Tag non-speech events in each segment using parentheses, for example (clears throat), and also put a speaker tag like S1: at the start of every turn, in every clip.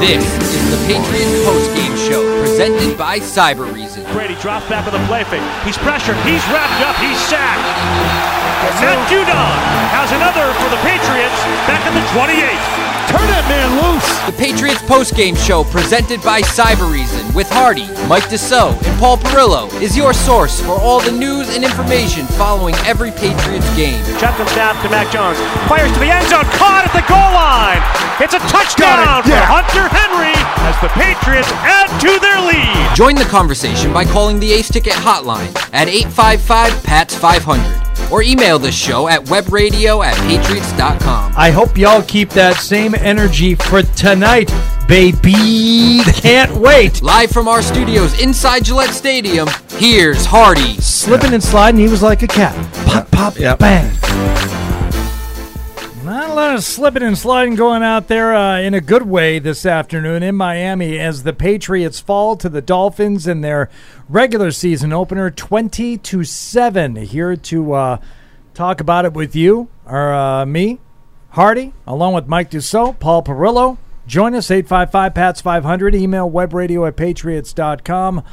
S1: This is the Patriots postgame show presented by Cybereason.
S2: Brady drops back with a play fake. He's pressured. He's wrapped up. He's sacked. Matt Judon has another for the Patriots back at the 28.
S3: Turn that man loose.
S1: The Patriots postgame show presented by Cybereason with Hardy, Mike Dussault, and Paul Perillo is your source for all the news and information following every Patriots game.
S2: Shotgun snap to Mac Jones. Fires to the end zone. Caught at the goal line. It's a touchdown for Hunter Henry as the Patriots add to their lead.
S1: Join the conversation by calling the Ace Ticket hotline at 855 PATS 500 or email the show at webradio at patriots.com.
S3: I hope y'all keep that same energy for tonight, baby. Can't wait.
S1: Live from our studios inside Gillette Stadium, here's Hardy.
S3: Slipping and sliding, he was like a cat. Pop, pop,
S4: Yep.
S3: bang. Lot of slipping and sliding going out there uh, in a good way this afternoon in Miami as the Patriots fall to the Dolphins in their regular season opener, twenty to seven. Here to uh, talk about it with you or uh, me, Hardy, along with Mike Dussault, Paul Perillo. Join us, 855 PATS 500. Email webradio at patriots.com.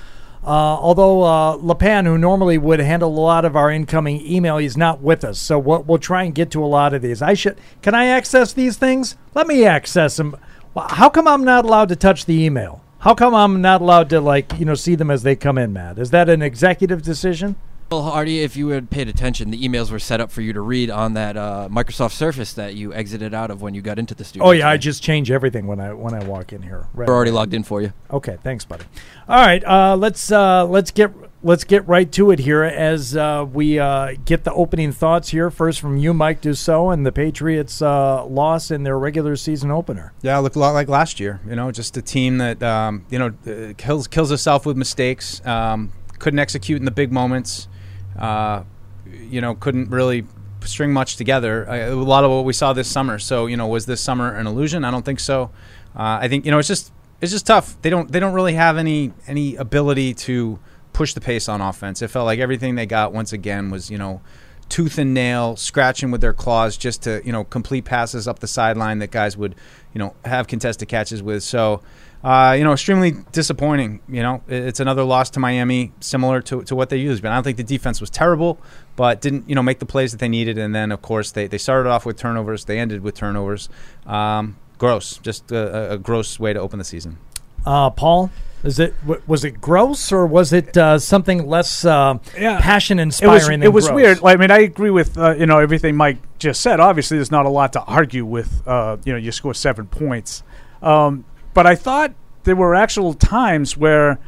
S3: Uh, although uh, Lepan, who normally would handle a lot of our incoming email, he's not with us. So we'll, we'll try and get to a lot of these. I should. Can I access these things? Let me access them. How come I'm not allowed to touch the email? How come I'm not allowed to like you know see them as they come in, Matt? Is that an executive decision?
S1: Well, Hardy, if you had paid attention, the emails were set up for you to read on that uh, Microsoft Surface that you exited out of when you got into the studio.
S3: Oh yeah, I just change everything when I when I walk in here. Right.
S1: We're already logged in for you.
S3: Okay, thanks, buddy. All right, uh, let's uh, let's get let's get right to it here as uh, we uh, get the opening thoughts here. First from you, Mike Dussault, and the Patriots' uh, loss in their regular season opener.
S4: Yeah, look a lot like last year. You know, just a team that um, you know uh, kills kills itself with mistakes. Um, couldn't execute in the big moments. Uh, you know, couldn't really string much together. A lot of what we saw this summer. So you know, was this summer an illusion? I don't think so. Uh, I think you know it's just it's just tough. They don't they don't really have any any ability to push the pace on offense. It felt like everything they got once again was you know tooth and nail, scratching with their claws just to you know complete passes up the sideline that guys would you know have contested catches with. So. Uh, you know, extremely disappointing. You know, it's another loss to Miami, similar to, to what they used. But I don't think the defense was terrible, but didn't you know make the plays that they needed. And then, of course, they, they started off with turnovers. They ended with turnovers. Um, gross, just a, a- a gross way to open the season.
S3: Uh, Paul, is it was it gross or was it uh, something less uh,
S5: Yeah.
S3: passion
S5: it
S3: inspiring?
S5: was
S3: than
S5: it was
S3: gross?
S5: weird. Like, I mean, I agree with uh, you know everything Mike just said. Obviously, there's not a lot to argue with. Uh, you know, you score seven points, um, but I thought there were actual times where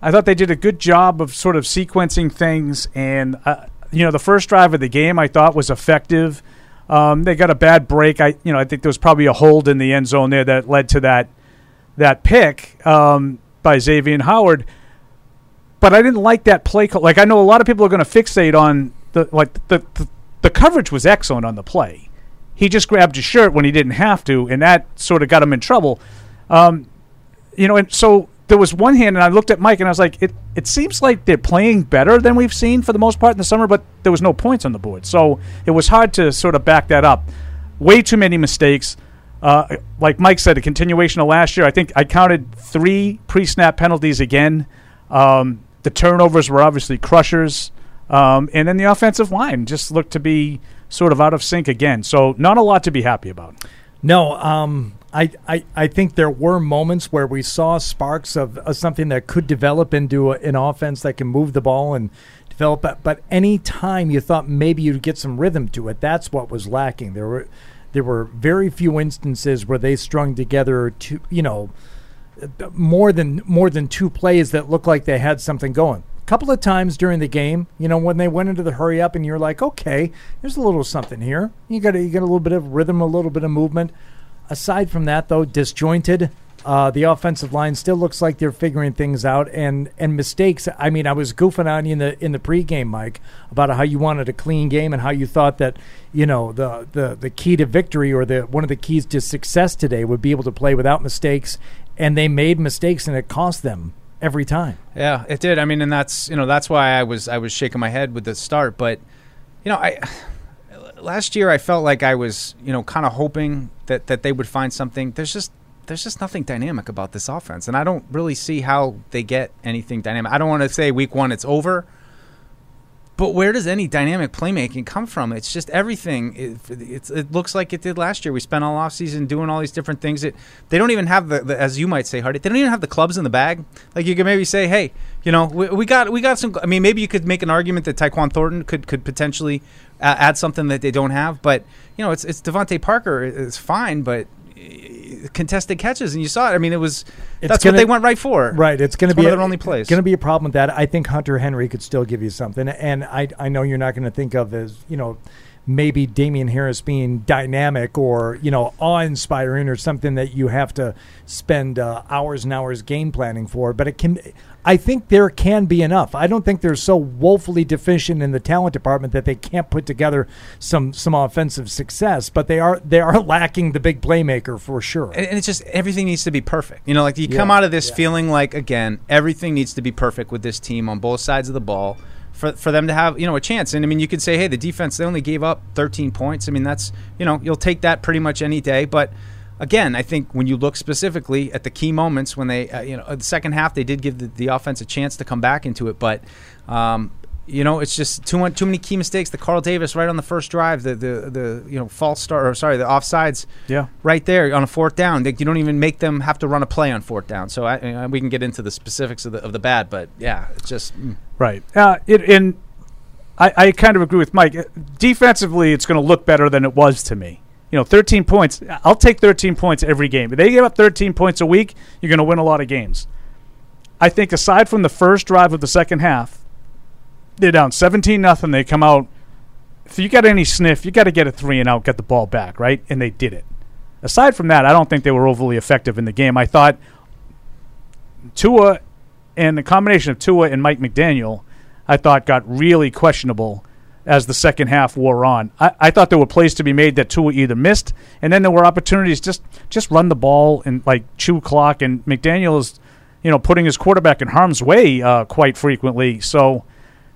S5: I thought they did a good job of sort of sequencing things. And uh, you know, the first drive of the game I thought was effective. Um, they got a bad break. I you know I think there was probably a hold in the end zone there that led to that that pick um, by Xavier Howard but I didn't like that play call. Like I know a lot of people are going to fixate on the like the, the the coverage was excellent on the play. He just grabbed his shirt when he didn't have to, and that sort of got him in trouble. Um, you know, and so there was one hand, and I looked at Mike, and I was like, it it seems like they're playing better than we've seen for the most part in the summer, but there was no points on the board, so it was hard to sort of back that up. Way too many mistakes. Uh, like Mike said, a continuation of last year. I think I counted three pre-snap penalties again. Um, the turnovers were obviously crushers, um, and then the offensive line just looked to be sort of out of sync again. So not a lot to be happy about.
S3: No, um, I, I, I think there were moments where we saw sparks of, of something that could develop into a, an offense that can move the ball and develop. But, but any time you thought maybe you'd get some rhythm to it, that's what was lacking. There were there were very few instances where they strung together two, you know, more than more than two plays that looked like they had something going. A couple of times during the game, you know, when they went into the hurry up, and you're like, okay, there's a little something here. You got you got a little bit of rhythm, a little bit of movement. Aside from that, though, disjointed. Uh, the offensive line still looks like they're figuring things out, and and mistakes. I mean, I was goofing on you in the in the pregame, Mike, about how you wanted a clean game and how you thought that you know the the the key to victory or the one of the keys to success today would be able to play without mistakes, and they made mistakes and it cost them every time.
S4: Yeah, it did. I mean, and that's you know that's why I was I was shaking my head with the start. But you know, I last year I felt like I was you know kind of hoping that that they would find something. There's just there's just nothing dynamic about this offense, and I don't really see how they get anything dynamic. I don't want to say week one it's over, but where does any dynamic playmaking come from? It's just everything. It, it looks like it did last year. We spent all offseason doing all these different things. It, they don't even have the, the, as you might say, Hardy. They don't even have the clubs in the bag. Like you could maybe say, hey, you know, we, we got we got some. I mean, maybe you could make an argument that Tyquan Thornton could could potentially add something that they don't have. But you know, it's it's DeVante Parker. It's fine, but contested catches, and you saw it. I mean, it was
S3: It's
S4: that's
S3: gonna-
S4: what they went right for.
S3: Right, it's going to be
S4: one
S3: a-
S4: their only plays.
S3: Going to be a problem with that. I think Hunter Henry could still give you something, and I I know you're not going to think of as you know maybe Damien Harris being dynamic or you know awe inspiring or something that you have to spend uh, hours and hours game planning for. But it can. I think there can be enough. I don't think they're so woefully deficient in the talent department that they can't put together some some offensive success. But they are they are (laughs) lacking the big playmaker for sure.
S4: and, and it's just everything needs to be perfect. You know, like you come
S3: Yeah,
S4: out of this
S3: yeah.
S4: feeling like again everything needs to be perfect with this team on both sides of the ball for for them to have you know a chance. And I mean, you could say, hey, the defense they only gave up 13 points. I mean, that's you know you'll take that pretty much any day, but. Again, I think when you look specifically at the key moments when they, uh, you know, the second half they did give the, the offense a chance to come back into it, but um, you know, it's just too much, too many key mistakes. The Carl Davis right on the first drive, the the, the you know false start, or sorry, the offsides
S5: Yeah.
S4: right there on a fourth down. They, you don't even make them have to run a play on fourth down. So I, I- we can get into the specifics of the, of the bad, but yeah, it's just mm.
S5: Right. Uh, it, and I, I kind of agree with Mike. Uh, Defensively, it's going to look better than it was to me. You know, 13 points. I'll take 13 points every game. If they give up 13 points a week, you're going to win a lot of games. I think aside from the first drive of the second half, they're down 17 nothing. They come out. If you got any sniff, you got to get a three and out, get the ball back, right? And they did it. Aside from that, I don't think they were overly effective in the game. I thought Tua and the combination of Tua and Mike McDaniel, I thought got really questionable as the second half wore on. I, I thought there were plays to be made that Tua either missed, and then there were opportunities just just run the ball and like chew clock. And McDaniel is, you know, putting his quarterback in harm's way uh, quite frequently. So.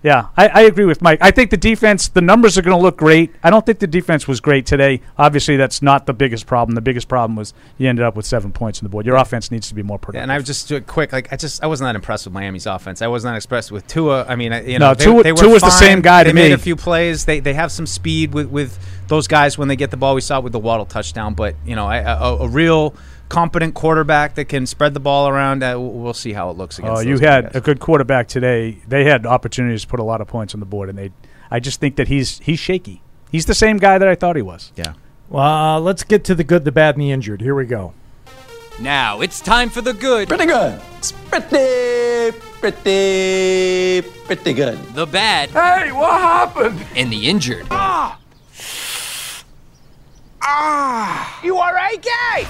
S5: Yeah, I, I agree with Mike. I think the defense, the numbers are going to look great. I don't think the defense was great today. Obviously, that's not the biggest problem. The biggest problem was you ended up with seven points on the board. Your offense needs to be more productive.
S4: and I was just quick. Like I just I was not impressed with Miami's offense. I was not impressed with Tua. I mean, I- you know,
S5: No,
S4: they,
S5: Tua-
S4: they were
S5: Tua's the
S4: fine.
S5: same guy to
S4: they made
S5: me.
S4: a few plays. They they have some speed with with those guys when they get the ball. We saw it with the Waddle touchdown, but you know, I, a, a real competent quarterback that can spread the ball around. Uh, we'll see how it looks against.
S5: Oh,
S4: those
S5: you
S4: guys.
S5: had a good quarterback today. They had opportunities to put a lot of points on the board, and they. I just think that he's he's shaky. He's the same guy that I thought he was.
S4: yeah.
S3: Well, uh, let's get to the good, the bad, and the injured. Here we go.
S1: Now it's time for the good,
S6: Pretty good. It's pretty, pretty, pretty good.
S1: the bad,
S7: Hey, what happened?
S1: and the injured. Ah. Ah.
S7: You alright, gay?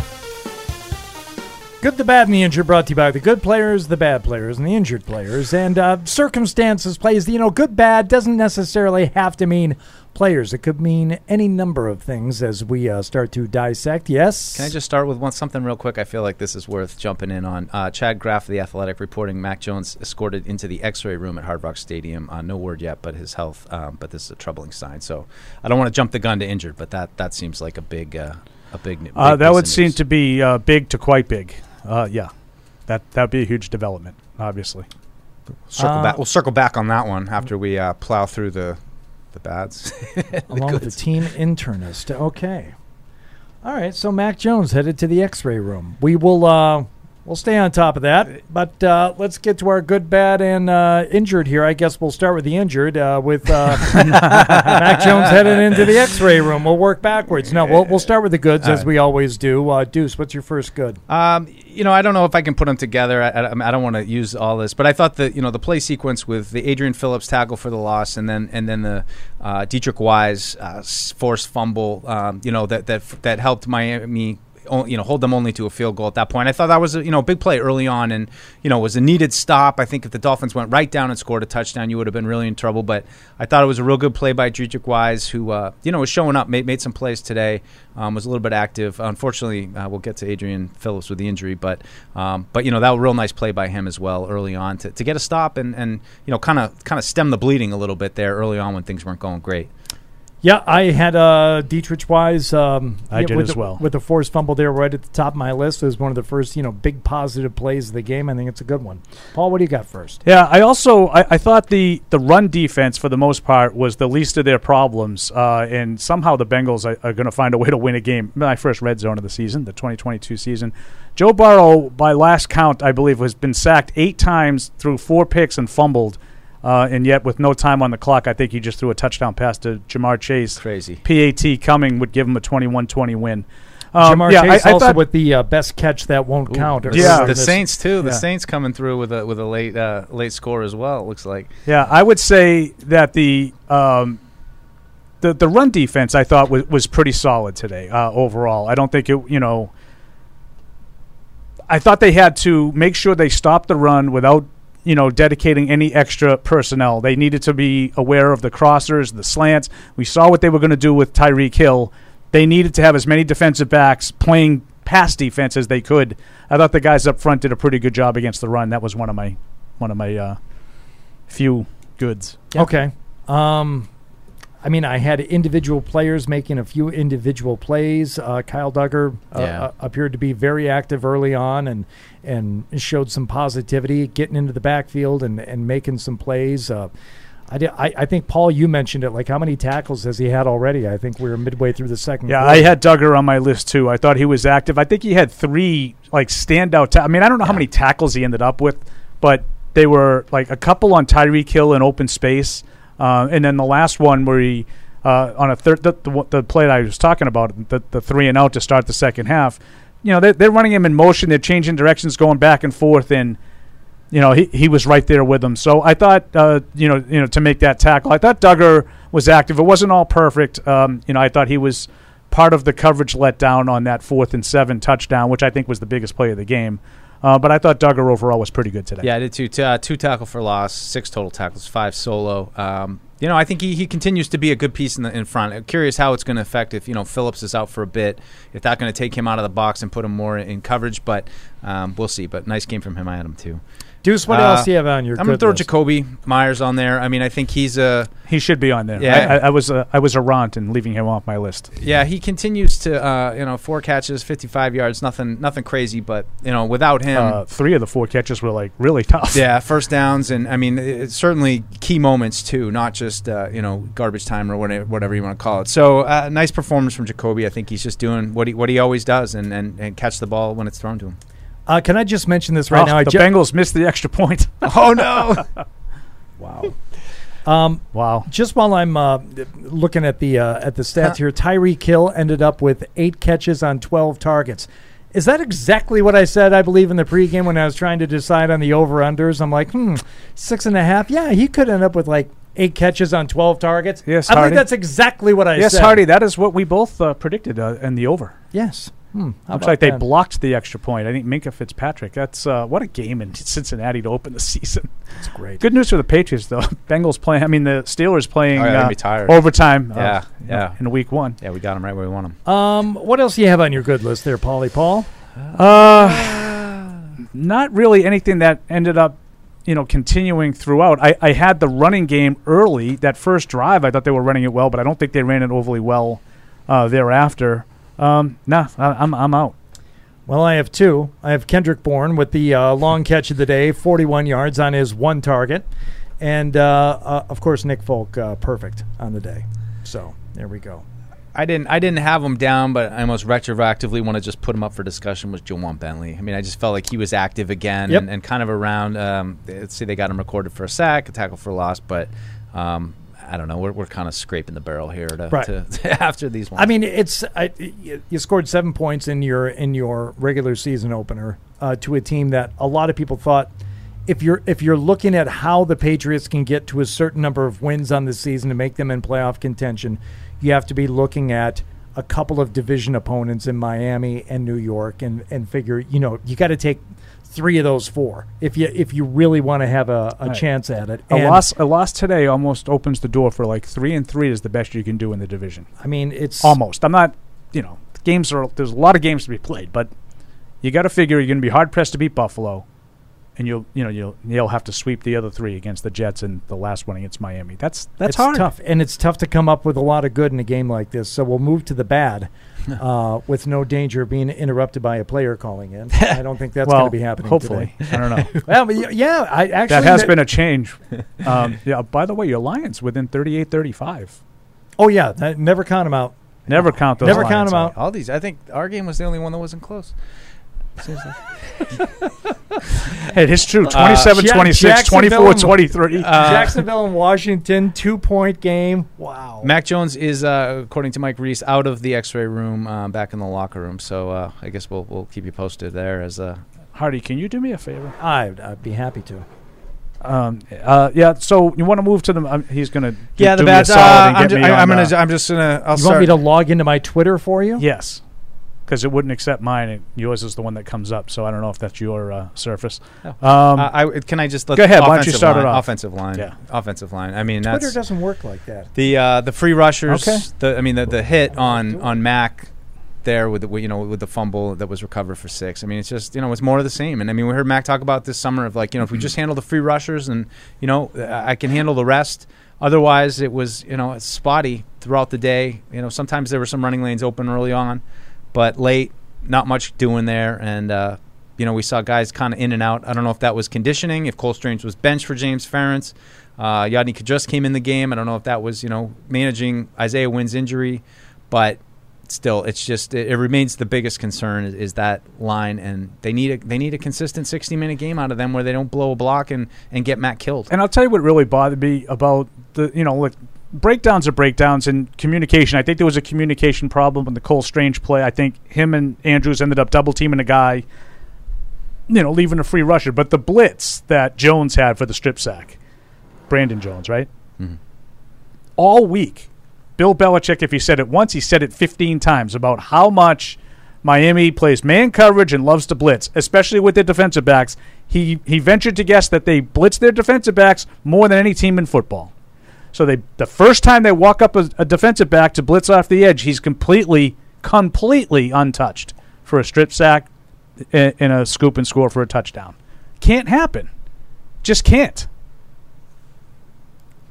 S3: Good, the bad, and the injured brought to you by the good players, the bad players, and the injured players. And uh, circumstances plays, you know, good, bad doesn't necessarily have to mean players. It could mean any number of things as we uh, start to dissect. Yes?
S4: Can I just start with one something real quick? I feel like this is worth jumping in on. Uh, Chad Graff of the Athletic reporting Mac Jones escorted into the X-ray room at Hard Rock Stadium. Uh, no word yet, but his health. Um, but this is a troubling sign. So I don't want to jump the gun to injured, but that that seems like a big uh, a big. big
S5: Uh, that would seem
S4: news.
S5: to be uh, big to quite big. Uh, yeah, that that'd be a huge development. Obviously,
S4: circle
S3: Uh,
S4: back. We'll circle back on that one after we uh, plow through the the bads. (laughs) (laughs)
S3: Along with the team internist. Okay. All right. So Mac Jones headed to the X-ray room. We will. We'll stay on top of that. But uh, let's get to our good, bad, and uh, injured here. I guess we'll start with the injured. Uh, with uh, (laughs) Mac Jones headed into the X-ray room. We'll work backwards. No, we'll we'll start with the goods as we always do. Uh, Deuce, what's your first good?
S4: Um, you know, I don't know if I can put them together. I, I, I don't want to use all this, but I thought that you know the play sequence with the Adrian Phillips tackle for the loss, and then and then the uh, Deatrich Wise uh, forced fumble. Um, you know that that that helped Miami. You know, hold them only to a field goal at that point. I thought that was a, you know a big play early on, and you know was a needed stop. I think if the Dolphins went right down and scored a touchdown, you would have been really in trouble. But I thought it was a real good play by Deatrich Wise, who uh, you know was showing up, made, made some plays today, um, was a little bit active. Unfortunately, uh, we'll get to Adrian Phillips with the injury, but um, but you know that was a real nice play by him as well early on to, to get a stop and, and you know kind of kind of stem the bleeding a little bit there early on when things weren't going great.
S3: Yeah, I had uh, Deatrich Wise. Um,
S5: I
S3: yeah,
S5: did
S3: with
S5: as
S3: the,
S5: well.
S3: with the forced fumble there, right at the top of my list. It was one of the first, you know, big positive plays of the game. I think it's a good one. Paul, what do you got first?
S5: Yeah, I also I, I thought the the run defense for the most part was the least of their problems, uh, and somehow the Bengals are, are going to find a way to win a game. My first red zone of the season, the 2022 season. Joe Burrow, by last count, I believe, has been sacked eight times through four picks and fumbled, uh, and yet with no time on the clock, I think he just threw a touchdown pass to Ja'Marr Chase.
S4: Crazy.
S5: PAT coming would give him a 21-20 win. Um,
S3: Ja'Marr
S5: yeah,
S3: Chase
S5: I, I
S3: also
S5: thought-
S3: with the uh, best catch that won't count. or
S5: Yeah.
S4: the Saints too. The
S3: yeah.
S4: Saints coming through with a with a late uh, late score as well. It looks like.
S5: Yeah, I would say that the um, the the run defense I thought was, was pretty solid today uh, overall. I don't think it you know. I thought they had to make sure they stopped the run without you know dedicating any extra personnel. They needed to be aware of the crossers, the slants. We saw what they were going to do with Tyreek Hill. They needed to have as many defensive backs playing pass defense as they could. I thought the guys up front did a pretty good job against the run. That was one of my one of my uh, few goods.
S3: Okay. Um, I mean, I had individual players making a few individual plays. Uh, Kyle Dugger uh,
S4: Yeah.
S3: uh, appeared to be very active early on and and showed some positivity, getting into the backfield and, and making some plays. Uh, I, di- I, I think Paul, you mentioned it. Like, how many tackles has he had already? I think we were midway through the second.
S5: Yeah,
S3: quarter.
S5: I had Dugger on my list too. I thought he was active. I think he had three like standout. Ta- I mean, I don't know how many tackles he ended up with, but they were like a couple on Tyreek Hill in open space, uh, and then the last one where he uh, on a third the, the, the play that I was talking about, the, the three and out to start the second half. You know, they're, they're running him in motion. They're changing directions, going back and forth, and you know he, he was right there with them. So I thought, uh, you know, you know, to make that tackle, I thought Dugger was active. It wasn't all perfect. Um, you know, I thought he was part of the coverage letdown on that fourth and seven touchdown, which I think was the biggest play of the game. Uh, but I thought Dugger overall was pretty good today.
S4: Yeah, I did too. T- uh, two tackle for loss, six total tackles, five solo. Um, you know, I think he, he continues to be a good piece in the in front. I'm curious how it's going to affect if you know Phillips is out for a bit, if that's going to take him out of the box and put him more in coverage. But um, we'll see. But nice game from him. I had him too.
S3: Deuce, what
S4: Uh,
S3: else do you have on your
S4: I'm going to throw
S3: list?
S4: Jakobi Meyers on there. I mean, I think he's a
S5: He should be on there.
S4: Yeah.
S5: I, I, I was a, I was a rant in leaving him off my list.
S4: yeah. He continues to uh, you know four catches, 55 yards, nothing nothing crazy. But you know, without him,
S5: Uh, three of the four catches were like really tough.
S4: Yeah, first downs, and I mean, it's certainly key moments too, not just uh, you know garbage time or whatever, whatever you want to call it. So, uh, nice performance from Jakobi. I think he's just doing what he what he always does, and and, and catch the ball when it's thrown to him.
S3: Uh, can I just mention this right
S5: Oh,
S3: now? I
S5: the
S3: ju-
S5: Bengals missed the extra point. (laughs)
S4: Oh no! (laughs)
S5: wow.
S3: um,
S5: Wow.
S3: just while I'm uh, looking at the uh, at the stats here, Tyreek Hill ended up with eight catches on twelve targets. Is that exactly what I said? I believe in the pregame when I was trying to decide on the over unders. I'm like, hmm, six and a half. Yeah, he could end up with like eight catches on twelve targets.
S5: Yes,
S3: I
S5: Hardy.
S3: think that's exactly what I
S5: yes,
S3: said.
S5: Yes, Hardy, that is what we both uh, predicted uh, in the over.
S3: Yes. Hmm, how
S5: Looks
S3: about
S5: like they
S3: that?
S5: blocked the extra point. I think Minkah Fitzpatrick. That's uh, what a game in Cincinnati to open the (laughs) season.
S3: That's great.
S5: Good news for the Patriots though. (laughs) Bengals playing. I mean the Steelers playing
S4: Oh, yeah,
S5: uh,
S4: be tired.
S5: overtime. uh,
S4: Yeah,
S5: you know,
S4: yeah.
S5: In week one.
S4: yeah, we got them right where we want them.
S3: Um, what else do you have on your good list there, Paulie Paul?
S5: Uh, not really anything that ended up, you know, continuing throughout. I, I had the running game early. That first drive, I thought they were running it well, but I don't think they ran it overly well uh, thereafter. Um, nah, I, I'm I'm out.
S3: Well, I have two. I have Kendrick Bourne with the uh, long catch of the day, 41 yards on his one target. And, uh, uh, of course, Nick Folk, uh, perfect on the day. So, there we go.
S4: I didn't I didn't have him down, but I almost retroactively want to just put him up for discussion was Ja'Whaun Bentley. I mean, I just felt like he was active again
S3: Yep.
S4: and, and kind of around. Um, let's see, they got him recorded for a sack, a tackle for a loss, but um, I don't know. We're, we're kind of scraping the barrel here to,
S3: Right. (laughs)
S4: to after these ones.
S3: I mean, it's I, you you scored seven points in your in your regular season opener uh, to a team that a lot of people thought if you're if you're looking at how the Patriots can get to a certain number of wins on the season to make them in playoff contention, you have to be looking at a couple of division opponents in Miami and New York and and figure you know you got to take three of those four if you if you really want to have a, a
S5: Right.
S3: chance at it.
S5: A loss a loss today almost opens the door for like three and three is the best you can do in the division.
S3: I mean, it's
S5: Almost. I'm not. You know, games are there's a lot of games to be played, but you got to figure you're going to be hard pressed to beat Buffalo, and you'll you know you'll you'll have to sweep the other three against the Jets and the last one against Miami. That's that's
S3: it's
S5: hard.
S3: tough, and it's tough to come up with a lot of good in a game like this. So we'll move to the bad, (laughs) uh, with no danger of being interrupted by a player calling in. I don't think that's (laughs)
S5: well,
S3: going to be happening.
S5: hopefully.
S3: today.
S5: I don't know. (laughs)
S3: well, but yeah, I actually
S5: that has been a change. Um, yeah. By the way, your Lions within 38-35.
S3: Oh yeah, that, never count them out.
S5: Never count those.
S3: Never
S5: Lions
S3: count 'em out.
S4: All these, I think our game was the only one that wasn't close. Seriously.
S5: Hey, it's true. 27,
S3: Ja-
S5: 26,
S3: Jacksonville
S5: 24,
S3: and-
S5: 23.
S4: Uh,
S3: Jacksonville and Washington, two point game. Wow.
S4: Mac Jones is, uh, according to Mike Reiss, out of the X-ray room, uh, back in the locker room. So uh, I guess we'll we'll keep you posted there. As uh,
S5: Hardy, can you do me a favor?
S3: I'd, I'd be happy to.
S5: Um, uh, yeah. So you want to move to the? Um, he's gonna.
S4: yeah, the
S5: do me
S4: bad.
S5: solid
S4: Uh, I'm, ju- I, am gonna.
S5: uh,
S4: I'm just gonna. I'll
S3: You
S4: start.
S3: want me to log into my Twitter for you?
S5: Yes, because it wouldn't accept mine. And yours is the one that comes up. So I don't know if that's your uh, surface.
S4: Oh.
S5: Um,
S4: Uh, I, can I just let
S5: Go ahead, why don't you
S4: offensive
S5: start it
S4: line,
S5: off?
S4: Offensive line.
S5: Yeah.
S4: Offensive line. I mean,
S3: Twitter
S4: that's
S3: doesn't work like that.
S4: the uh, the free rushers.
S5: Okay.
S4: The I mean the the hit on on Mac there with the, you know with the fumble that was recovered for six. I mean it's just you know it's more of the same. And I mean we heard Mac talk about this summer of like you know if we just handle the free rushers and you know I I can handle the rest. Otherwise it was you know spotty throughout the day. You know sometimes there were some running lanes open early on, but late not much doing there and. uh you know, we saw guys kind of in and out. I don't know if that was conditioning, if Cole Strange was benched for James Ferentz. Uh, Yodny came in the game. I don't know if that was, you know, managing Isaiah Wynn's injury, but still, it's just it, it remains the biggest concern is, is that line, and they need a they need a consistent sixty minute game out of them where they don't blow a block and and get Matt killed.
S5: And I'll tell you what really bothered me about the, you know, like breakdowns are breakdowns and communication. I think there was a communication problem in the Cole Strange play. I think him and Andrews ended up double teaming a guy, you know, leaving a free rusher. But the blitz that Jones had for the strip sack, Brandon Jones, right? Mm-hmm. All week, Bill Belichick, if he said it once, he said it 15 times about how much Miami plays man coverage and loves to blitz, especially with their defensive backs. He he ventured to guess that they blitz their defensive backs more than any team in football. So they the first time they walk up a, a defensive back to blitz off the edge, he's completely completely untouched for a strip sack and, and a scoop and score for a touchdown. Can't happen. Just can't.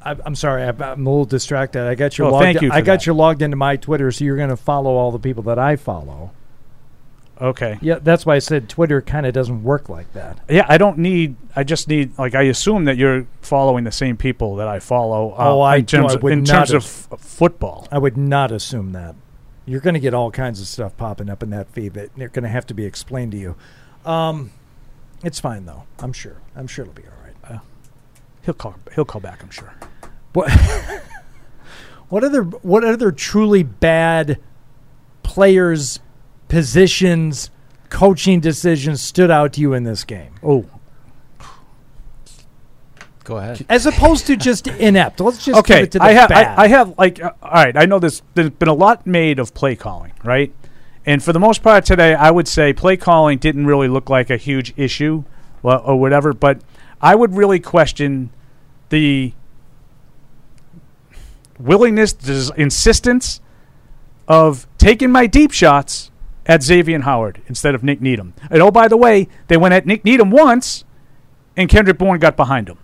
S3: I'm sorry, I'm a little distracted. I got you.
S5: Oh,
S3: logged
S5: thank you
S3: I got
S5: that.
S3: you logged into my Twitter, so you're going to follow all the people that I follow.
S5: Okay.
S3: Yeah, that's why I said Twitter kind of doesn't work like that.
S5: Yeah, I don't need. I just need. Like, I assume that you're following the same people that I follow. Uh,
S3: Oh, I-
S5: in terms,
S3: no, I would
S5: in
S3: not
S5: terms of f- football.
S3: I would not assume that. You're going to get all kinds of stuff popping up in that feed that they're going to have to be explained to you. Um, it's fine though. I'm sure. I'm sure it'll be all right.
S5: He'll call. He'll call back. I'm sure.
S3: What (laughs) what other what other truly bad players, positions, coaching decisions stood out to you in this game?
S5: Oh,
S4: Go ahead.
S3: As opposed to just inept. Let's just give
S5: okay.
S3: it to the
S5: I have.
S3: bad.
S5: I, I have like. Uh, all right. I know this. There's been a lot made of play calling, right? And for the most part today, I would say play calling didn't really look like a huge issue, well, or whatever. But I would really question the willingness, des- insistence of taking my deep shots at Xavier Howard instead of Nik Needham. And oh, by the way, they went at Nik Needham once, and Kendrick Bourne got behind him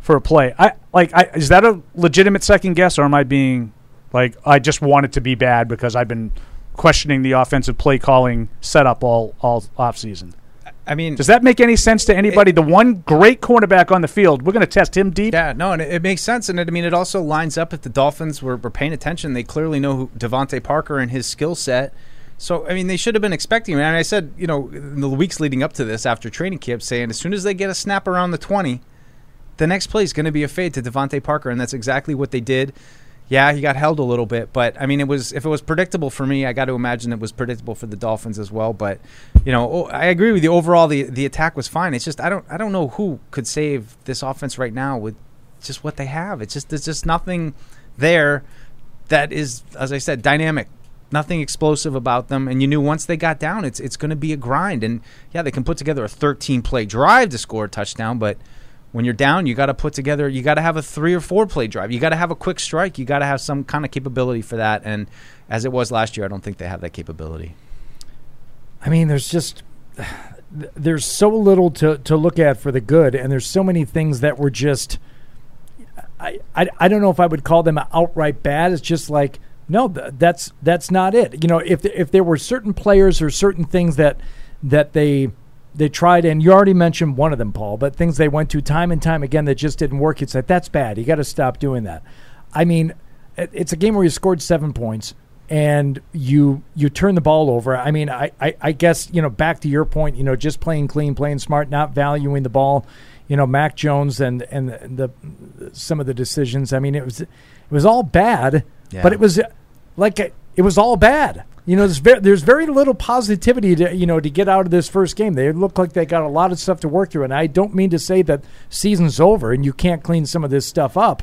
S5: for a play. I like. I, is that a legitimate second guess, or am I being like I just want it to be bad because I've been questioning the offensive play calling setup all all off season?
S4: I mean,
S5: Does that make any sense to anybody? the one great cornerback on the field, we're going to test him deep.
S4: Yeah, no, and it, it makes sense, and it, I mean, it also lines up. If the Dolphins were, were paying attention, they clearly know who DeVante Parker and his skill set. So, I mean, they should have been expecting. him. And I said, you know, in the weeks leading up to this, after training camp, saying as soon as they get a snap around the twenty, the next play is going to be a fade to DeVante Parker, and that's exactly what they did. Yeah, he got held a little bit, but I mean, it was if it was predictable for me, I got to imagine it was predictable for the Dolphins as well. But you know, oh, I agree with you. Overall, the the attack was fine. It's just I don't I don't know who could save this offense right now with just what they have. It's just there's just nothing there that is, as I said, dynamic. Nothing explosive about them, and you knew once they got down, it's it's going to be a grind. And yeah, they can put together a 13 play drive to score a touchdown, but when you're down, you got to put together, you got to have a three or four play drive. You got to have a quick strike. You got to have some kind of capability for that. And as it was last year, I don't think they have that capability.
S3: I mean, there's just there's so little to, to look at for the good, and there's so many things that were just. I, I, I don't know if I would call them outright bad. It's just like no, th- that's that's not it. You know, if if there were certain players or certain things that that they they tried, and you already mentioned one of them, Paul, but things they went to time and time again that just didn't work. It's like that's bad. You got to stop doing that. I mean, it, it's a game where you scored seven points and you you turn the ball over. I mean, I, I, I guess you know back to your point. You know, just playing clean, playing smart, not valuing the ball. You know, Mac Jones and and the, the some of the decisions. I mean, it was it was all bad,
S4: Yeah.
S3: but it was like a, it was all bad. You know, there's very, there's very little positivity to you know to get out of this first game. They look like they got a lot of stuff to work through, and I don't mean to say that season's over and you can't clean some of this stuff up,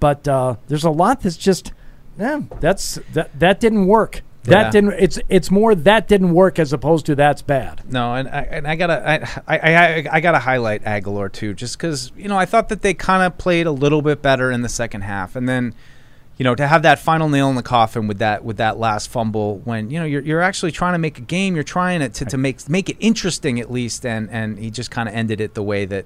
S3: but uh, there's a lot that's just, eh, that's that that didn't work. That
S4: Yeah.
S3: didn't. It's it's more that didn't work as opposed to that's bad.
S4: No, and I, and I gotta I, I, I, I gotta highlight Agholor too, just because you know I thought that they kind of played a little bit better in the second half, and then you know to have that final nail in the coffin with that with that last fumble when you know you're, you're actually trying to make a game, you're trying it to, to make make it interesting at least, and and he just kind of ended it the way that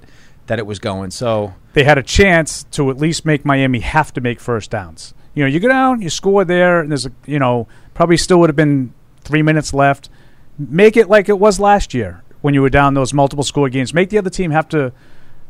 S4: that it was going. So
S5: they had a chance to at least make Miami have to make first downs. You know, you go down, you score there, and there's a you know probably still would have been three minutes left. Make it like it was last year when you were down those multiple score games. Make the other team have to,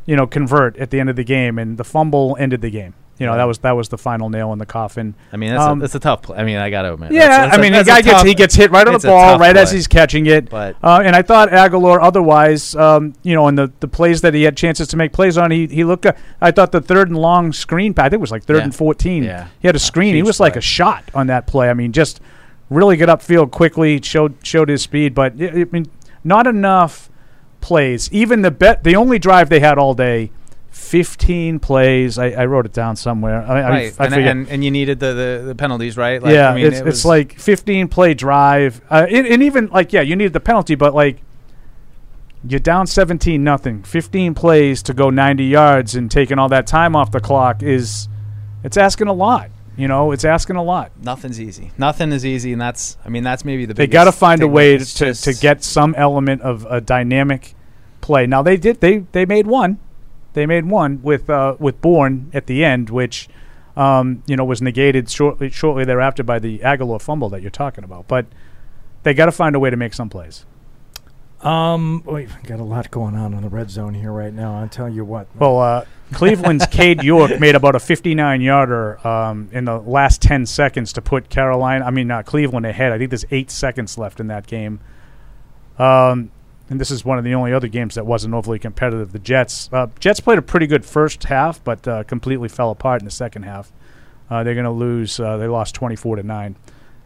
S5: you know, convert at the end of the game, and the fumble ended the game. You know, that was that was the final nail in the coffin.
S8: I mean, that's,
S5: Um,
S8: a, that's a tough play. I mean, I got to admit.
S5: Yeah,
S8: That's- that's
S5: I mean, the
S8: a
S5: guy gets
S8: tough-
S5: he gets hit right on the ball right as he's catching it.
S8: But-
S5: uh, and I thought Agholor, otherwise, um, you know, in the, the plays that he had chances to make plays on, he he looked. Uh, I thought the third and long screen, I think it was like third
S8: Yeah.
S5: and fourteen.
S8: Yeah.
S5: he had a screen. He was like a shot on that play. I mean, just really get upfield quickly. showed showed his speed, but I I mean, not enough plays. Even the bet, the only drive they had all day. 15 plays. I, I wrote it down somewhere. I,
S4: right,
S5: I,
S4: and, and and you needed the, the, the penalties, right? Like,
S5: yeah,
S4: I mean,
S5: it's,
S4: it
S5: it's like 15 play drive, uh, and, and even like yeah, you need the penalty, but like you're down 17 nothing, 15 plays to go 90 yards and taking all that time off the clock is it's asking a lot. You know, it's asking a lot.
S4: nothing's easy. Nothing is easy, and that's I mean that's maybe the
S5: They got to find a way to, to, to get some element of a dynamic play. Now they did they they made one, they made one with uh, with Bourne at the end, which um, you know was negated shortly shortly thereafter by the Agholor fumble that you're talking about. But they got to find a way to make some plays.
S3: Um, we've got a lot going on in the red zone here right now. I'll tell you what.
S5: Well, uh, Cleveland's (laughs) Cade York made about a 59 yarder um, in the last 10 seconds to put Carolina, I mean, uh, Cleveland ahead. I think there's eight seconds left in that game. Um, and this is one of the only other games that wasn't overly competitive. The Jets, uh, Jets played a pretty good first half, but uh, completely fell apart in the second half. Uh, they're going to lose. Uh, they lost 24 to nine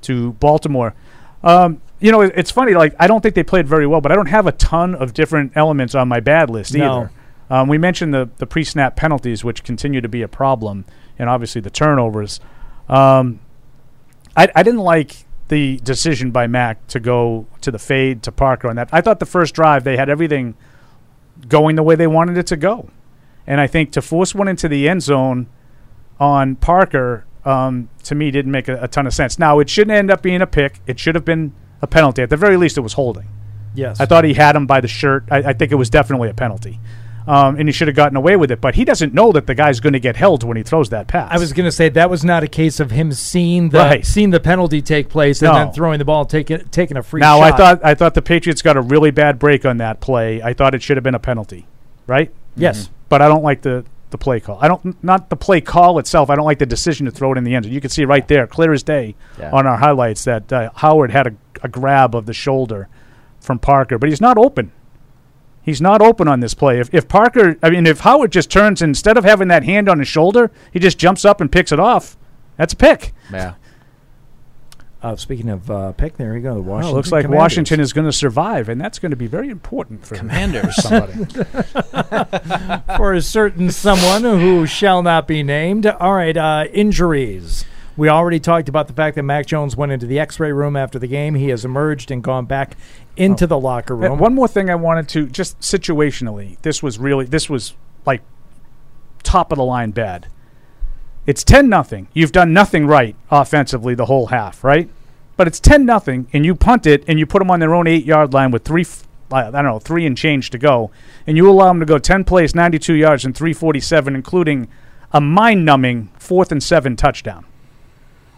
S5: to Baltimore. Um, you know, it, it's funny. Like I don't think they played very well, but I don't have a ton of different elements on my bad list
S3: No.
S5: either. Um, we mentioned the the pre-snap penalties, which continue to be a problem, and obviously the turnovers. Um, I, I didn't like the decision by Mac to go to the fade to Parker on that. I thought the first drive they had everything going the way they wanted it to go, and I think to force one into the end zone on Parker um, to me didn't make a, a ton of sense. Now it shouldn't end up being a pick. It should have been a penalty. At the very least, it was holding.
S3: yes,
S5: I thought he had him by the shirt. I, I think it was definitely a penalty. Um, and he should have gotten away with it. But he doesn't know that the guy's going to get held when he throws that pass.
S3: I was going to say that was not a case of him seeing the
S5: Right.
S3: seeing the penalty take place and
S5: No.
S3: then throwing the ball, taking taking a free.
S5: now
S3: shot.
S5: I thought I thought the Patriots got a really bad break on that play. I thought it should have been a penalty, right?
S3: yes,
S5: But I don't like the the play call. I don't not the play call itself. I don't like the decision to throw it in the end zone. You can see right there, clear as day,
S8: Yeah.
S5: on our highlights that uh, Howard had a, a grab of the shoulder from Parker, but he's not open. He's not open on this play. If, if Parker, I mean, if Howard just turns instead of having that hand on his shoulder, he just jumps up and picks it off. That's a pick.
S8: Yeah.
S3: Uh, speaking of uh, pick, there you go. The Washington.
S5: it looks like
S3: Commanders.
S5: Washington is going to survive, and that's going to be very important for
S4: Commanders.
S5: somebody. (laughs) (laughs)
S3: for a certain someone who shall not be named. All right, uh, injuries. We already talked about the fact that Mac Jones went into the X-ray room after the game. He has emerged and gone back into the locker room.
S5: One more thing I wanted to just situationally. This was really this was like top of the line bad. It's ten nothing. You've done nothing right offensively the whole half, right? But it's ten nothing, and you punt it, and you put them on their own eight yard line with three f- I don't know, three and change to go, and you allow them to go 10 plays, 92 yards, and 347, including a mind numbing fourth and seven touchdown.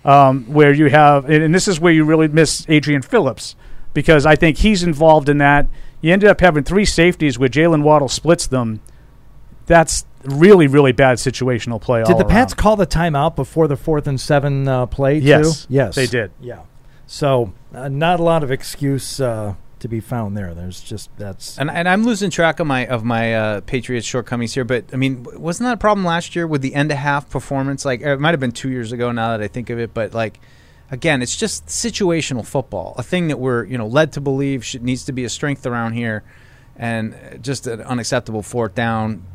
S5: Um, where you have, and and this is where you really miss Adrian Phillips because I think he's involved in that. You ended up having three safeties where Jaylen Waddle splits them. That's really, really bad situational play.
S3: Did
S5: all
S3: the Pats
S5: around.
S3: call the timeout before the fourth and seven uh, play?
S5: Yes.
S3: too? yes,
S5: They did.
S3: Yeah, so uh, not a lot of excuse uh, to be found there. There's just that's
S4: And, and I'm losing track of my of my uh, Patriots shortcomings here, but I mean, wasn't that a problem last year with the end of half performance? Like it might have been two years ago now that I think of it, but like again, it's just situational football, a thing that we're you know led to believe should, needs to be a strength around here, and uh, just an unacceptable fourth down.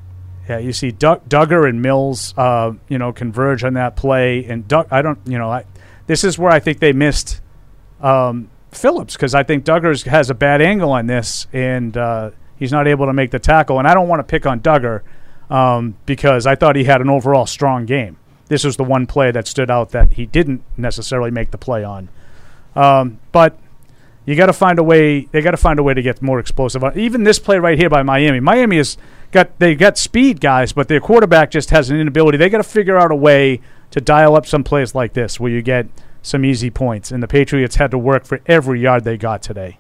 S5: Yeah, you see Doug, Dugger and Mills, uh, you know, converge on that play, and Doug. I don't, you know, I, this is where I think they missed um, Phillips because I think Dugger has a bad angle on this, and uh, he's not able to make the tackle. And I don't want to pick on Dugger um, because I thought he had an overall strong game. This was the one play that stood out that he didn't necessarily make the play on. Um, but you got to find a way. They got to find a way to get more explosive. Uh, Even this play right here by Miami. Miami has got they got speed guys, but their quarterback just has an inability. They got to figure out a way to dial up some plays like this where you get some easy points. And the Patriots had to work for every yard they got today.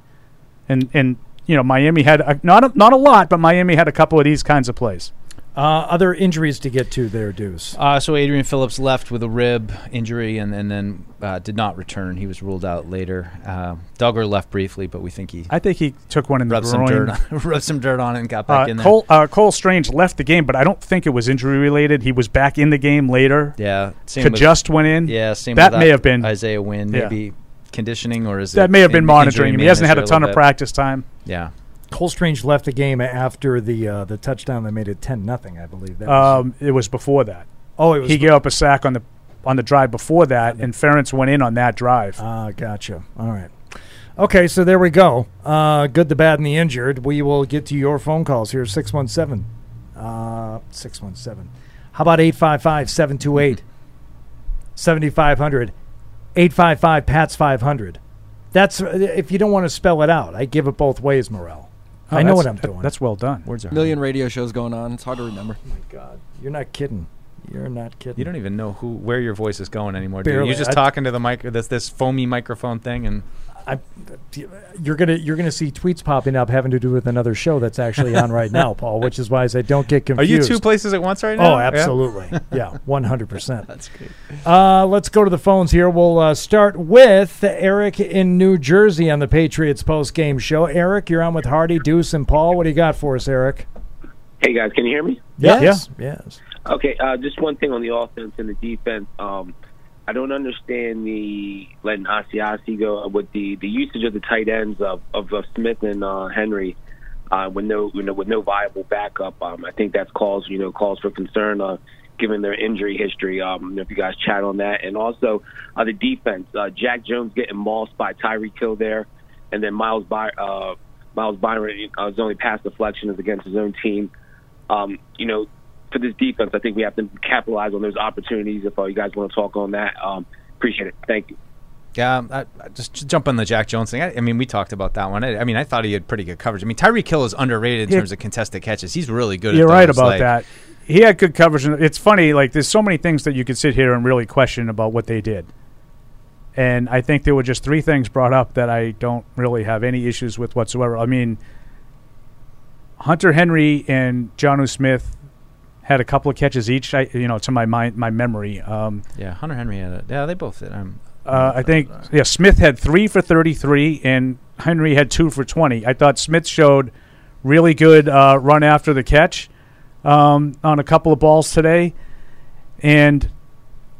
S5: And and you know Miami had a, not a, not a lot, but Miami had a couple of these kinds of plays.
S3: Uh, other injuries to get to there, Deuce.
S4: Uh, so Adrian Phillips left with a rib injury and, and then uh, did not return. He was ruled out later. Uh, Dugger left briefly, but we think he
S5: I think he took one in the
S4: rubbed some
S5: groin.
S4: dirt on, (laughs) rubbed some dirt on it and got back
S5: Uh,
S4: in there.
S5: Cole uh, Cole Strange left the game, but I don't think it was injury related. He was back in the game later.
S4: yeah, same with-
S5: Cajuste went in.
S4: Yeah, same.
S5: That
S4: with
S5: may have been-
S4: Isaiah Wynn.
S5: Yeah.
S4: Maybe conditioning or is
S5: That may have been monitoring him. He hasn't had a ton of
S4: bit?
S5: practice time.
S4: Yeah,
S3: Cole Strange left the game after the uh, the touchdown that made it ten nothing. I believe that. was-
S5: Um, it was before that.
S3: oh, it was.
S5: He gave up a sack on the on the drive before that, and Ferentz went in on that drive.
S3: Ah, gotcha. All right. Okay, so there we go. Uh, good, the bad, and the injured. We will get to your phone calls here. 617. Uh, 617. How about 855 728 7500? 855 PATS 500. That's if you don't want to spell it out. I give it both ways, Morel. Oh, I know
S5: Oh,
S3: what I'm
S5: that-
S3: doing.
S5: That's well done.
S4: words are.
S1: Million radio shows going on. It's hard to remember.
S3: Oh, my God. You're not kidding. You're not kidding.
S4: You don't even know who where your voice is going anymore. Do you? You're just
S3: I-
S4: talking to the mic, this this foamy microphone thing, and
S3: I, you're gonna you're gonna see tweets popping up having to do with another show that's actually on right now, (laughs) Paul. Which is why I say don't get confused.
S4: are you two places at once right now?
S3: Oh, absolutely. Yeah, (laughs) one hundred percent.
S4: That's great.
S3: Uh, let's go to the phones here. We'll uh, start with Eric in New Jersey on the Patriots post game show. Eric, you're on with Hardy, Deuce, and Paul. What do you got for us, Eric?
S8: Hey guys, can you hear me?
S5: Yeah.
S3: Yes, yes.
S8: Okay, uh, just one thing on the offense and the defense. Um, I don't understand the letting Asiasi go with the, the usage of the tight ends of, of, of Smith and uh, Henry uh, with no you know with no viable backup. Um, I think that's calls you know calls for concern uh, given their injury history. Um, if you guys chat on that, and also uh, the defense. Uh, Jack Jones getting mauled by Tyreek Hill there, and then Miles By uh, Miles Byron uh, his only pass deflection is against his own team. Um, you know, for this defense, I think we have to capitalize on those opportunities. If uh, you guys want to talk on that, um, appreciate it. Thank you.
S4: Yeah, I, I just jump on the Jack Jones thing. I, I mean, we talked about that one. I, I mean, I thought he had pretty good coverage. I mean, Tyreek Hill is underrated in
S5: Yeah.
S4: terms of contested catches. He's really good. At coverage.
S5: You're
S4: at
S5: right
S4: those,
S5: about
S4: like-
S5: that. He had good coverage. and It's funny, like there's so many things that you could sit here and really question about what they did. And I think there were just three things brought up that I don't really have any issues with whatsoever. I mean, Hunter Henry and Jonnu Smith had a couple of catches each. I, you know, to my mind, my memory. Um,
S4: Yeah, Hunter Henry had it. Yeah, they both did. Um,
S5: uh, I think yeah, Smith had three for 33, and Henry had two for 20. I thought Smith showed really good uh, run after the catch um, on a couple of balls today, and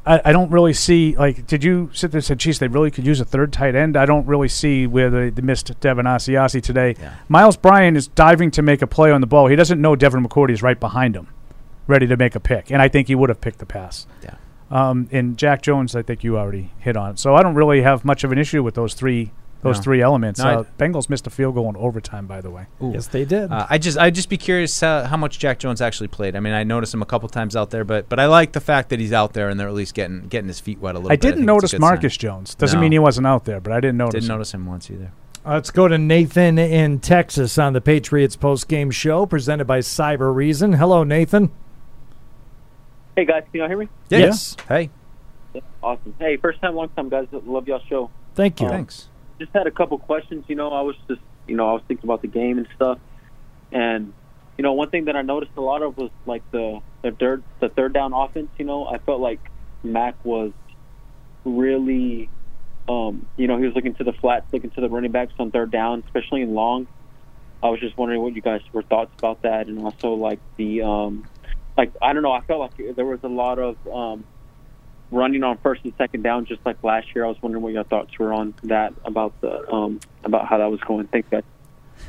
S5: I, I don't really see like. Did you sit there and say, "Geez, they really could use a third tight end"? I don't really see where they, they missed Devin Asiasi today.
S4: Yeah.
S5: Myles Bryant is diving to make a play on the ball. He doesn't know Devin McCourty is right behind him, ready to make a pick, and I think he would have picked the pass.
S4: Yeah.
S5: Um, and Jack Jones, I think you already hit on. So I don't really have much of an issue with those three those
S4: No.
S5: three elements.
S4: No,
S5: uh, Bengals missed a field goal in overtime, by the way.
S4: Ooh.
S3: Yes, they did.
S4: Uh, I just I'd just be curious uh, how much Jack Jones actually played. I mean, I noticed him a couple times out there, but but I like the fact that he's out there and they're at least getting getting his feet wet a little
S5: I
S4: bit.
S5: didn't
S4: think it's a
S5: notice Marcus
S4: sign.
S5: Jones. Doesn't
S4: No.
S5: mean he wasn't out there, but I didn't notice.
S4: Didn't
S5: him.
S4: notice him once either.
S3: Let's go to Nathan in Texas on the Patriots post-game show presented by Cybereason. Hello, Nathan.
S9: Hey guys, can y'all hear me?
S3: Yes.
S4: Hey.
S9: Yeah, awesome. Hey, first time, long time, guys. Love y'all show.
S3: Thank you.
S4: Thanks.
S9: Just had a couple questions. You know, I was just, you know, I was thinking about the game and stuff, and you know, one thing that I noticed a lot of was like the the third the third down offense. You know, I felt like Mac was really, um, you know, he was looking to the flats, looking to the running backs on third down, especially in long. I was just wondering what you guys were thoughts about that, and also like the, um, like I don't know, I felt like there was a lot of um, running on first and second down, just like last year. I was wondering what your thoughts were on that about the um, about how that was going. Thanks, guys.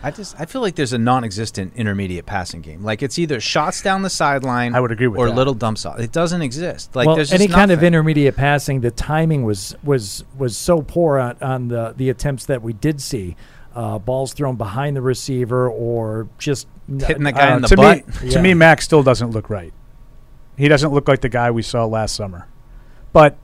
S4: I just I feel like there's a non-existent intermediate passing game. Like it's either shots down the sideline.
S5: I would agree with
S4: or
S5: that.
S4: little dump off. It doesn't exist. Like
S3: well,
S4: there's just
S3: any kind of intermediate passing, the timing was was was so poor on, on the the attempts that we did see. Uh, balls thrown behind the receiver or just
S4: Hitting the guy in the
S5: to
S4: butt.
S5: me,
S3: Yeah.
S5: to me, Max still doesn't look right. He doesn't look like the guy we saw last summer. But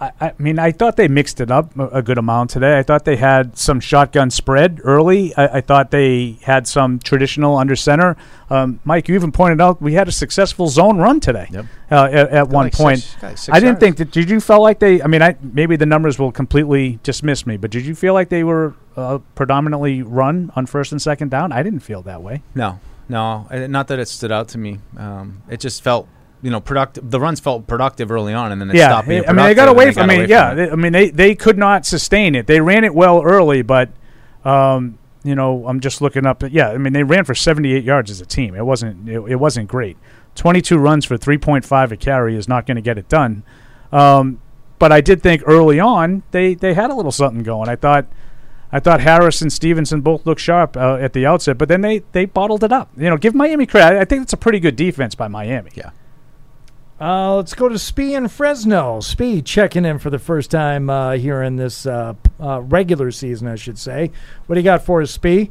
S5: I, I mean, I thought they mixed it up a, a good amount today. I thought they had some shotgun spread early. I, I thought they had some traditional under center. Um, Mike, you even pointed out we had a successful zone run today.
S4: Yep.
S5: Uh, at, at one
S4: like
S5: point,
S4: six- six
S5: I didn't think that. Did you feel like they? I mean, I maybe the numbers will completely dismiss me, but did you feel like they were uh, predominantly run on first and second down? I didn't feel that way.
S4: No, no, not that it stood out to me. Um, it just felt, you know, productive. The runs felt productive early on, and then it
S5: yeah,
S4: stopped being
S5: I mean they got away from. I mean,
S4: away
S5: yeah,
S4: it.
S5: they, I mean they they could not sustain it. They ran it well early, but um, you know, I'm just looking up. Yeah, I mean they ran for 78 yards as a team. It wasn't it, it wasn't great. 22 runs for 3.5 a carry is not going to get it done. Um, but I did think early on they they had a little something going. I thought. I thought Harris and Stevenson both looked sharp uh, at the outset, but then they, they bottled it up. You know, give Miami credit. I think it's a pretty good defense by Miami.
S4: Yeah.
S3: Uh, let's go to Spee in Fresno. Spee checking in for the first time uh, here in this uh, uh, regular season, I should say. What do you got for us, Spee?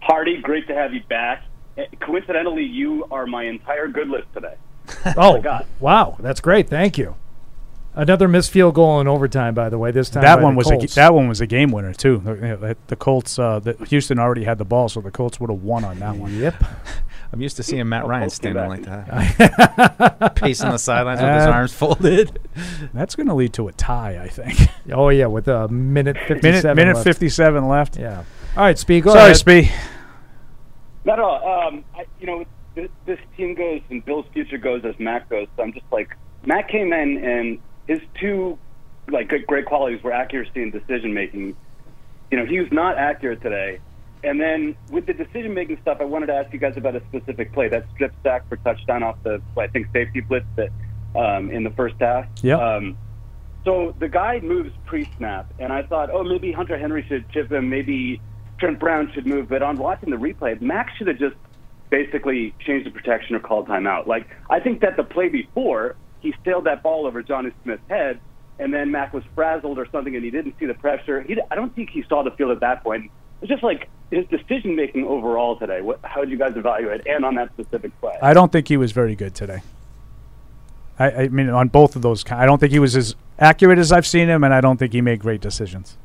S10: Hardy, great to have you back. Eh, Coincidentally, you are my entire good list today. (laughs)
S3: Oh,
S10: God.
S3: wow, that's great. Thank you. Another missed field goal in overtime, by the way. This time
S5: that one
S3: the
S5: was a, that one was a game winner too. The, the Colts, uh, the, Houston already had the ball, so the Colts would have won on that one.
S3: Yep. (laughs)
S4: I'm used to seeing Matt Ryan standing like that, (laughs) pacing the sidelines with his
S5: Uh,
S4: arms folded. (laughs)
S5: That's going to lead to a tie, I think. (laughs)
S3: Oh yeah, with a minute fifty-seven.
S5: minute minute
S3: left.
S5: fifty-seven left.
S3: Yeah. All right, Spee. Go
S5: Sorry,
S3: ahead.
S5: Spee.
S10: Not at all. Um, I, you know, this, this team goes and Bill's future goes as Matt goes. So I'm just like, Matt came in and his two like good, great qualities were accuracy and decision making. You know, he was not accurate today. And then with the decision making stuff, I wanted to ask you guys about a specific play that strip sack for touchdown off the I think safety blitz that um, in the first half.
S5: Yeah.
S10: Um, so the guy moves pre-snap, and I thought, oh, maybe Hunter Henry should chip him, maybe Trent Brown should move. But on watching the replay, Max should have just basically changed the protection or called timeout. Like I think that the play before he sailed that ball over Jonnu Smith's head, and then Mac was frazzled or something, and he didn't see the pressure. He, I don't think he saw the field at that point. It's just like his decision making overall today. What, how would you guys evaluate, and on that specific play?
S5: I don't think he was very good today. I, I mean, on both of those, I don't think he was as accurate as I've seen him, and I don't think he made great decisions.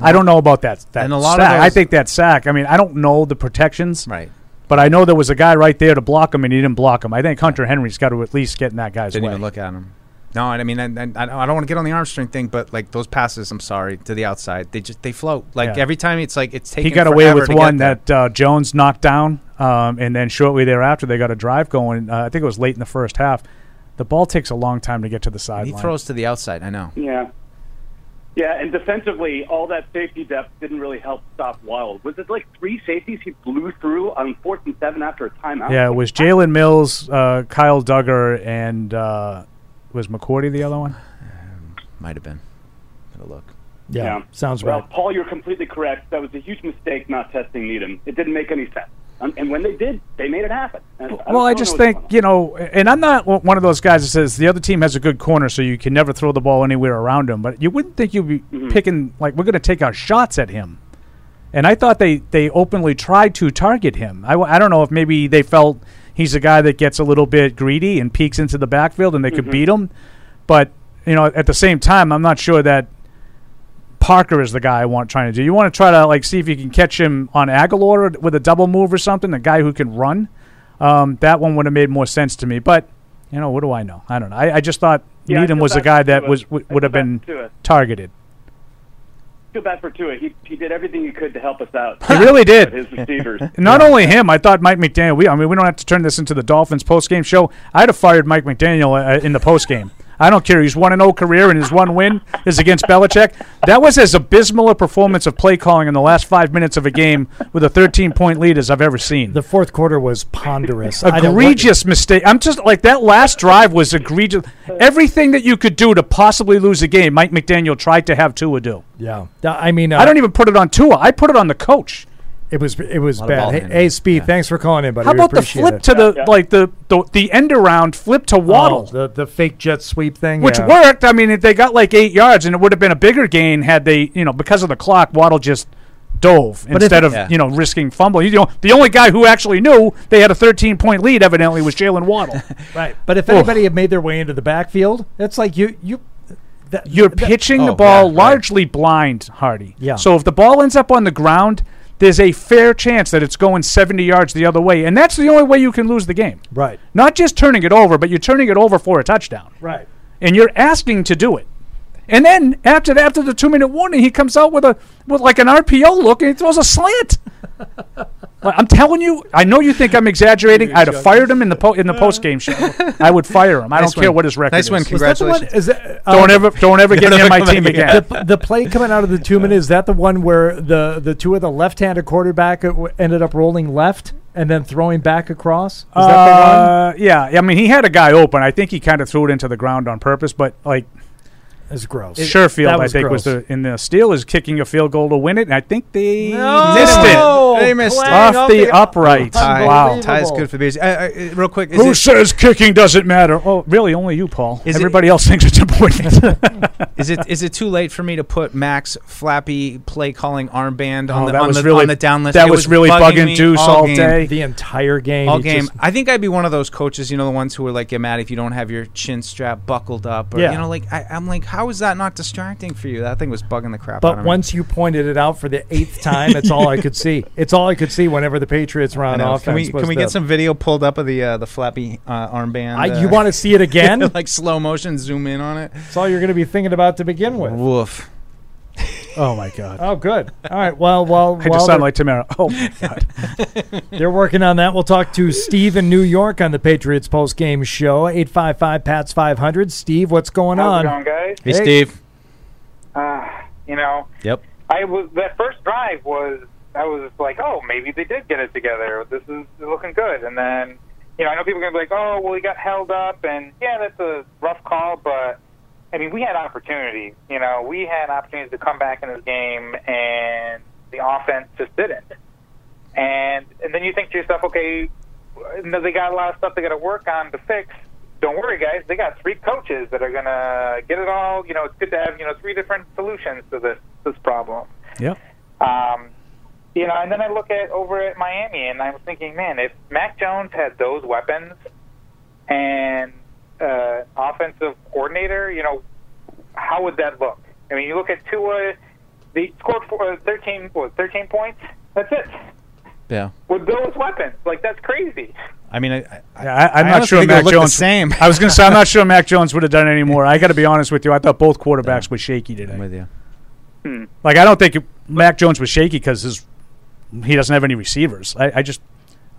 S5: I don't know about that. That
S4: and a lot of
S5: sack. I think that sack. I mean, I don't know the protections,
S4: Right.
S5: but I know there was a guy right there to block him, and he didn't block him. I think Hunter Henry's got to at least get in that guy's
S4: Didn't
S5: way.
S4: even look at him. No, I mean, I, I, I don't want to get on the arm strength thing, but like those passes, I'm sorry, to the outside, they just they float. Like
S5: Yeah.
S4: every time, it's like it's taking.
S5: he got away with one that uh, Jones knocked down, um, and then shortly thereafter they got a drive going. Uh, I think it was late in the first half. The ball takes a long time to get to the sideline.
S4: he
S5: sideline.
S4: throws to the outside. I know.
S10: Yeah. Yeah, and defensively, all that safety depth didn't really help stop Wild. Was it like three safeties he blew through on fourth and seven after a timeout?
S5: Yeah, it was Jalen Mills, uh, Kyle Dugger, and uh, was McCourty the other one?
S4: Might have been. Had a look.
S3: Yeah, sounds
S10: well,
S3: right.
S10: Paul, you're completely correct. That was a huge mistake not testing Needham. It didn't make any sense. Um, and when they did, they made it happen. And
S5: Well, I
S10: don't
S5: just think you know, and I'm not one of those guys that says the other team has a good corner, so you can never throw the ball anywhere around him. But you wouldn't think you'd be
S10: Mm-hmm.
S5: picking like we're going to take our shots at him. And I thought they they openly tried to target him. I, I don't know if maybe they felt he's a guy that gets a little bit greedy and peeks into the backfield and they could
S10: Mhm.
S5: beat him. But you know, at the same time, I'm not sure that Parker is the guy I want trying to do. You want to try to like see if you can catch him on Agholor with a double move or something. The guy who can run. Um, that one would have made more sense to me. But you know, what do I know? I don't know. I, I just thought
S10: Yeah,
S5: Needham was
S10: a
S5: guy that was would, would have been
S10: bad for Tua.
S5: targeted.
S10: Feel bad for Tua. He he did everything he could to help us out.
S5: He really did.
S10: His receivers. (laughs)
S5: Not only him, I thought Mike McDaniel. We, I mean, we don't have to turn this into the Dolphins post game show. I'd have fired Mike McDaniel uh, in the post game. I don't care. He's one and zero career, and his one win is against Belichick. That was as abysmal a performance of play calling in the last five minutes of a game with a 13 point lead as I've ever seen.
S3: The fourth quarter was ponderous.
S5: Egregious mistake. I'm just like that last drive was egregious. Everything that you could do to possibly lose a game, Mike McDaniel tried to have Tua do.
S3: Yeah, I mean, uh,
S5: I don't even put it on Tua. I put it on the coach.
S3: It was it was bad.
S5: ball
S3: Hey, hey, Speed, thanks for calling in, buddy.
S5: How
S3: We
S5: about the flip
S3: it.
S5: to the like the, the the end around flip to oh, Waddle?
S3: Oh, the the fake jet sweep thing,
S5: which
S3: yeah.
S5: worked. I mean, they got like eight yards, and it would have been a bigger gain had they, you know, because of the clock, Waddle just dove
S3: But if-
S5: instead of
S3: Yeah.
S5: you know risking fumble. You know, the only guy who actually knew they had a 13 point lead evidently was Jaylen Waddle. (laughs)
S3: right. But if
S5: Oof.
S3: anybody had made their way into the backfield, it's like you you. That,
S5: You're
S3: that-
S5: pitching the
S3: Oh,
S5: ball
S3: yeah, right.
S5: largely blind, Hardy.
S3: Yeah.
S5: So if the ball ends up on the ground, there's a fair chance that it's going 70 yards the other way, and that's the only way you can lose the game.
S3: Right.
S5: Not just turning it over, but you're turning it over for a touchdown.
S3: Right.
S5: and you're asking to do it. And then after the, after the two minute warning, he comes out with a with like an RPO look and he throws a slant. (laughs) I'm telling you, I know you think I'm exaggerating. I'd have fired him in the po- in the post game show. I would fire him. I
S4: Nice
S5: don't care
S4: win.
S5: what his record
S4: Nice
S5: is.
S4: win.
S3: Was that the one? Is that, uh,
S5: Don't ever don't ever (laughs) get
S4: Don't
S5: near my team
S4: again.
S5: again.
S3: the, the (laughs) play coming out of the two minute is that the one where the the two of the left-handed quarterback uh, ended up rolling left and then throwing back across? Is that the one?
S5: Uh, yeah, I mean he had a guy open. I think he kind of threw it into the ground on purpose, but like
S3: It's gross.
S5: Sherfield,
S3: That
S5: I
S3: was
S5: think was
S3: gross.
S5: the in the Steelers kicking a field goal to win it, and I think they
S3: No!
S5: missed it.
S4: They missed it.
S5: off the
S3: up the-
S5: upright.
S4: Tie,
S5: Wow.
S4: Tie's good for the Bears. Uh, uh, real quick, is
S5: Who
S4: it,
S5: says kicking doesn't matter? Oh, really? Only you, Paul.
S4: Is it-
S5: Everybody else thinks it's important. (laughs) (laughs)
S4: is it is it too late for me to put Max flappy play calling armband on
S5: Oh,
S4: the
S5: that
S4: on the,
S5: really-
S4: on the down list?
S5: that
S4: It
S5: was really
S4: bugging
S5: bugging
S4: me
S5: Deuce all
S4: game.
S5: day.
S3: the entire game.
S4: All game.
S3: just-
S4: I think I'd be one of those coaches, you know, the ones who are like, get mad if you don't have your chin strap buckled up, or
S3: Yeah.
S4: you know, like I, I'm like, how is that not distracting for you? That thing was bugging the crap out
S3: but
S4: of me.
S3: once you pointed it out for the eighth time, it's all I could see. (laughs) It's all I could see whenever the Patriots were
S4: I
S3: on
S4: know.
S3: offense.
S4: Can we
S3: was
S4: can we
S3: the-
S4: get some video pulled up of the uh, the flappy uh, armband?
S3: I,
S4: uh,
S3: you want to see it (laughs) again?
S4: like slow motion, zoom in on it.
S3: That's all you're going to be thinking about to begin with.
S4: Woof.
S5: Oh my god!
S3: Oh, good. All right. Well, well,
S5: I just sound
S3: they're-
S5: like Tamara. Oh my (laughs) god!
S3: They're working on that. We'll talk to Steve in New York on the Patriots post game show. 855 PATS 500. Steve, what's going
S11: How's
S3: on?
S11: it going, guys?
S4: Hey, Steve.
S11: Uh, you know,
S4: Yep.
S11: I was that first drive was I was like, oh, maybe they did get it together. This is looking good. And then, you know, I know people are gonna be like, oh, well, he got held up, and yeah, that's a rough call, but I mean, we had opportunities. You know, we had opportunities to come back in this game, and the offense just didn't. And and then you think to yourself, okay, you know, they got a lot of stuff they got to work on to fix. Don't worry, guys. They got three coaches that are gonna get it all. You know, it's good to have you know three different solutions to this this problem.
S5: Yep.
S11: Um, you know, and then I look at over at Miami, and I was thinking, man, if Mac Jones had those weapons and uh, offensive coordinator, you know, how would that look? I mean, you look at Tua, they scored four, uh, 13, what, 13 points? That's it.
S4: Yeah.
S11: With those weapons. Like, that's crazy.
S4: I mean, I, I,
S5: Yeah, I, I'm
S4: I
S5: not sure Mac
S4: looked the
S5: Jones.
S4: same.
S5: I was going to say I'm not sure (laughs) Mac Jones would have done any more. I got to be honest with you. I thought both quarterbacks were shaky today.
S4: I'm with you.
S11: Hmm.
S5: Like I don't think Mac Jones was shaky because his he doesn't have any receivers. I, I just,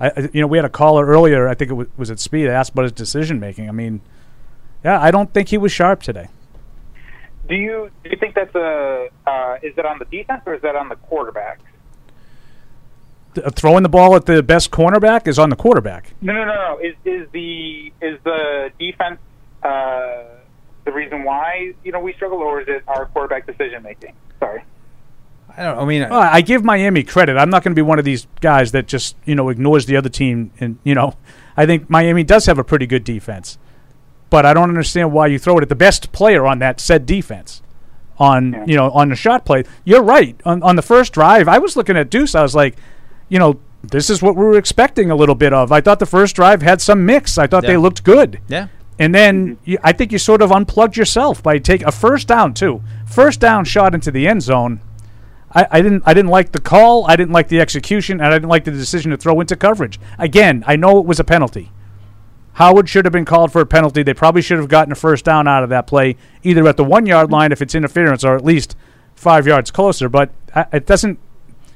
S5: I you know, we had a caller earlier. I think it was, was at Speed asked about his decision making. I mean, yeah, I don't think he was sharp today.
S11: Do you do you think that's a uh, is that on the defense or is that on the quarterback?
S5: Th- throwing the ball at the best cornerback is on the quarterback.
S11: No, no, no, no. Is is the is the defense uh, the reason why you know we struggle, or is it our quarterback decision making? Sorry.
S4: I don't. I mean,
S5: Well, I give Miami credit. I'm not going to be one of these guys that just you know ignores the other team. And you know, I think Miami does have a pretty good defense, but I don't understand why you throw it at the best player on that said defense. On you know on the shot play, you're right. On on the first drive, I was looking at Deuce. I was like, you know, this is what we were expecting a little bit of. I thought the first drive had some mix. I thought
S4: Yeah.
S5: they looked good.
S4: yeah.
S5: And then you, I think you sort of unplugged yourself by take a first down too. first down shot into the end zone. I, I didn't I didn't like the call. I didn't like the execution, and I didn't like the decision to throw into coverage. Again, I know it was a penalty. Howard should have been called for a penalty. They probably should have gotten a first down out of that play, either at the one yard mm-hmm. line if it's interference, or at least five yards closer. But it doesn't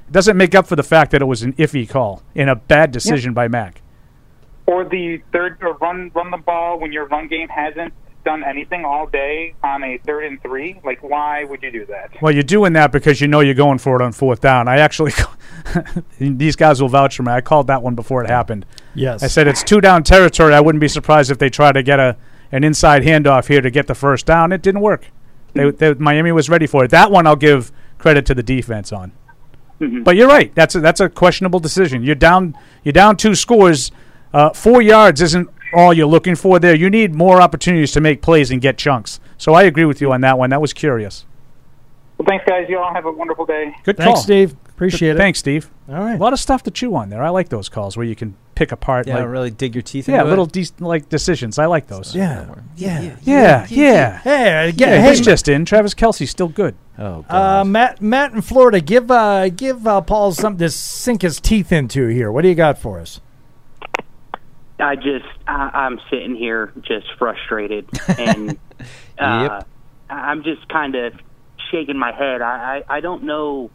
S5: it doesn't make up for the fact that it was an iffy call and a bad decision by Mac.
S11: Or the third or run run the ball when your run game hasn't done anything all day on a third and three. Like, why would you do that?
S5: Well, you're doing that because you know you're going for it on fourth down. I actually, (laughs) these guys will vouch for me. I called that one before it happened.
S3: Yes.
S5: I said it's two down territory. I wouldn't be surprised if they try to get a an inside handoff here to get the first down. It didn't work. They, they, Miami was ready for it. That one I'll give credit to the defense on. But you're right. That's a, that's a questionable decision. You're down. You're down two scores. Uh, four yards isn't all you're looking for there. You need more opportunities to make plays and get chunks. So I agree with you on that one. That was curious.
S11: Well, thanks, guys. You all have a wonderful day.
S5: Good
S3: Thanks,
S5: call.
S3: Steve. Appreciate
S5: Good-
S3: it.
S5: Thanks, Steve.
S3: All right.
S5: A lot of stuff to chew on there. I like those calls where you can pick apart.
S4: Yeah,
S5: like,
S4: really dig your teeth
S5: Yeah,
S4: into it.
S5: little de- like decisions. I like those.
S3: Yeah. Yeah.
S5: Yeah, yeah.
S3: Hey,
S5: Yeah,
S3: hey,
S5: he's just in. Travis Kelce's still good.
S4: Oh,
S3: Uh, Matt, Matt in Florida, give uh, give uh, Paul something to sink his teeth into here. What do you got for us?
S12: I just I, I'm sitting here just frustrated, (laughs) and uh, I'm just kind of shaking my head. I, I I don't know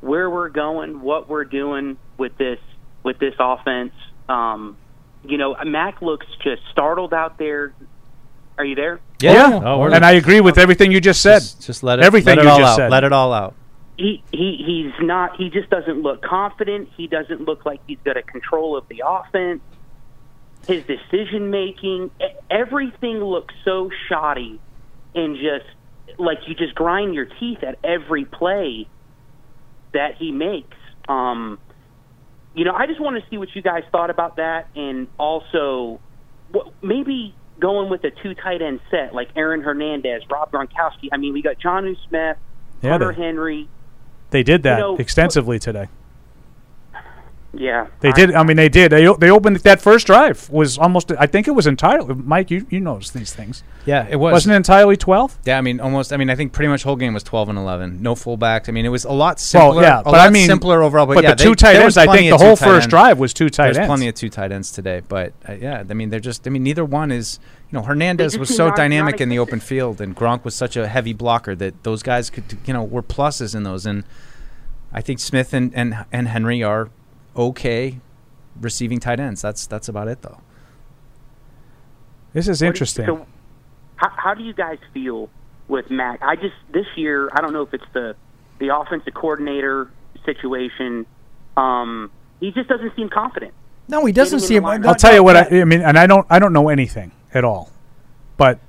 S12: where we're going, what we're doing with this with this offense. Um, you know, Mac looks just startled out there. Are you there?
S5: Yeah,
S4: Oh,
S5: and I agree with everything you just said.
S4: Just, just let it.
S5: everything
S4: let it
S5: you
S4: all
S5: just
S4: out.
S5: said.
S4: Let it all out.
S12: he he he's not he just doesn't look confident he doesn't look like he's got a control of the offense his decision making everything looks so shoddy and just like you just grind your teeth at every play that he makes. Um you know i just want to see what you guys thought about that and also what, maybe going with a two tight end set like aaron hernandez rob gronkowski. I mean we got jonnu smith
S5: Yeah,
S12: hunter
S5: they-
S12: henry.
S5: They did that
S12: You know,
S5: extensively today.
S12: Yeah,
S5: They did. I mean, they did. They they opened that first drive was almost. I think it was entirely. Mike, you you noticed these things.
S4: Yeah, it was.
S5: Wasn't it entirely twelve?
S4: Yeah, I mean, almost. I mean, I think pretty much whole game was twelve and eleven. No fullbacks. I mean, it was a lot simpler.
S5: Well, yeah,
S4: a
S5: but
S4: lot
S5: I mean,
S4: simpler overall. But,
S5: but
S4: yeah,
S5: the two
S4: they-
S5: tight ends, I think the whole first
S4: ends.
S5: drive was two tight ends.
S4: There's
S5: ends.
S4: plenty of two tight ends today, but uh, yeah, I mean, they're just. I mean, neither one is. You know, Hernandez was so
S12: non-
S4: dynamic in the open field, and Gronk was such a heavy blocker that those guys could, you know, were pluses in those. And I think Smith and and, and Henry are okay receiving tight ends. That's that's about it, though.
S5: This is
S12: What do you-
S5: interesting.
S12: So, how, how do you guys feel with Mac? I just this year, I don't know if it's the the offensive coordinator situation. Um, he just doesn't seem confident.
S3: No, he doesn't seem.
S12: the.
S5: I'll tell you what I, I mean, and I don't I don't know anything at all, but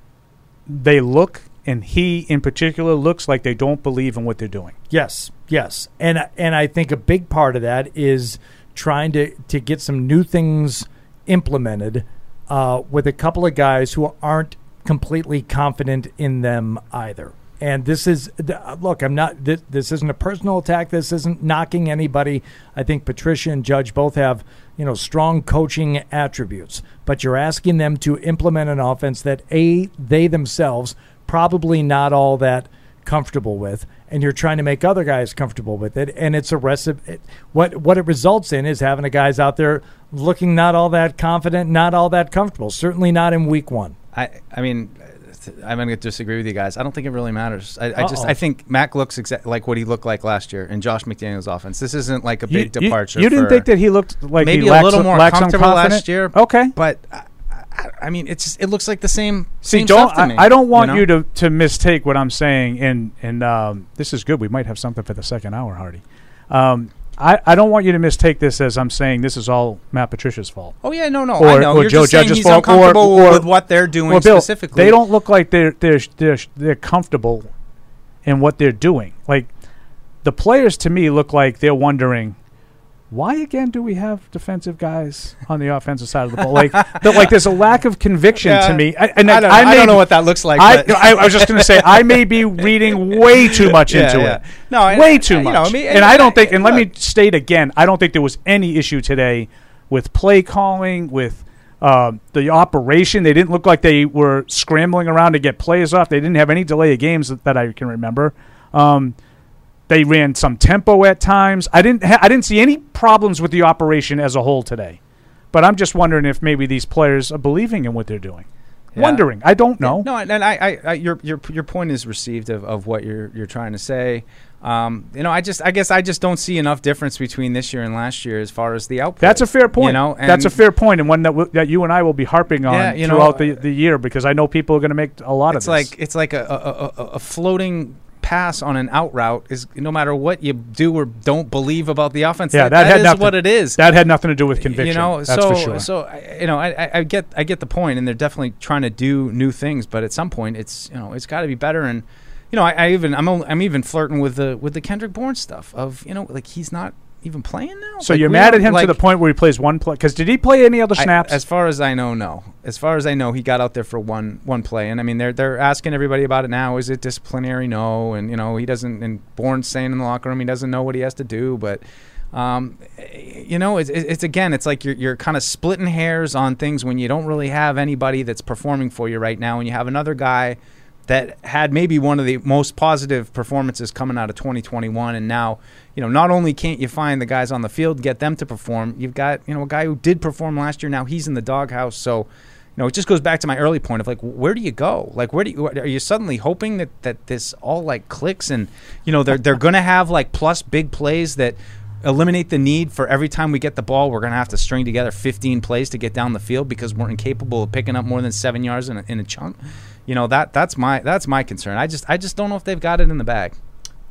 S5: they look, and he in particular looks like they don't believe in what they're doing.
S3: Yes, yes, and and I think a big part of that is trying to to get some new things implemented uh, with a couple of guys who aren't completely confident in them either. And this is look, I'm not. This, this isn't a personal attack. This isn't knocking anybody. I think Patricia and Judge both have you know strong coaching attributes, but you're asking them to implement an offense that a they themselves probably not all that comfortable with and you're trying to make other guys comfortable with it and it's a recipe what what it results in is having the guys out there looking not all that confident not all that comfortable certainly not in week 1
S4: I I mean, I'm going to disagree with you guys. I don't think it really matters. I, I just I think Mac looks exa- like what he looked like last year in Josh McDaniels' offense. This isn't like a big
S5: you-
S4: departure.
S5: You, didn't
S4: for-
S5: think that he looked like
S4: maybe a little more comfortable last year.
S5: Okay,
S4: but I, mean, it's it looks like the same.
S5: See,
S4: same
S5: don't
S4: stuff to
S5: I,
S4: me,
S5: I don't want
S4: know?
S5: you, to, to mistake what I'm saying, and and um, this is good. We might have something for the second hour, Hardy. Um, I, I don't want you to mistake this as I'm saying this is all Matt Patricia's fault.
S4: Oh yeah, no, no,
S5: or,
S4: I know.
S5: or
S4: You're
S5: Joe
S4: just
S5: Judge's
S4: he's
S5: fault, or, or
S4: with what they're doing
S5: Bill,
S4: specifically.
S5: They don't look like they're they're they're they're comfortable in what they're doing. Like the players to me look like they're wondering. Why again do we have defensive guys on the offensive side of the ball? Like, the, like there's a lack of conviction
S4: Yeah,
S5: to me. I, and
S4: I don't-
S5: I, may
S4: don't know what that looks like,
S5: I,
S4: but-
S5: was just going to say I may be (laughs) reading way too much
S4: Yeah,
S5: into
S4: yeah.
S5: it.
S4: No,
S5: way
S4: I-
S5: too
S4: you
S5: much.
S4: know, I mean,
S5: and
S4: and
S5: I don't think. And let me state again, I don't think there was any issue today with play calling, with Uh, the operation, they didn't look like they were scrambling around to get plays off. They didn't have any delay of games that, that I can remember. Um, they ran some tempo at times. I didn't. Ha- I didn't see any problems with the operation as a whole today. But I'm just wondering if maybe these players are believing in what they're doing.
S4: Yeah.
S5: Wondering. I don't know.
S4: No, and I, I, I, your, your, your point is received of, of what you're, you're trying to say. Um, you know, I just, I guess, I just don't see enough difference between this year and last year as far as the output.
S5: That's a fair point.
S4: You know,
S5: that's a fair point, and one that, w- that you and I will be harping on
S4: Yeah, you know,
S5: throughout the, the year because I know people are going to make a lot
S4: It's
S5: of this.
S4: like, it's like a, a, a, a floating pass on an out route is no matter what you do or don't believe about the offense.
S5: yeah, that,
S4: that
S5: had
S4: is
S5: nothing,
S4: what it is.
S5: That had nothing to do with conviction.
S4: You know, so
S5: sure.
S4: so you know, I, I- I get I get the point, and they're definitely trying to do new things, but at some point, it's you know, it's got to be better. And you know, I, I even I'm only, I'm even flirting with the with the Kendrick Bourne stuff of you know, like he's not even playing now.
S5: So
S4: Like,
S5: you're mad at him
S4: like,
S5: to the point where he plays one play? Because did he play any other
S4: I-
S5: snaps?
S4: as far as I know, no. As far as I know, he got out there for one one play, and I mean they're they're asking everybody about it now. Is it disciplinary? No, and you know he doesn't. And Bourne's saying in the locker room he doesn't know what he has to do, but. Um, you know, it's, it's again, it's like you're you're kind of splitting hairs on things when you don't really have anybody that's performing for you right now, and you have another guy that had maybe one of the most positive performances coming out of 2021 and now you know not only can't you find the guys on the field get them to perform you've got you know a guy who did perform last year. Now he's in the doghouse. So you know it just goes back to my early point of like where do you go? Like where do you are you suddenly hoping that that this all like clicks? And you know they're they're going to have like plus big plays that eliminate the need for every time we get the ball we're going to have to string together 15 plays to get down the field because we're incapable of picking up more than 7 yards in a, in a chunk you know that that's my that's my concern. I just I just don't know if they've got it in the bag.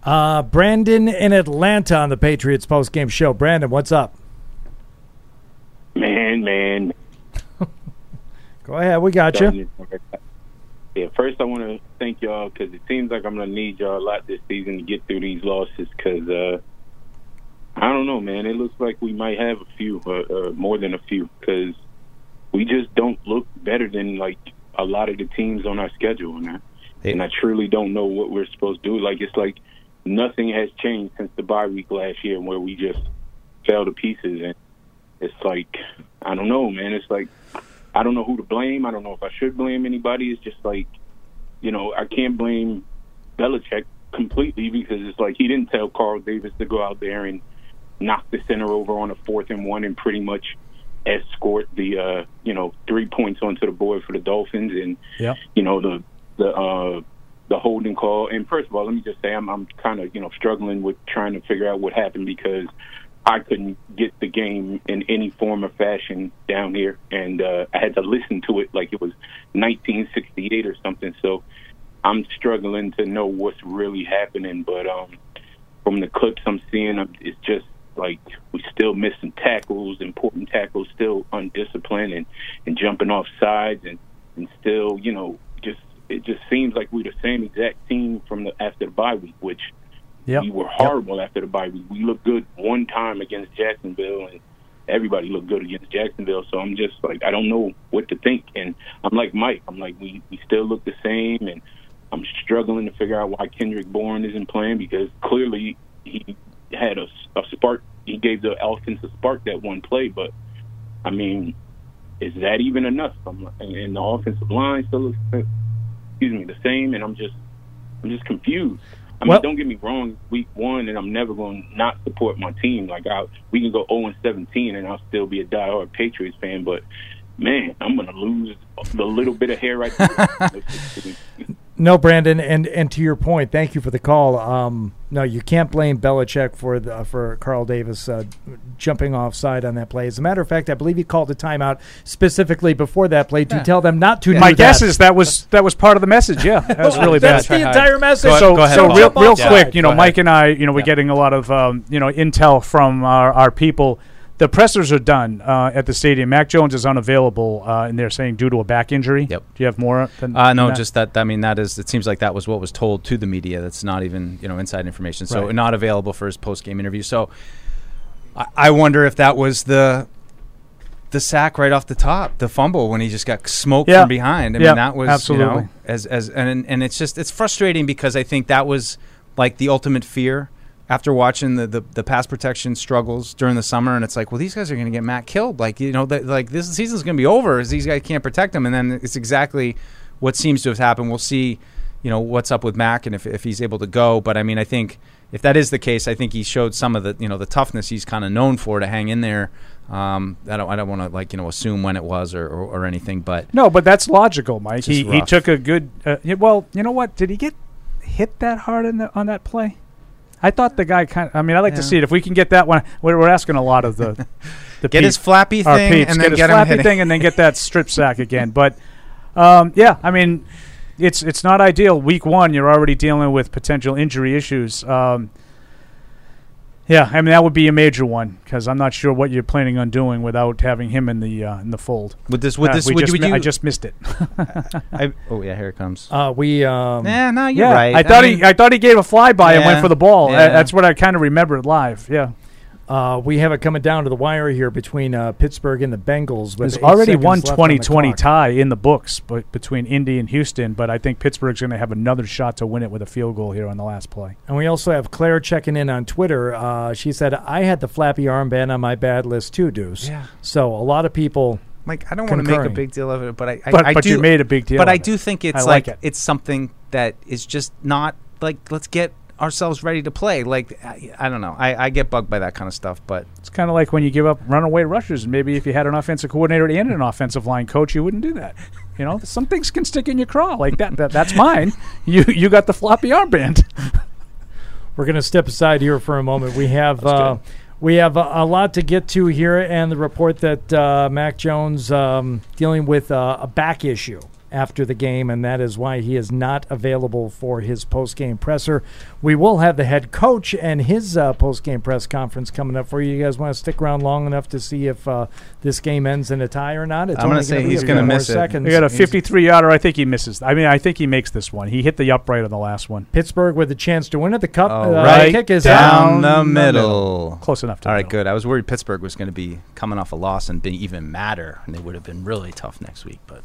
S3: Uh, Brandon in Atlanta on the Patriots post game show. Brandon, what's up?
S13: Man, man. (laughs)
S3: Go ahead, we got you.
S13: Yeah, first I want to thank y'all because it seems like I'm gonna need y'all a lot this season to get through these losses. Because uh, I don't know, man. It looks like we might have a few, uh, uh, more than a few, because we just don't look better than like a lot of the teams on our schedule, man. And I truly don't know what we're supposed to do. Like it's like nothing has changed since the bye week last year, where we just fell to pieces. And it's like I don't know, man. It's like I don't know who to blame. I don't know if I should blame anybody. It's just like you know I can't blame Belichick completely because it's like he didn't tell Carl Davis to go out there and knock the center over on a fourth and one and pretty much escort the uh you know three points onto the board for the Dolphins and
S5: yeah.
S13: you know the the uh the holding call. And first of all let me just say I'm I'm kind of you know struggling with trying to figure out what happened because I couldn't get the game in any form or fashion down here. And uh I had to listen to it like it was 1968 or something. So I'm struggling to know what's really happening. But um from the clips I'm seeing it's just like we still missing tackles, important tackles, still undisciplined and, and jumping off sides and, and still, you know, just it just seems like we're the same exact team from the after the bye week, which
S5: Yep.
S13: we were horrible after the bye week. We looked good one time against Jacksonville and everybody looked good against Jacksonville. So I'm just like I don't know what to think and I'm like Mike, I'm like we, we still look the same and I'm struggling to figure out why Kendrick Bourne isn't playing because clearly he had a, a spark. He gave the offense a spark that one play, but I mean, is that even enough? I'm, and, and the offensive line still looks, excuse me, the same, and I'm just, I'm just confused. I mean,
S3: Well-
S13: don't get me wrong. Week one, and I'm never going to not support my team. Like I, we can go 0 and 17, and I'll still be a diehard Patriots fan. But man, I'm going to lose the little bit of hair right there. (laughs)
S3: No, Brandon, and and to your point, thank you for the call. Um, no, you can't blame Belichick for the for Carl Davis uh, jumping offside on that play. As a matter of fact, I believe he called a timeout specifically before that play to
S5: Yeah.
S3: tell them not to.
S5: My
S3: do
S5: guess
S3: that.
S5: is that was that was part of the message. Yeah, that was (laughs) really
S3: That's
S5: bad.
S3: the entire message.
S5: So,
S3: Go ahead,
S5: so
S3: Paul.
S5: real, real
S3: offside.
S5: quick, you know, Mike and I, you know, we're getting a lot of, um, you know, intel from our, our people. The pressers are done uh, at the stadium. Mac Jones is unavailable, uh, and they're saying due to a back injury. Yep. Do you have more? Than,
S4: Uh, no,
S5: that?
S4: just that. I mean, that is. It seems like that was what was told to the media. That's not even you know inside information. So
S5: Right.
S4: not available for his post game interview. So I, I wonder if that was the the sack right off the top, the fumble when he just got smoked
S5: Yeah.
S4: from behind. I
S5: Yeah,
S4: mean, that was you
S5: absolutely.
S4: know as as and and it's just it's frustrating because I think that was like the ultimate fear after watching the, the, the pass protection struggles during the summer, and it's like, well, these guys are going to get Matt killed. Like you know, that like this season's going to be over as these guys can't protect him, and then it's exactly what seems to have happened. We'll see, you know, what's up with Mac and if if he's able to go. But I mean, I think if that is the case, I think he showed some of the you know the toughness he's kind of known for to hang in there. Um, I don't I don't want to like you know assume when it was or, or, or anything, but
S5: No, but that's logical, Mike. He
S4: just
S5: he took a good. Uh, well, you know what? Did he get hit that hard in the, on that play? I thought the guy kind. of... I mean, I like to see it. If we can get that one, we're, we're asking a lot of the. (laughs) the
S4: Get his flappy thing
S5: peeps.
S4: and
S5: get
S4: then
S5: his
S4: get
S5: flappy
S4: hitting.
S5: thing and then get that (laughs) strip sack again. But um, yeah, I mean, it's it's not ideal. Week one, you're already dealing with potential injury issues. Um, yeah, I mean that would be a major one because I'm not sure what you're planning on doing without having him in the uh, in the fold.
S4: Would this- would
S5: Uh,
S4: this- would
S5: just
S4: you- would
S5: mi- I just missed it. (laughs)
S4: I, oh yeah, here it comes.
S3: Uh, we um,
S4: Yeah, no, you're
S5: yeah,
S4: right.
S5: I thought
S4: mean-
S5: he I thought he gave a flyby and went for the ball.
S4: Yeah.
S5: that's what I kind of remembered live. Yeah.
S3: Uh, we have it coming down to the wire here between uh, Pittsburgh and the Bengals.
S5: There's already
S3: seconds
S5: one
S3: left on
S5: 2020 tie in the books but between Indy and Houston, but I think Pittsburgh's going to have another shot to win it with a field goal here on the last play.
S3: And we also have Claire checking in on Twitter. Uh, she said, "I had the flappy armband on my bad list too, Deuce."
S4: Yeah.
S3: So a lot of people.
S4: Like I don't want to make a big deal of it, but I, I,
S5: But-
S4: I
S5: but
S4: do,
S5: you made a big deal
S4: But
S5: of
S4: I
S5: it.
S4: do think it's
S5: I like
S4: like,
S5: it.
S4: it's something that is just not like let's get ourselves ready to play. Like I, I don't know, I, I get bugged by that kind of stuff, but
S5: It's kind of like when you give up runaway rushes. Maybe if you had an offensive coordinator and an offensive line coach, you wouldn't do that. You know, some things can stick in your craw like that. that that's mine. (laughs) You you got the floppy armband. (laughs)
S3: We're going to step aside here for a moment. We have uh, we have a, a lot to get to here, and the report that uh, Mac Jones um, dealing with uh, a back issue after the game, and that is why he is not available for his post game presser. We will have the head coach and his uh, post game press conference coming up for you. You guys want to stick around long enough to see if uh, this game ends in a tie or not? It's
S4: I'm gonna say he's gonna miss it.
S3: Seconds.
S5: He got a 53 yarder. I think he misses. I mean, I think he makes this one. He hit the upright on the last one.
S3: Pittsburgh with a chance to win it. The cup
S4: All
S3: uh,
S4: right,
S3: kick is
S4: down
S3: out.
S4: the middle.
S5: Close enough. To
S4: All
S5: the
S4: good. I was worried Pittsburgh was going to be coming off a loss and be even madder, and they would have been really tough next week. But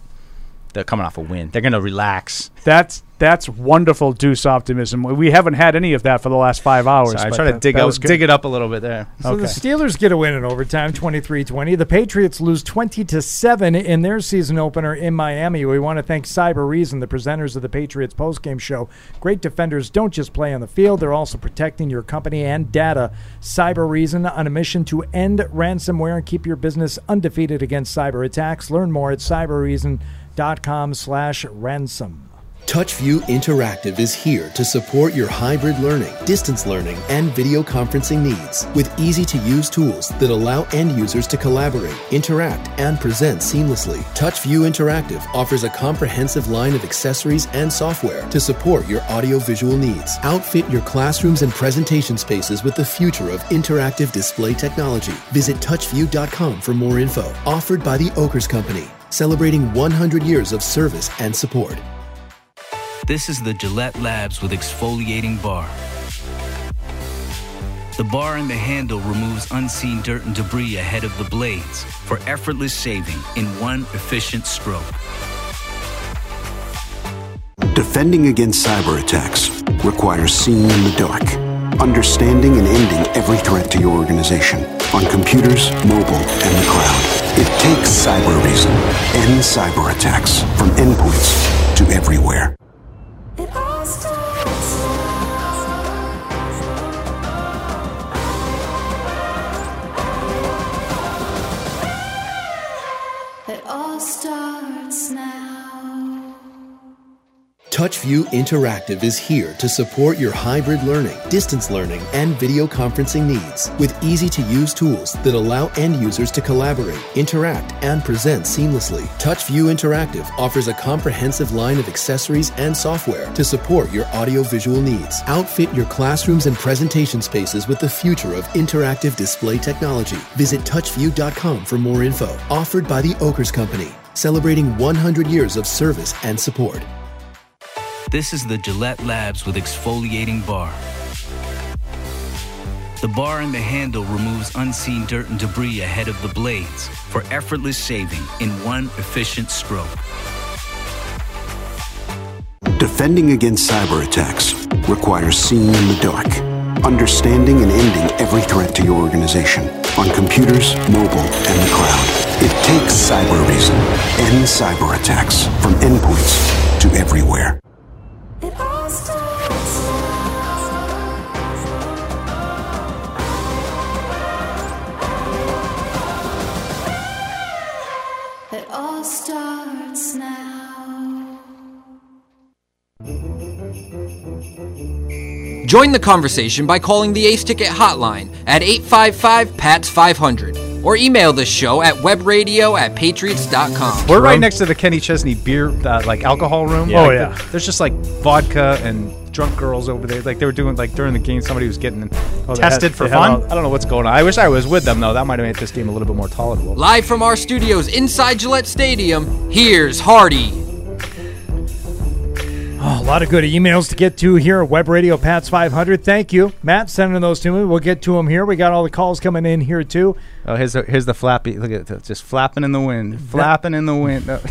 S4: they're coming off a win. They're going to relax.
S5: That's that's wonderful deuce optimism. We haven't had any of that for the last five hours.
S4: So I
S5: but
S4: try to
S5: that-
S4: dig
S5: that
S4: out, dig it up a little bit there.
S3: So the Steelers get a win in overtime, 23-20. The Patriots lose 20 to 7 in their season opener in Miami. We want to thank Cybereason, the presenters of the Patriots postgame show. Great defenders don't just play on the field, they're also protecting your company and data. Cybereason on a mission to end ransomware and keep your business undefeated against cyber attacks. Learn more at cybereason.com slash ransom.
S14: TouchView Interactive is here to support your hybrid learning, distance learning, and video conferencing needs with easy to use tools that allow end users to collaborate, interact, and present seamlessly. TouchView Interactive offers a comprehensive line of accessories and software to support your audiovisual needs. Outfit your classrooms and presentation spaces with the future of interactive display technology. Visit touchview.com for more info. Offered by the Okers Company, celebrating 100 years of service and support.
S15: This is the Gillette Labs with exfoliating bar. The bar and the handle removes unseen dirt and debris ahead of the blades for effortless shaving in one efficient stroke.
S16: Defending against cyber attacks requires seeing in the dark, understanding and ending every threat to your organization on computers, mobile, and the cloud. It takes Cybereason. and cyber attacks from endpoints to everywhere.
S14: TouchView Interactive is here to support your hybrid learning, distance learning, and video conferencing needs with easy to use tools that allow end users to collaborate, interact, and present seamlessly. TouchView Interactive offers a comprehensive line of accessories and software to support your audiovisual needs. Outfit your classrooms and presentation spaces with the future of interactive display technology. Visit touchview.com for more info. Offered by the Okers Company, celebrating 100 years of service and support.
S15: This is the Gillette Labs with exfoliating bar. The bar and the handle removes unseen dirt and debris ahead of the blades for effortless shaving in one efficient stroke.
S16: Defending against cyber attacks requires seeing in the dark, understanding and ending every threat to your organization on computers, mobile, and the cloud. It takes Cybereason. and cyber attacks from endpoints to everywhere.
S17: Starts now.
S1: Join the conversation by calling the Ace Ticket hotline at 855 PATS 500 or email the show at webradio at patriots.com.
S4: We're right next to the Kenny Chesney beer, uh, like alcohol room.
S5: Yeah. Oh,
S4: Like,
S5: yeah.
S4: the- there's just like vodka and drunk girls over there. Like they were doing like during the game, somebody was getting
S5: Oh,
S4: tested
S5: had-
S4: for fun.
S5: all-
S4: I don't know what's going on. I wish I was with them though. That might have made this game a little bit more tolerable.
S1: Live from our studios inside Gillette Stadium, here's Hardy.
S3: Oh, a lot of good emails to get to here at Web Radio Pats 500. Thank you, Matt, sending those to me. We'll get to them here. We got all the calls coming in here too.
S4: Oh, here's the, here's the flappy. Look at it, just flapping in the wind, flapping in the wind. No. (laughs)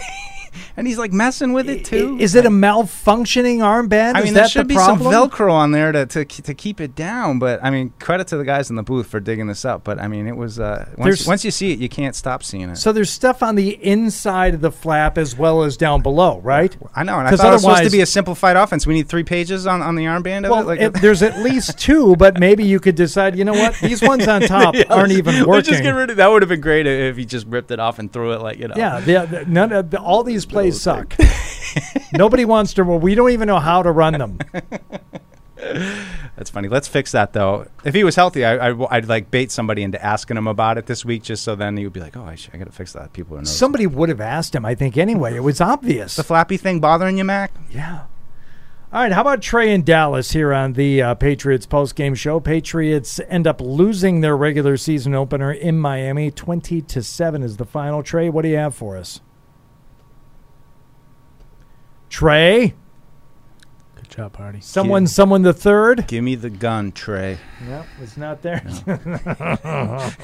S4: (laughs) and he's like messing with it too.
S3: Is it a malfunctioning armband?
S4: I
S3: Is
S4: mean,
S3: that
S4: there should
S3: the
S4: be some? Velcro on there to, to to keep it down. But I mean, credit to the guys in the booth for digging this up. But I mean, it was uh, once, once you see it, you can't stop seeing it.
S3: So there's stuff on the inside of the flap as well as down below, right?
S4: I know, and I thought it was supposed to be a simplified offense. We need three pages on, on the armband of
S3: Well,
S4: it. Like
S3: it- there's at (laughs) least two, but maybe you could decide. You know what? These ones on (laughs) top
S4: Yeah,
S3: aren't
S4: let's-
S3: even
S4: let's
S3: working.
S4: just get rid of that. Would have been great if he just ripped it off and threw it like you know.
S3: Yeah, the, the, none of the, all these plays suck. (laughs) Nobody wants to. Well, we don't even know how to run them. (laughs)
S4: That's funny. Let's fix that though. If he was healthy, I, would like bait somebody into asking him about it this week, just so then he would be like, "Oh, I, should, I got to fix that." People are.
S3: Somebody would have asked him. I think anyway. It was obvious. (laughs)
S4: the flappy thing bothering you, Mac?
S3: Yeah. All right, how about Trey and Dallas here on the uh, Patriots post-game show? Patriots end up losing their regular season opener in Miami, twenty to seven is the final. Trey, what do you have for us? Trey,
S5: Good job, Hardy.
S3: someone, someone the third.
S4: Give me the gun, Trey.
S3: Yep, it's not there. (laughs)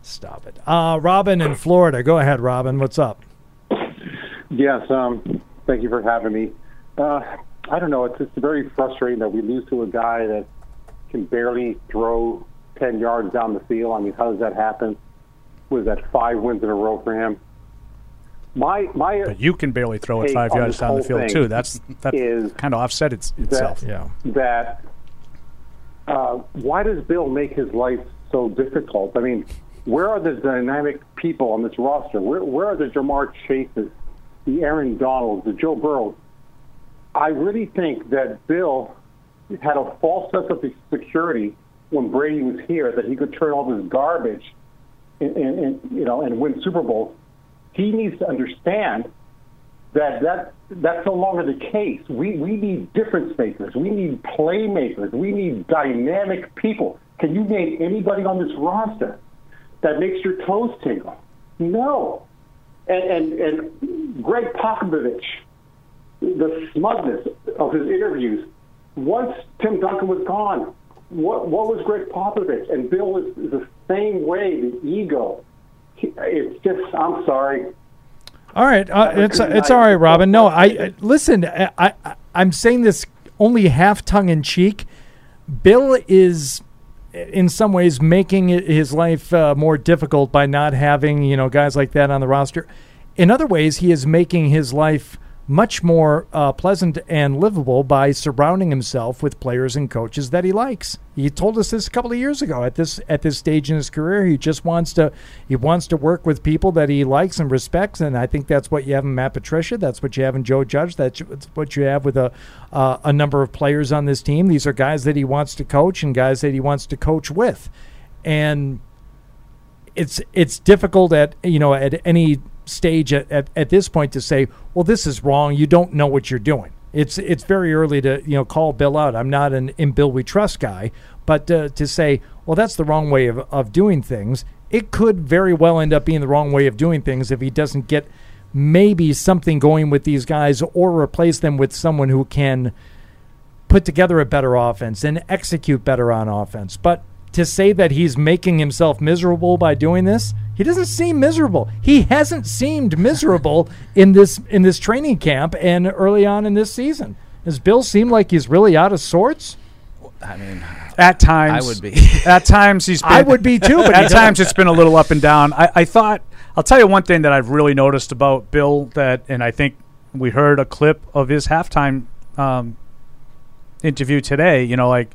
S3: Stop it. Uh, Robin in Florida. Go ahead, Robin. What's up?
S18: Yes, um, thank you for having me. Uh, I don't know. It's just very frustrating that we lose to a guy that can barely throw 10 yards down the field. I mean, how does that happen? Was that five wins in a row for him? My my
S5: But you can barely throw it five yards down the field too. That's that
S18: is
S5: kind of offset its, itself.
S18: that, that uh, why does Bill make his life so difficult? I mean, where are the dynamic people on this roster? Where, where are the Ja'Marr Chases, the Aaron Donalds, the Joe Burrows? I really think that Bill had a false sense of security when Brady was here that he could turn all this garbage and, and, and you know and win Super Bowls. He needs to understand that that that's no longer the case. We we need difference makers. We need playmakers. We need dynamic people. Can you name anybody on this roster that makes your toes tingle? No. And and and Gregg Popovich, the smugness of his interviews. Once Tim Duncan was gone, what what was Gregg Popovich? And Bill is, the same way. The ego. It's just. I'm sorry.
S3: All right, uh, it's it's all right, Robin. No, I, I listen. I, I I'm saying this only half tongue in cheek. Bill is, in some ways, making his life uh, more difficult by not having you know guys like that on the roster. In other ways, he is making his life much more uh, pleasant and livable by surrounding himself with players and coaches that he likes. He told us this a couple of years ago. At this at this stage in his career, he just wants to he wants to work with people that he likes and respects, and I think that's what you have in Matt Patricia. That's what you have in Joe Judge. That's what you have with a uh, a number of players on this team. These are guys that he wants to coach and guys that he wants to coach with, and it's it's difficult at you know at any stage at, at, at this point to say well this is wrong. You don't know what you're doing. It's it's very early to you know call bill out. I'm not an in bill we trust guy but uh, to say well that's the wrong way of, of doing things. It could very well end up being the wrong way of doing things if he doesn't get maybe something going with these guys or replace them with someone who can put together a better offense and execute better on offense. But to say that he's making himself miserable by doing this, he doesn't seem miserable. He hasn't seemed miserable (laughs) in this in this training camp and early on in this season. Does Bill seem like he's really out of sorts?
S4: I mean, (sighs)
S5: At times,
S4: I would be. (laughs)
S5: at times, he's. (laughs) Been,
S3: I would be too, but
S5: at times, it's been a little up and down. I, I thought. I'll tell you one thing that I've really noticed about Bill that, and I think we heard a clip of his halftime um, interview today. You know, like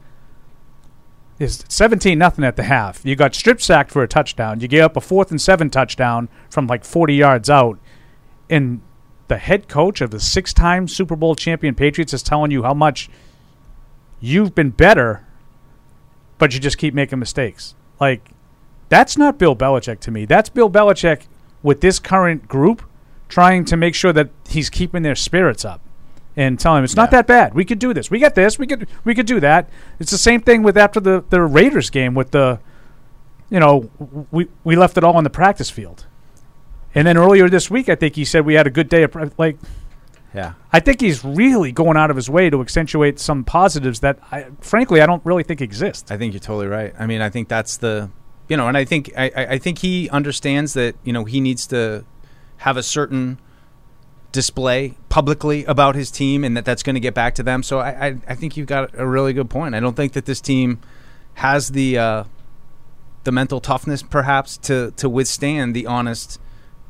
S5: is seventeen nothing at the half. You got strip sacked for a touchdown. You gave up a fourth and seven touchdown from like forty yards out, and the head coach of the six-time Super Bowl champion Patriots is telling you how much you've been better, but you just keep making mistakes. Like that's not Bill Belichick to me. That's Bill Belichick with this current group trying to make sure that he's keeping their spirits up and telling them it's not that bad. We could do this. We got this. We could we could do that. It's the same thing with after the the Raiders game with the you know, we we left it all on the practice field. And then earlier this week I think he said we had a good day of pra- like
S4: Yeah.
S5: I think he's really going out of his way to accentuate some positives that I frankly I don't really think exist.
S4: I think you're totally right. I mean, I think that's the, you know, and I think I I think he understands that you know he needs to have a certain display publicly about his team, and that that's going to get back to them. So I, I I think you've got a really good point. I don't think that this team has the uh, the mental toughness, perhaps, to to withstand the honest,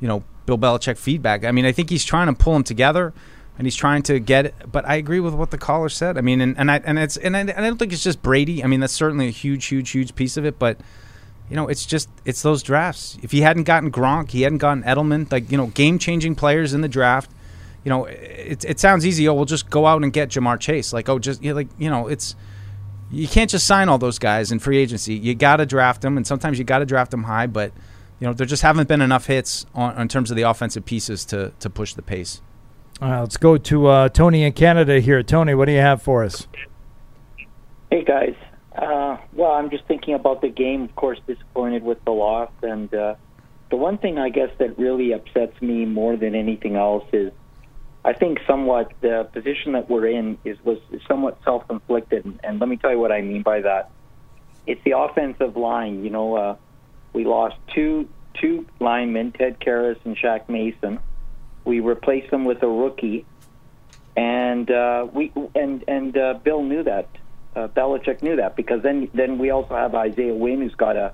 S4: you know, Bill Belichick feedback. I mean, I think he's trying to pull them together. And he's trying to get it, but I agree with what the caller said. I mean, and, and I and it's and I, and I don't think it's just Brady. I mean, that's certainly a huge, huge, huge piece of it. But you know, it's just it's those drafts. If he hadn't gotten Gronk, he hadn't gotten Edelman, like you know, game changing players in the draft. You know, it it sounds easy. Oh, we'll just go out and get Ja'Marr Chase. Like, oh, just you know, like you know, it's you can't just sign all those guys in free agency. You got to draft them, and sometimes you got to draft them high. But you know, there just haven't been enough hits on in terms of the offensive pieces to to push the pace.
S3: All right, let's go to uh, Tony in Canada here. Tony, what do you have for us?
S19: Hey guys. Uh, well, I'm just thinking about the game. Of course, disappointed with the loss, and uh, the one thing I guess that really upsets me more than anything else is, I think somewhat the position that we're in is was somewhat self-inflicted, and, and let me tell you what I mean by that. It's the offensive line. You know, uh, we lost two two linemen, Ted Karras and Shaq Mason. We replaced them with a rookie, and uh, we and and uh, Bill knew that. Uh, Belichick knew that because then then we also have Isaiah Wynn who's got a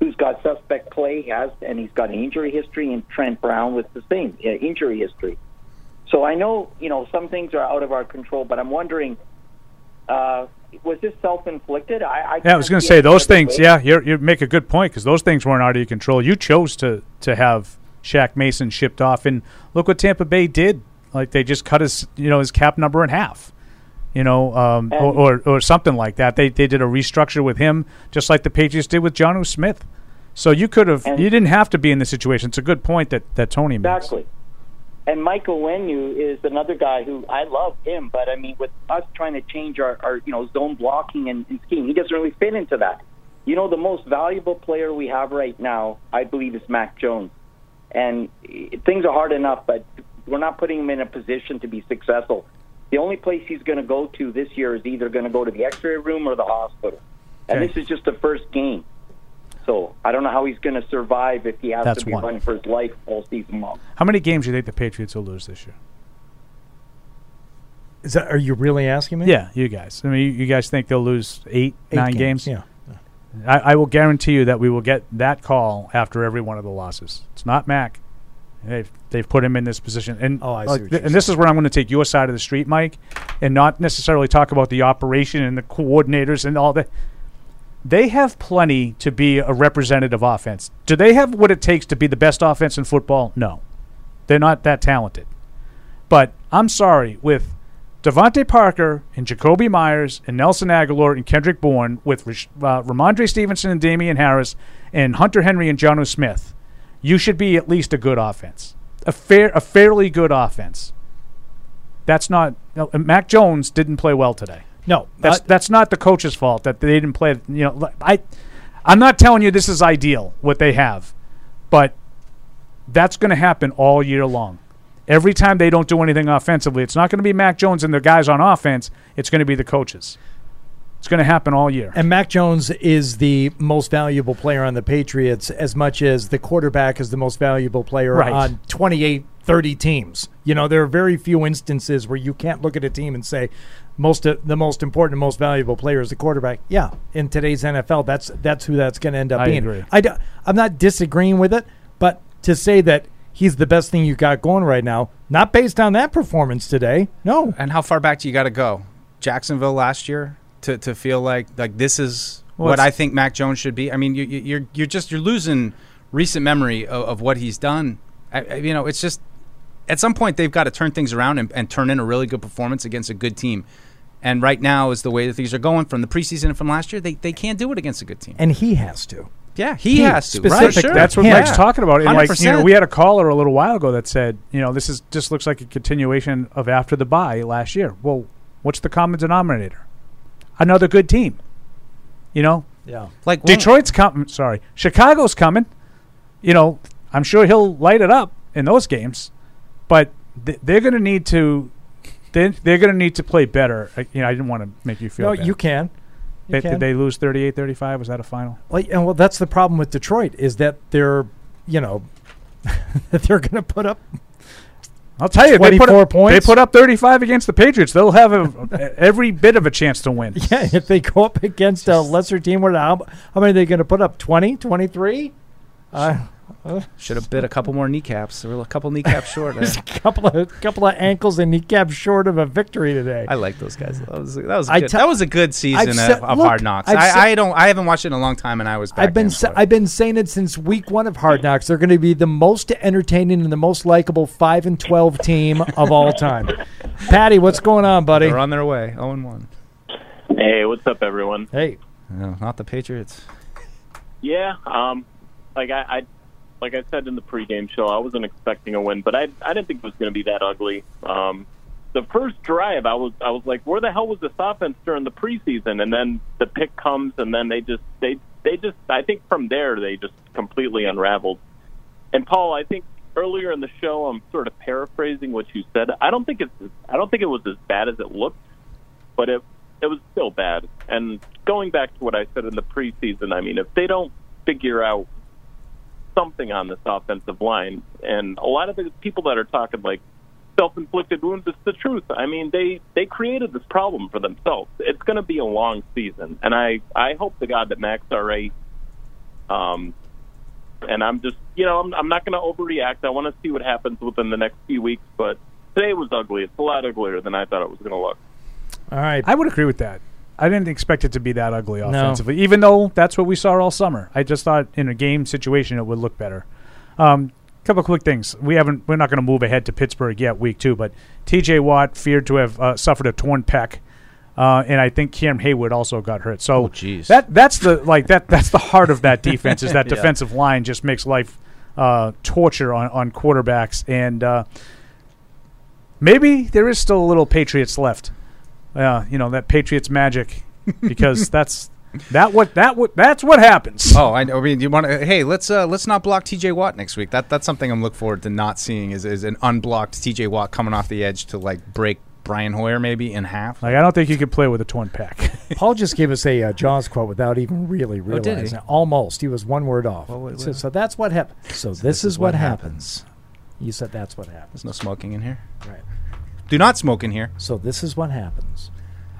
S19: who's got suspect play has and he's got an injury history and Trent Brown with the same uh, injury history. So I know you know some things are out of our control, but I'm wondering. Uh, was this self-inflicted? I, I
S5: Yeah, I was going to say those things. Yeah, you you make a good point because those things weren't out of your control. You chose to to have Shaq Mason shipped off, and look what Tampa Bay did. Like they just cut his you know his cap number in half, you know, um, or, or or something like that. They they did a restructure with him, just like the Patriots did with Jonnu Smith. So you could have you didn't have to be in this situation. It's a good point that that Tony makes.
S19: Exactly. And Michael Onwenu is another guy who I love him, but I mean, with us trying to change our, our you know zone blocking and, and scheme, he doesn't really fit into that. You know, the most valuable player we have right now, I believe, is Mac Jones. And things are hard enough, but we're not putting him in a position to be successful. The only place he's going to go to this year is either going to go to the X-ray room or the hospital. And
S5: Okay.
S19: this is just the first game. So I don't know how he's going to survive if he has
S5: That's
S19: to be
S5: one.
S19: running for his life all season long.
S5: How many games do you think the Patriots will lose this year?
S3: Is that? Are you really asking me?
S5: Yeah, you guys. I mean, you, you guys think they'll lose eight,
S3: Eight
S5: nine
S3: games,
S5: games?
S3: yeah.
S5: I, I will guarantee you that we will get that call after every one of the losses. It's not Mac. They've they've put him in this position, and
S3: Oh, I see
S5: like,
S3: what
S5: th- and this is where I'm going to take your side of the street, Mike, and not necessarily talk about the operation and the coordinators and all that. They have plenty to be a representative offense. Do they have what it takes to be the best offense in football? No, they're not that talented. But I'm sorry, with DeVante Parker and Jakobi Meyers and Nelson Agholor and Kendrick Bourne, with uh, Rhamondre Stevenson and Damien Harris and Hunter Henry and Jonnu Smith, you should be at least a good offense, a fair, a fairly good offense. That's not. no, Mac Jones didn't play well today.
S3: No,
S5: that's
S3: uh,
S5: that's not the coach's fault that they didn't play. You know, I, I'm not telling you this is ideal what they have, but that's going to happen all year long. Every time they don't do anything offensively, it's not going to be Mac Jones and the guys on offense. It's going to be the coaches. It's going to happen all year.
S3: And Mac Jones is the most valuable player on the Patriots as much as the quarterback is the most valuable player
S5: Right.
S3: on 28, 30 teams. You know, there are very few instances where you can't look at a team and say most of, the most important and most valuable player is the quarterback. Yeah, in today's NFL, that's that's who that's going to end up
S5: I
S3: being.
S5: agree.
S3: I do, I'm not disagreeing with it, but to say that he's the best thing you got going right now, not based on that performance today. No.
S4: And how far back do you got to go? Jacksonville last year to, to feel like like this is
S5: Well,
S4: what I think Mac Jones should be. I mean, you, you- you're you're just you're losing recent memory of, of what he's done. I, I- you know, it's just at some point they've got to turn things around and, and turn in a really good performance against a good team. And right now is the way that things are going from the preseason and from last year. They they can't do it against a good team.
S3: And he has to.
S4: Yeah, he, has to. Right,
S3: specific-
S4: sure.
S5: That's what
S3: Yeah.
S5: Mike's talking about. And like you know, we had a caller a little while ago that said, you know, this is just looks like a continuation of after the bye last year. Well, what's the common denominator? Another good team. You know,
S3: Yeah.
S4: like
S5: Detroit's coming. Sorry, Chicago's coming. You know, I'm sure he'll light it up in those games, but th- they're going to need to. They're, they're going to need to play better. I, you know, I didn't want to make you feel.
S3: No,
S5: bad.
S3: you can. You
S5: They-
S3: can.
S5: Did they lose 38-35? Was that a final?
S3: Well, and well, that's the problem with Detroit is that they're, you know, (laughs) that they're going to put up.
S5: I'll tell you, they put,
S3: 24
S5: up,
S3: points.
S5: they put up 35 against the Patriots. They'll have a, (laughs) every bit of a chance to win.
S3: Yeah, if they go up against a lesser team, what how, how many are they going to put up? 20, 23? Uh, uh,
S4: Should have bit a couple more kneecaps. There were a couple kneecaps (laughs) short.
S3: There's a couple of couple of ankles and kneecaps short of a victory today.
S4: I like those guys. That was that was a
S3: I
S4: good,
S3: tell-
S4: that was a good season
S3: I've
S4: of, of
S3: look,
S4: Hard Knocks.
S3: I've
S4: I,
S3: said-
S4: I don't I haven't watched it in a long time, and I was back
S3: I've been
S4: in
S3: sa- I've been saying it since week one of Hard Knocks. They're going to be the most entertaining and the most likable five and twelve team of all time. (laughs) Patty, what's going on, buddy?
S4: They're on their way. Zero and one.
S20: Hey, what's up, everyone?
S3: Hey,
S4: no, not the Patriots.
S20: Yeah, um, like I, I, like I said in the pregame show, I wasn't expecting a win, but I, I didn't think it was going to be that ugly. Um, the first drive, I was, I was like, where the hell was this offense during the preseason? And then the pick comes, and then they just, they, they just, I think from there they just completely unraveled. And Paul, I think earlier in the show, I'm sort of paraphrasing what you said. I don't think it's, I don't think it was as bad as it looked, but it, it was still bad. And going back to what I said in the preseason, I mean, if they don't figure out something on this offensive line, and a lot of the people that are talking like self-inflicted wounds, it's the truth. I mean, they they created this problem for themselves. It's going to be a long season, and I I hope to God that Max all right. Um, and I'm just, you know, I'm, I'm not going to overreact. I want to see what happens within the next few weeks, but today was ugly. It's a lot uglier than I thought it was going to look.
S3: All right.
S5: I would agree with that. I didn't expect it to be that ugly offensively, even though that's what we saw all summer. I just thought in a game situation it would look better. Um, couple quick things. We haven't. We're not going to move ahead to Pittsburgh yet, week two. But T.J. Watt feared to have uh, suffered a torn pec, uh, and I think Cam Heyward also got hurt. So
S4: jeez.
S5: that that's the like that that's the heart of that (laughs) defense is that
S4: Yeah.
S5: defensive line just makes life uh, torture on on quarterbacks and. Uh, Maybe there is still a little Patriots left. Uh, you know that Patriots magic, because (laughs) that's that what that what that's what happens.
S4: Oh, I, know. I mean, you want to? Hey, let's uh, let's not block T.J. Watt next week. That that's something I'm looking forward to not seeing is, is an unblocked T.J. Watt coming off the edge to like break Brian Hoyer maybe in half.
S5: Like I don't think you could play with a torn pec. (laughs)
S3: Paul just gave us a uh, Jaws quote without even really
S4: Oh, he?
S3: realizing. it. Almost, he was one word off.
S4: what-
S3: so,
S4: what-
S3: so that's what happened. So, this, is, what happens. You said that's what happens.
S4: There's no smoking in here.
S3: Right.
S4: Do not smoke in here.
S3: So this is what happens.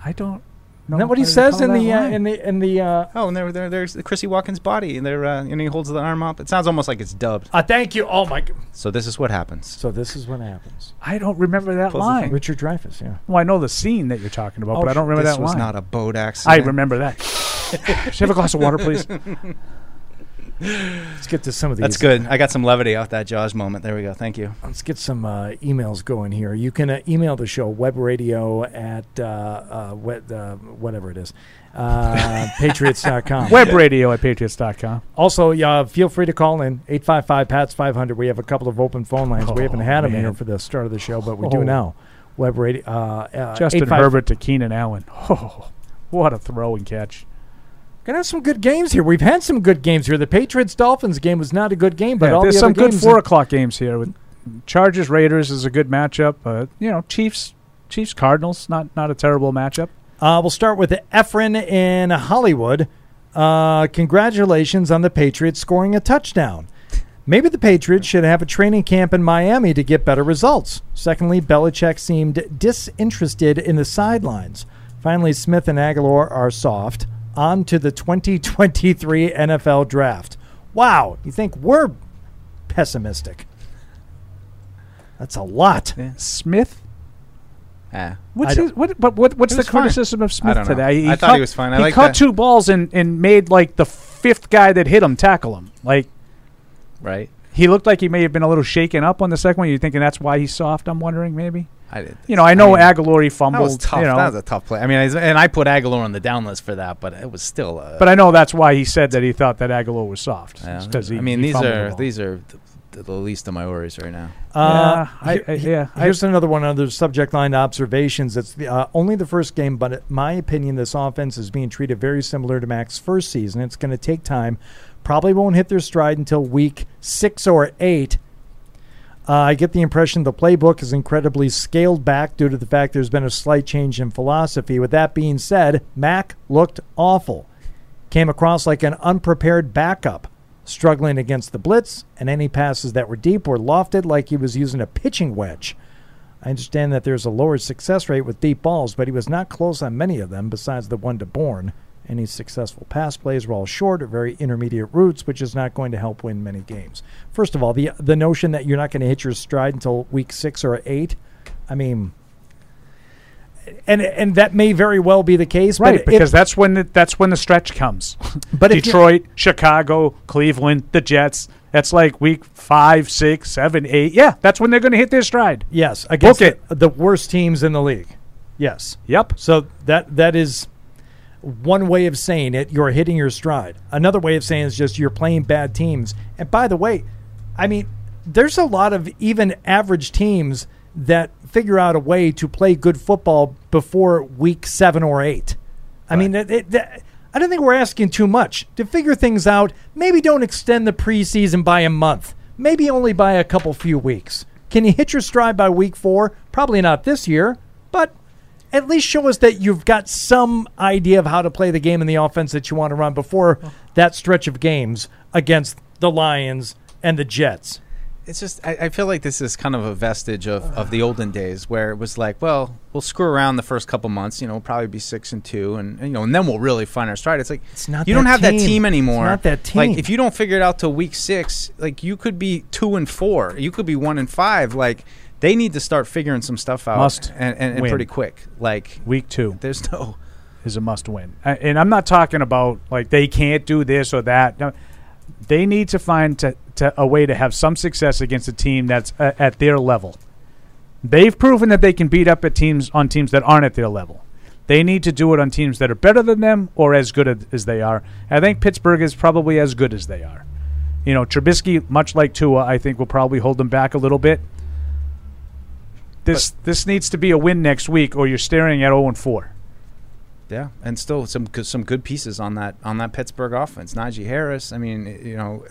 S5: I don't.
S3: Isn't that what he says in the uh, in the in the? Uh,
S4: Oh, and there, there there's Chrissie Watkins' body, and there, uh, and he holds the arm up. It sounds almost like it's dubbed.
S3: uh, thank you. Oh my. g-
S4: So this is what happens.
S3: So this is what happens.
S5: I don't remember that
S4: Close the
S5: line.
S4: thing.
S3: Richard Dreyfuss. Yeah.
S5: Well, I know the scene that you're talking about,
S3: Oh,
S5: but I don't remember
S4: this
S5: that
S4: was
S5: line.
S4: not a boat accident.
S5: I remember that. (laughs) Should I have a glass of water, please? (laughs)
S3: Let's get to some of these.
S4: That's good. I got some levity off that Jaws moment. There we go. Thank you.
S3: Let's get some uh, emails going here. You can uh, email the show webradio at uh, uh, web, uh, whatever it is, uh, (laughs) patriots.com.
S5: Web radio at patriots.com.
S3: Also, uh, feel free to call in 855 PATS 500. We have a couple of open phone lines. we haven't
S5: Oh,
S3: had them here for the start of the show, but we
S5: Oh.
S3: do now. Web radio. Uh, uh,
S5: Justin Herbert to Keenan Allen. (laughs) Oh, what a throw and catch.
S3: Gonna have some good games here. We've had some good games here. The Patriots Dolphins game was not a good game, but
S5: Yeah, there's
S3: the
S5: some good four o'clock games here. With Chargers Raiders is a good matchup. Uh, you know, Chiefs Chiefs Cardinals not not a terrible matchup.
S3: Uh, we'll start with Efren in Hollywood. Uh, congratulations on the Patriots scoring a touchdown. Maybe the Patriots should have a training camp in Miami to get better results. Secondly, Belichick seemed disinterested in the sidelines. Finally, Smith and Agholor are soft. On to the 2023 NFL draft. Wow, you think we're pessimistic? That's a lot.
S5: Smith?
S4: Yeah.
S5: What's his, what, but what, what's the
S4: was fine.
S5: criticism of Smith
S4: don't know.
S5: today?
S4: I thought he was fine. I
S5: he
S4: like
S5: caught
S4: that.
S5: two balls and, and made like the fifth guy that hit him tackle him. Like
S4: Right.
S5: He looked like he may have been a little shaken up on the second one. You're thinking that's why he's soft. I'm wondering maybe.
S4: I did.
S5: You know, I know
S4: I mean,
S5: Agholor he fumbled.
S4: That was tough.
S5: You know,
S4: that was a tough play. I mean, I- and I put Agholor on the down list for that, but it was still. Uh,
S5: but I know that's why he said that he thought that Agholor was soft.
S4: yeah,
S5: because he,
S4: I mean,
S5: he
S4: these
S5: fumbled the
S4: are these are the, the least of my worries right now.
S3: Uh,
S5: Yeah, I- I- yeah,
S3: Here's another one under subject line observations. It's the, uh, only the first game, but in my opinion, this offense is being treated very similar to Mac's first season. It's going to take time. Probably won't hit their stride until week six or eight. Uh, I get the impression the playbook is incredibly scaled back due to the fact there's been a slight change in philosophy. With that being said, Mac looked awful. Came across like an unprepared backup, struggling against the blitz, and any passes that were deep were lofted like he was using a pitching wedge. I understand that there's a lower success rate with deep balls, but he was not close on many of them besides the one to Bourne. Any successful pass plays were all short or very intermediate routes, which is not going to help win many games. First of all, the the notion that you're not going to hit your stride until week six or eight, I mean, and and that may very well be the case,
S5: right
S3: but
S5: because
S3: if,
S5: that's when the, that's when the stretch comes. (laughs)
S3: But
S5: Detroit, Chicago, Cleveland, the Jets. That's like week five, six, seven, eight. Yeah, that's when they're going to hit their stride.
S3: Yes, against. The, the worst teams in the league. Yes.
S5: Yep.
S3: So that that is one way of saying it. You're hitting your stride. Another way of saying it is just you're playing bad teams. And by the way, I mean there's a lot of even average teams that figure out a way to play good football before week seven or eight. I mean, it, it, that- I don't think we're asking too much to figure things out. Maybe don't extend the preseason by a month. Maybe only by a couple few weeks. Can you hit your stride by week four? Probably not this year, but at least show us that you've got some idea of how to play the game and the offense that you want to run before that stretch of games against the Lions and the Jets.
S4: It's just I, I feel like this is kind of a vestige of, of the olden days where it was like, well, we'll screw around the first couple months, you know, we'll probably be six and two, and you know, and then we'll really find our stride. It's like
S3: It's not
S4: you don't have that
S3: team.
S4: team
S3: It's
S4: anymore.
S3: not that team.
S4: Like if you don't figure it out till week six, like you could be two and four, you could be one and five. Like they need to start figuring some stuff out,
S5: Must
S4: and, and, and pretty quick. Like
S5: Week two
S4: there's no
S5: is a must win. A- And I'm not talking about like they can't do this or that. No, they need to find to, to a way to have some success against a team that's uh, at their level. They've proven that they can beat up at teams on teams that aren't at their level. They need to do it on teams that are better than them or as good as- as they are. I think Pittsburgh is probably as good as they are. You know, Trubisky, much like Tua, I think will probably hold them back a little bit. This this needs to be a win next week, or you're staring at 0 and 4.
S4: Yeah, and still some good, some good pieces on that on that Pittsburgh offense. Najee Harris. I mean, you know,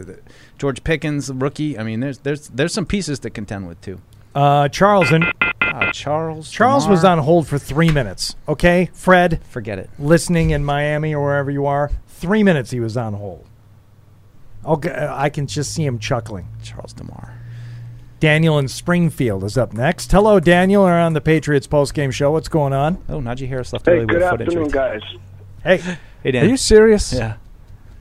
S4: George Pickens, rookie. I mean, there's there's there's some pieces to contend with too.
S3: Uh, Charles and
S4: Ah, Charles.
S3: Charles was on hold for three minutes. Okay, Fred,
S4: Forget it.
S3: listening in Miami or wherever you are, three minutes he was on hold. Okay, I can just see him chuckling.
S4: Charles Demar.
S3: Daniel in Springfield is up next. Hello, Daniel. We're on the Patriots postgame show. What's going on?
S4: Oh, Najee Harris left
S21: Hey,
S4: early with
S21: good
S4: a foot
S21: afternoon,
S4: injury.
S21: guys.
S3: Hey,
S4: Hey,
S5: Are you serious?
S4: Yeah.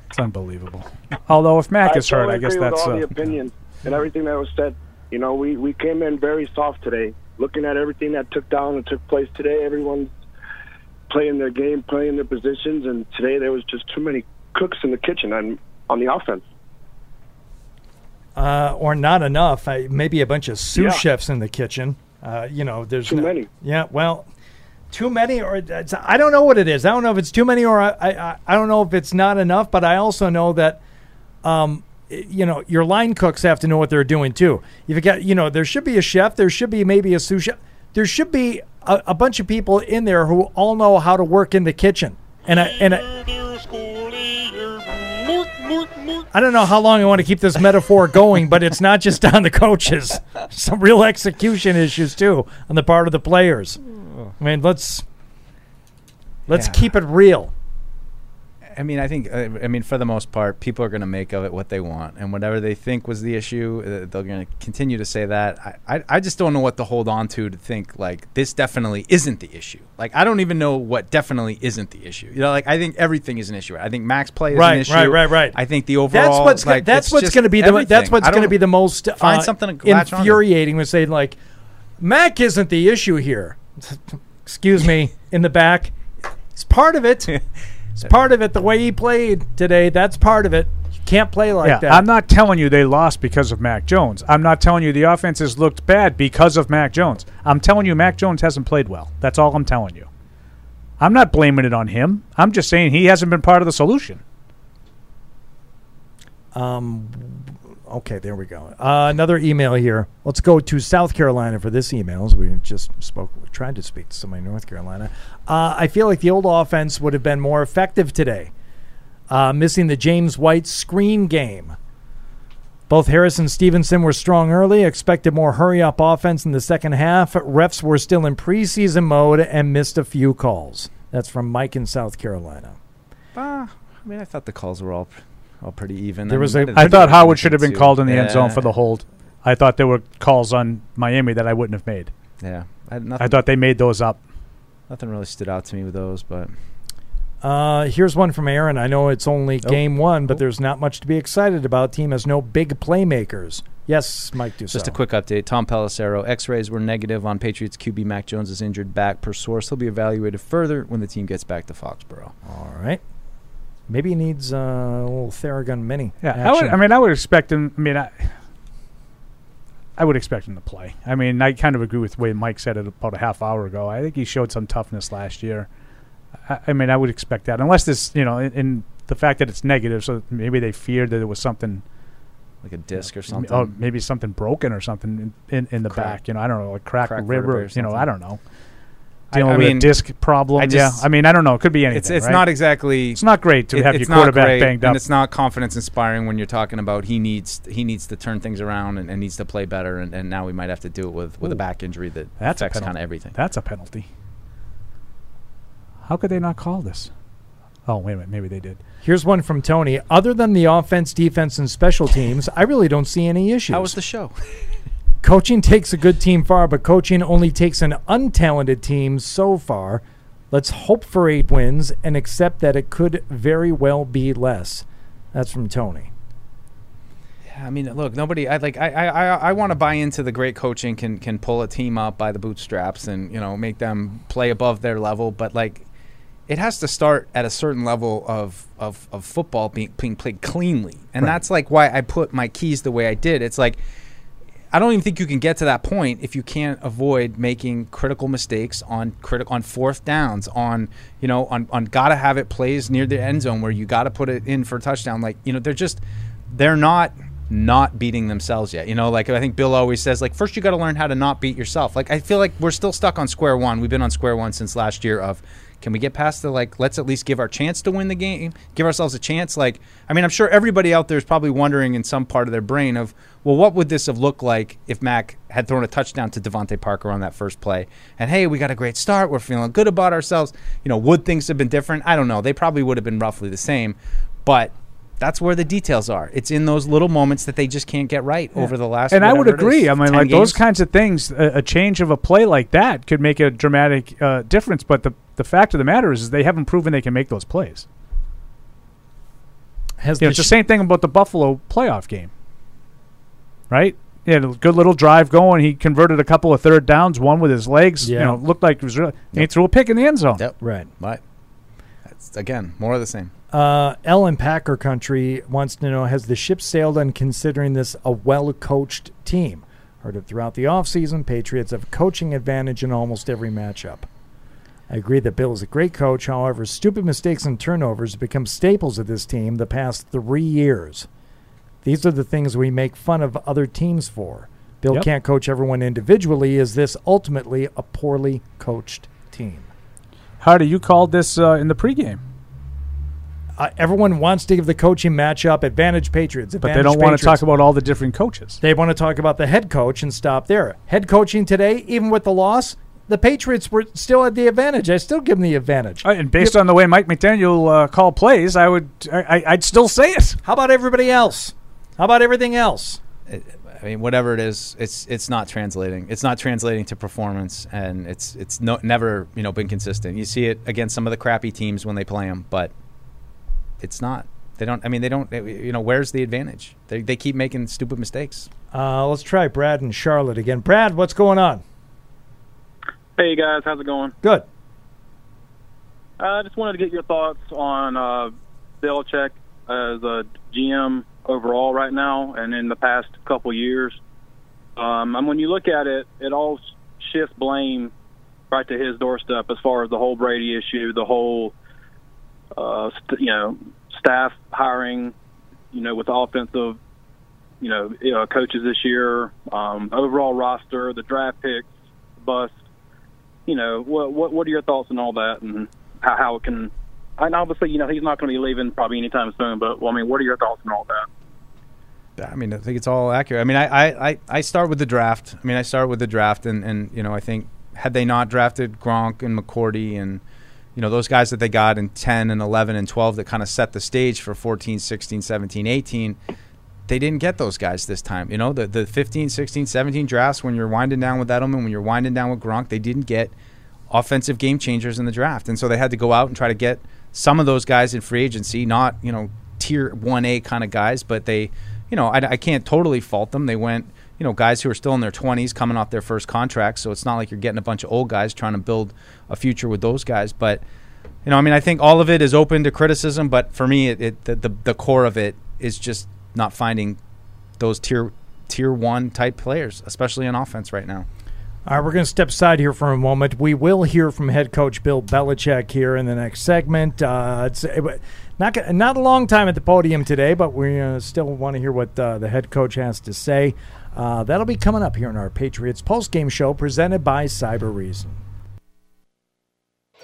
S5: It's unbelievable. Although if Mac
S21: I
S5: is hurt,
S21: totally
S5: I guess
S21: agree
S5: that's
S21: with all
S5: uh,
S21: the opinions and everything that was said. You know, we we came in very soft today. Looking at everything that took down and took place today, everyone's playing their game, playing their positions, and today there was just too many cooks in the kitchen on on the offense.
S3: Uh, or not enough. I, maybe a bunch of sous
S21: Yeah.
S3: chefs in the kitchen. Uh, you know, there's
S21: Too
S3: no-
S21: many.
S3: Yeah, well, too many, or it's, I don't know what it is. I don't know if it's too many, or I, I, I don't know if it's not enough. But I also know that, um, you know, your line cooks have to know what they're doing too. If you got, you know, there should be a chef. There should be maybe a sous chef. There should be a, a bunch of people in there who all know how to work in the kitchen. And I and I, I don't know how long I want to keep this metaphor going, but it's not just on the coaches. Some real execution issues too on the part of the players. I mean, let's. Let's
S4: Yeah.
S3: keep it real.
S4: I mean, I think, uh, I mean, for the most part, people are going to make of it what they want, and whatever they think was the issue, uh, they're going to continue to say that. I, I, I just don't know what to hold on to to think like this definitely isn't the issue. Like, I don't even know what definitely isn't the issue. You know, like I think everything is an issue. I think max play is
S3: Right,
S4: an issue.
S3: right, right, right.
S4: I think the overall.
S3: That's what's
S4: like,
S3: that's what's going to be the that's what's going to be the most
S4: find
S3: uh,
S4: something to latch onto.
S3: infuriating. Was saying like, Mac isn't the issue here. (laughs) Excuse me, in the back, it's part of it. (laughs) It's part of it. The way he played today, that's part of it. You can't play like
S5: yeah,
S3: that.
S5: I'm not telling you they lost because of Mac Jones. I'm not telling you the offense has looked bad because of Mac Jones. I'm telling you Mac Jones hasn't played well. That's all I'm telling you. I'm not blaming it on him. I'm just saying he hasn't been part of the solution.
S3: Um, okay, there we go. Uh, another email here. Let's go to South Carolina for this email. As we just spoke, tried to speak to somebody in North Carolina. Uh, I feel like the old offense would have been more effective today. Uh, missing the James White screen game. Both Harris and Stevenson were strong early. Expected more hurry up offense in the second half. Refs were still in preseason mode and missed a few calls. That's from Mike in South Carolina.
S4: Ah, I mean, I thought the calls were all, all pretty even.
S3: There
S4: I
S3: was
S4: mean,
S3: a-
S4: I didn't
S5: I
S4: think
S5: thought Howard should have been called in the
S4: to-
S5: end zone for the hold. I thought there were calls on Miami that I wouldn't have made.
S4: Yeah, I, had
S5: I thought they made those up.
S4: nothing really stood out to me with those, but
S3: Uh, here's one from Aaron. I know it's only
S4: Oh.
S3: game one, but there's not much to be excited about. Team has no big playmakers. Yes, Mike Dussault.
S4: Just a quick update. Tom Pelissero, X-rays were negative on Patriots QB Mac Jones injured back per source. He'll be evaluated further when the team gets back to Foxborough.
S3: All right. Maybe he needs uh, a little Theragun Mini.
S5: Yeah, I, would. I mean, I would expect him. I mean, I, I would expect him to play. I mean, I kind of agree with the way Mike said it about a half hour ago. I think he showed some toughness last year. I, I mean, I would expect that, unless this, you know, in, in the fact that it's negative, so maybe they feared that it was something
S4: Like a disc or something.
S5: Oh, maybe something broken or something in, in, in the
S4: Crack-
S5: back. You know, I don't know, like crack,
S4: crack
S5: rib or
S4: or
S5: you know, I don't know.
S4: I-
S5: Dealing
S4: I
S5: with
S4: mean,
S5: a disc problem.
S4: I just-
S5: yeah, I mean, I don't know. It could be anything.
S4: It's it's
S5: right?
S4: not exactly.
S5: It's not great to
S4: it-
S5: have
S4: it's
S5: your
S4: not
S5: quarterback
S4: great,
S5: banged up.
S4: and it's not confidence inspiring when you're talking about he needs he needs to turn things around and, and needs to play better, and, and now we might have to do it with, with a back injury that
S5: That's a
S4: affects kind of everything.
S5: That's a penalty. How could they not call this? Oh, wait a minute. Maybe they did.
S3: Here's one from Tony. Other than the offense, defense, and special teams, I really don't see any issues.
S4: How was the show? (laughs)
S3: Coaching takes a good team far, but coaching only takes an untalented team so far. Let's hope for eight wins and accept that it could very well be less. That's from Tony.
S4: Yeah, I mean, look, nobody. I like. I I, I, I want to buy into the great coaching can can pull a team up by the bootstraps and you know make them play above their level. But like, it has to start at a certain level of of, of football being being played cleanly, and
S3: Right.
S4: that's like why I put my keys the way I did. It's like. I don't even think you can get to that point if you can't avoid making critical mistakes on critical on fourth downs on you know on on gotta have it plays near the end zone where you got to put it in for a touchdown. Like you know they're just they're not not beating themselves yet you know? Like I think Bill always says like first you got to learn how to not beat yourself. Like I feel like we're still stuck on square one. We've been on square one since last year of can we get past the like let's at least give our chance to win the game give ourselves a chance. Like i mean i'm sure everybody out there is probably wondering in some part of their brain of well what would this have looked like if mac had thrown a touchdown to devante parker on that first play and hey we got a great start we're feeling good about ourselves you know would things have been different i don't know they probably would have been roughly the same but that's where the details are. It's in those little moments that they just can't get right over the last.
S5: and I would agree.
S4: is,
S5: I mean,
S4: 10
S5: like those kinds of things, a, a change of a play like that could make a dramatic uh, difference. But the the fact of the matter is, is they haven't proven they can make those plays.
S3: Has
S5: You know,
S3: the
S5: it's the same thing about the Buffalo playoff game, right? He had a good little drive going. He converted a couple of third downs, one with his legs.
S3: Yeah.
S5: You know, looked like it was really. and He threw a pick in the end zone.
S4: Yep.
S3: Right.
S4: Right. That's again more of the same.
S3: Uh, Ellen Packer Country wants to know Has the ship sailed on considering this a well coached team? Heard it throughout the offseason. Patriots have a coaching advantage in almost every matchup. I agree that Bill is a great coach. However, stupid mistakes and turnovers have become staples of this team the past three years. These are the things we make fun of other teams for. Bill
S5: Yep.
S3: can't coach everyone individually. Is this ultimately a poorly coached team?
S5: Hardy, you called this uh, in the pregame,
S3: Uh, everyone wants to give the coaching matchup advantage Patriots.
S5: but they don't want to talk about all the different coaches.
S3: They want to talk about the head coach and stop there. Head coaching today, even with the loss, the Patriots were still at the advantage. I still give them the advantage.
S5: Uh, and based on the way Mike McDaniel uh, called plays, I would I, I'd still say it.
S3: How about everybody else? How about everything else?
S4: I mean, whatever it is, it's it's not translating. It's not translating to performance, and it's it's no, never you know been consistent. You see it against some of the crappy teams when they play them, but it's not. They don't. I mean, they don't. You know, where's the advantage? They they keep making stupid mistakes.
S3: Uh, let's try Brad and Charlotte again. Brad, what's going on?
S22: Hey guys, how's it going?
S3: Good.
S22: I just wanted to get your thoughts on uh, Belichick as a GM overall right now, and in the past couple years. Um, and when you look at it, it all shifts blame right to his doorstep as far as the whole Brady issue, the whole uh, st- you know staff hiring, you know, with offensive, you know, know coaches this year, um, overall roster, the draft picks, bust. You know, what what what are your thoughts on all that, and how, how it can? And obviously, you know, he's not going to be leaving probably anytime soon. But well, I mean, what are your thoughts on all that?
S4: I mean, I think it's all accurate. I mean, I, I, I, start with the draft. I mean, I start with the draft, and, and you know, I think had they not drafted Gronk and McCourty and you know those guys that they got in 10 and 11 and 12 that kind of set the stage for 14 16 17 18 they didn't get those guys this time you know the, the 15 16 17 drafts when you're winding down with edelman when you're winding down with gronk they didn't get offensive game changers in the draft and so they had to go out and try to get some of those guys in free agency not you know tier 1a kind of guys but they you know I, I can't totally fault them they went you know, guys who are still in their 20s coming off their first contract. So it's not like you're getting a bunch of old guys trying to build a future with those guys. But, you know, I mean, I think all of it is open to criticism. But for me, it, it the, the, the core of it is just not finding those tier tier one type players, especially in offense right now.
S3: All right, we're going to step aside here for a moment. We will hear from head coach Bill Belichick here in the next segment. Uh, not not a long time at the podium today, but we uh, still want to hear what uh, the head coach has to say. Uh, that'll be coming up here in our Patriots post game show presented by Cybereason.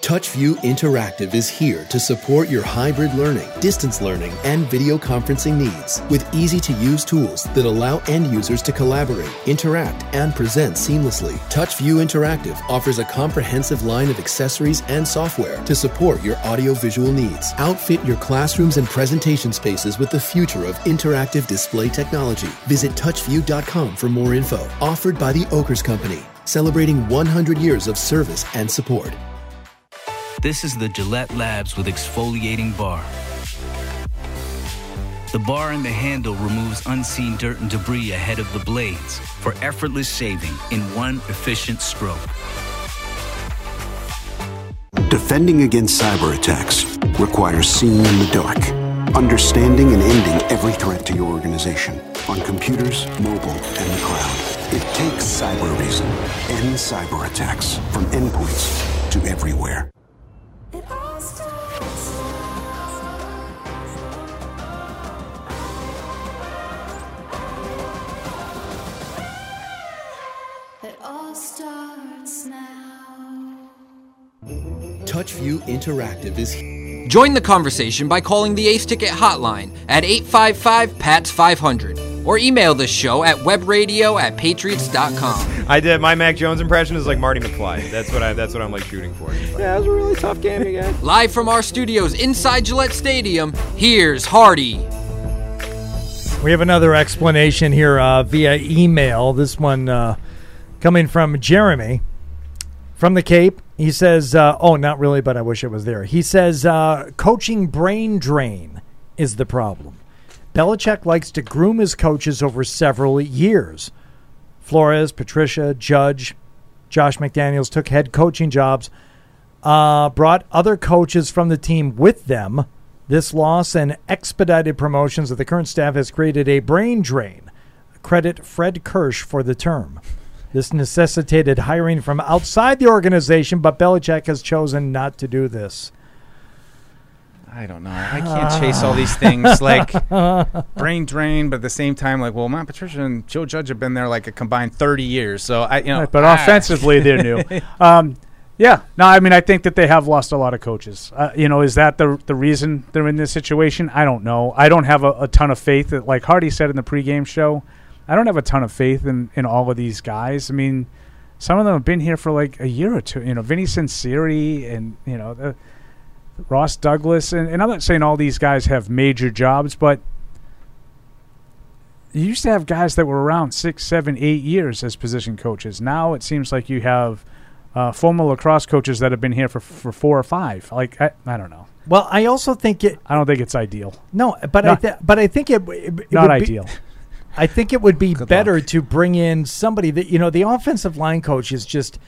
S14: TouchView Interactive is here to support your hybrid learning, distance learning, and video conferencing needs with easy to use tools that allow end users to collaborate, interact, and present seamlessly. TouchView Interactive offers a comprehensive line of accessories and software to support your audiovisual needs. Outfit your classrooms and presentation spaces with the future of interactive display technology. Visit touchview.com for more info. Offered by the Ockers Company, celebrating 100 years of service and support.
S15: This is the Gillette Labs with exfoliating bar. The bar and the handle removes unseen dirt and debris ahead of the blades for effortless shaving in one efficient stroke.
S16: Defending against cyber attacks requires seeing in the dark, understanding and ending every threat to your organization on computers, mobile, and the cloud. It takes Cybereason. and cyber attacks from endpoints to everywhere.
S17: Starts now.
S14: TouchView Interactive is
S1: Join the conversation by calling the Ace Ticket hotline at 855 PATS 500 or email the show at webradio at patriots.com.
S23: I did my Mac Jones impression is like Marty McFly. That's what I. That's what I'm like shooting for.
S6: Yeah, it was a really tough game again.
S1: Live from our studios inside Gillette Stadium, here's Hardy.
S3: We have another explanation here uh, via email. This one uh, coming from Jeremy from the Cape. He says, uh, "Oh, not really, but I wish it was there." He says, uh, "Coaching brain drain is the problem. Belichick likes to groom his coaches over several years. Flores, Patricia, Judge, Josh McDaniels took head coaching jobs, uh, brought other coaches from the team with them." This loss and expedited promotions of the current staff has created a brain drain. Credit Fred Kirsch for the term. This necessitated hiring from outside the organization, but Belichick has chosen not to do this.
S4: I don't know. I can't chase all these things like (laughs) brain drain, but at the same time, like, well, Matt Patricia and Joe Judge have been there like a combined thirty years. So I, you know,
S5: Right, but
S4: ah.
S5: offensively, they're new. (laughs) (laughs) Um, yeah, no, I mean, I think that they have lost a lot of coaches. Uh, you know, is that the the reason they're in this situation? I don't know. I don't have a, a ton of faith that, like Hardy said in the pregame show, I don't have a ton of faith in in all of these guys. I mean, some of them have been here for like a year or two. You know, Vinnie Sunseri and you know the, Ross Douglas, and, and I'm not saying all these guys have major jobs, but you used to have guys that were around six, seven, eight years as position coaches. Now it seems like you have uh, former lacrosse coaches that have been here for for four or five. Like I, I don't know.
S3: Well, I also think it.
S5: I don't think it's ideal.
S3: No, but I th- but I think it, it, it
S5: Not
S3: would be-
S5: ideal.
S3: I think it would be better to bring in somebody that you know the offensive line coach is just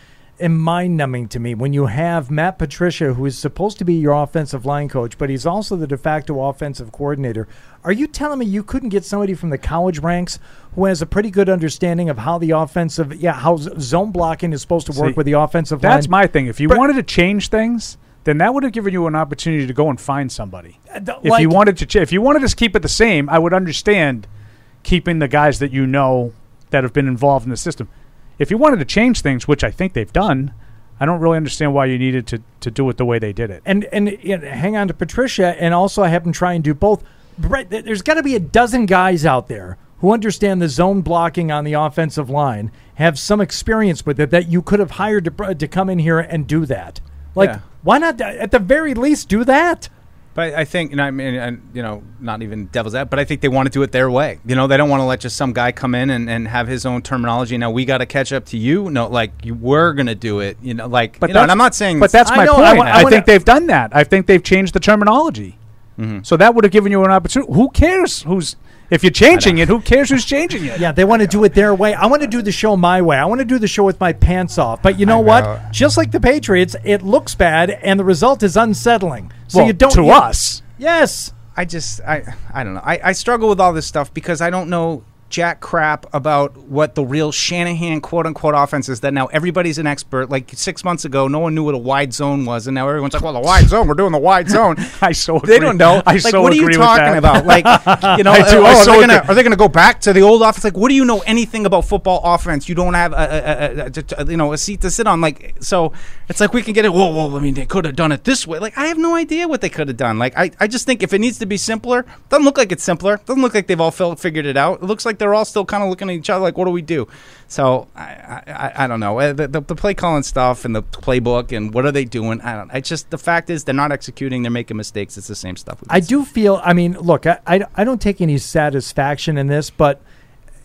S3: mind numbing to me when you have Matt Patricia who is supposed to be your offensive line coach but he's also the de facto offensive coordinator. Are you telling me you couldn't get somebody from the college ranks who has a pretty good understanding of how the offensive yeah how zone blocking is supposed to work
S5: See,
S3: with the offensive
S5: That's
S3: line?
S5: my thing. If you wanted to change things, then that would have given you an opportunity to go and find somebody. Uh, if
S3: like-
S5: you wanted to, ch- if you wanted to keep it the same, I would understand keeping the guys that you know that have been involved in the system. If you wanted to change things, which I think they've done, I don't really understand why you needed to, to do it the way they did it.
S3: and and you know, hang on to Patricia, and also I have him try and do both. Right, there's got to be a dozen guys out there who understand the zone blocking on the offensive line, have some experience with it that you could have hired to, to come in here and do that. Like,
S4: Yeah.
S3: why not at the very least do that?
S4: But I think, and I mean, and, you know, not even devil's that, but I think they want to do it their way. You know, they don't want to let just some guy come in and, and have his own terminology. Now we got to catch up to you. No, like you were gonna do it. You know, like
S5: But
S4: you know, and I'm not saying,
S5: But that's
S4: I
S5: my
S4: know,
S5: point.
S4: I
S5: I,
S4: wa- I wanna-
S5: think they've done that. I think they've changed the terminology.
S4: Mm-hmm.
S5: So that would have given you an opportunity. Who cares who's if you're changing it? Who cares who's changing it? (laughs)
S3: Yeah, they want to do it their way. I want to do the show my way. I want to do the show with my pants off. But you know,
S5: know.
S3: what? Just like the Patriots, it looks bad, and the result is unsettling. So
S4: Well,
S3: you don't
S4: to
S3: you-
S4: us.
S3: Yes.
S4: I just I I don't know. I, I struggle with all this stuff because I don't know jack crap about what the real Shanahan quote unquote offense is that now everybody's an expert. Like six months ago, no one knew what a wide zone was, and now everyone's like, "Well, the wide zone, we're doing the wide zone." (laughs)
S5: I so
S4: they don't know.
S5: I
S4: like,
S5: so
S4: what are you talking about? Like, you (laughs) know,
S5: do.
S4: oh, are,
S5: so
S4: they gonna, are they going to go back to the old offense? Like, what do you know anything about football offense? You don't have a, a, a, a, you know a seat to sit on. Like, so it's like we can get it. Whoa, whoa. I mean, they could have done it this way. Like, I have no idea what they could have done. Like, I, I just think if it needs to be simpler, doesn't look like it's simpler. Doesn't look like they've all figured it out. It looks like they're all still kind of looking at each other like, what do we do? So I, I, I- I don't know. Uh, The, the, the play calling stuff and the playbook and what are they doing? I don't. I just the fact is they're not executing. They're making mistakes. It's the same stuff.
S3: I do feel. I mean, look, I, I, I don't take any satisfaction in this, but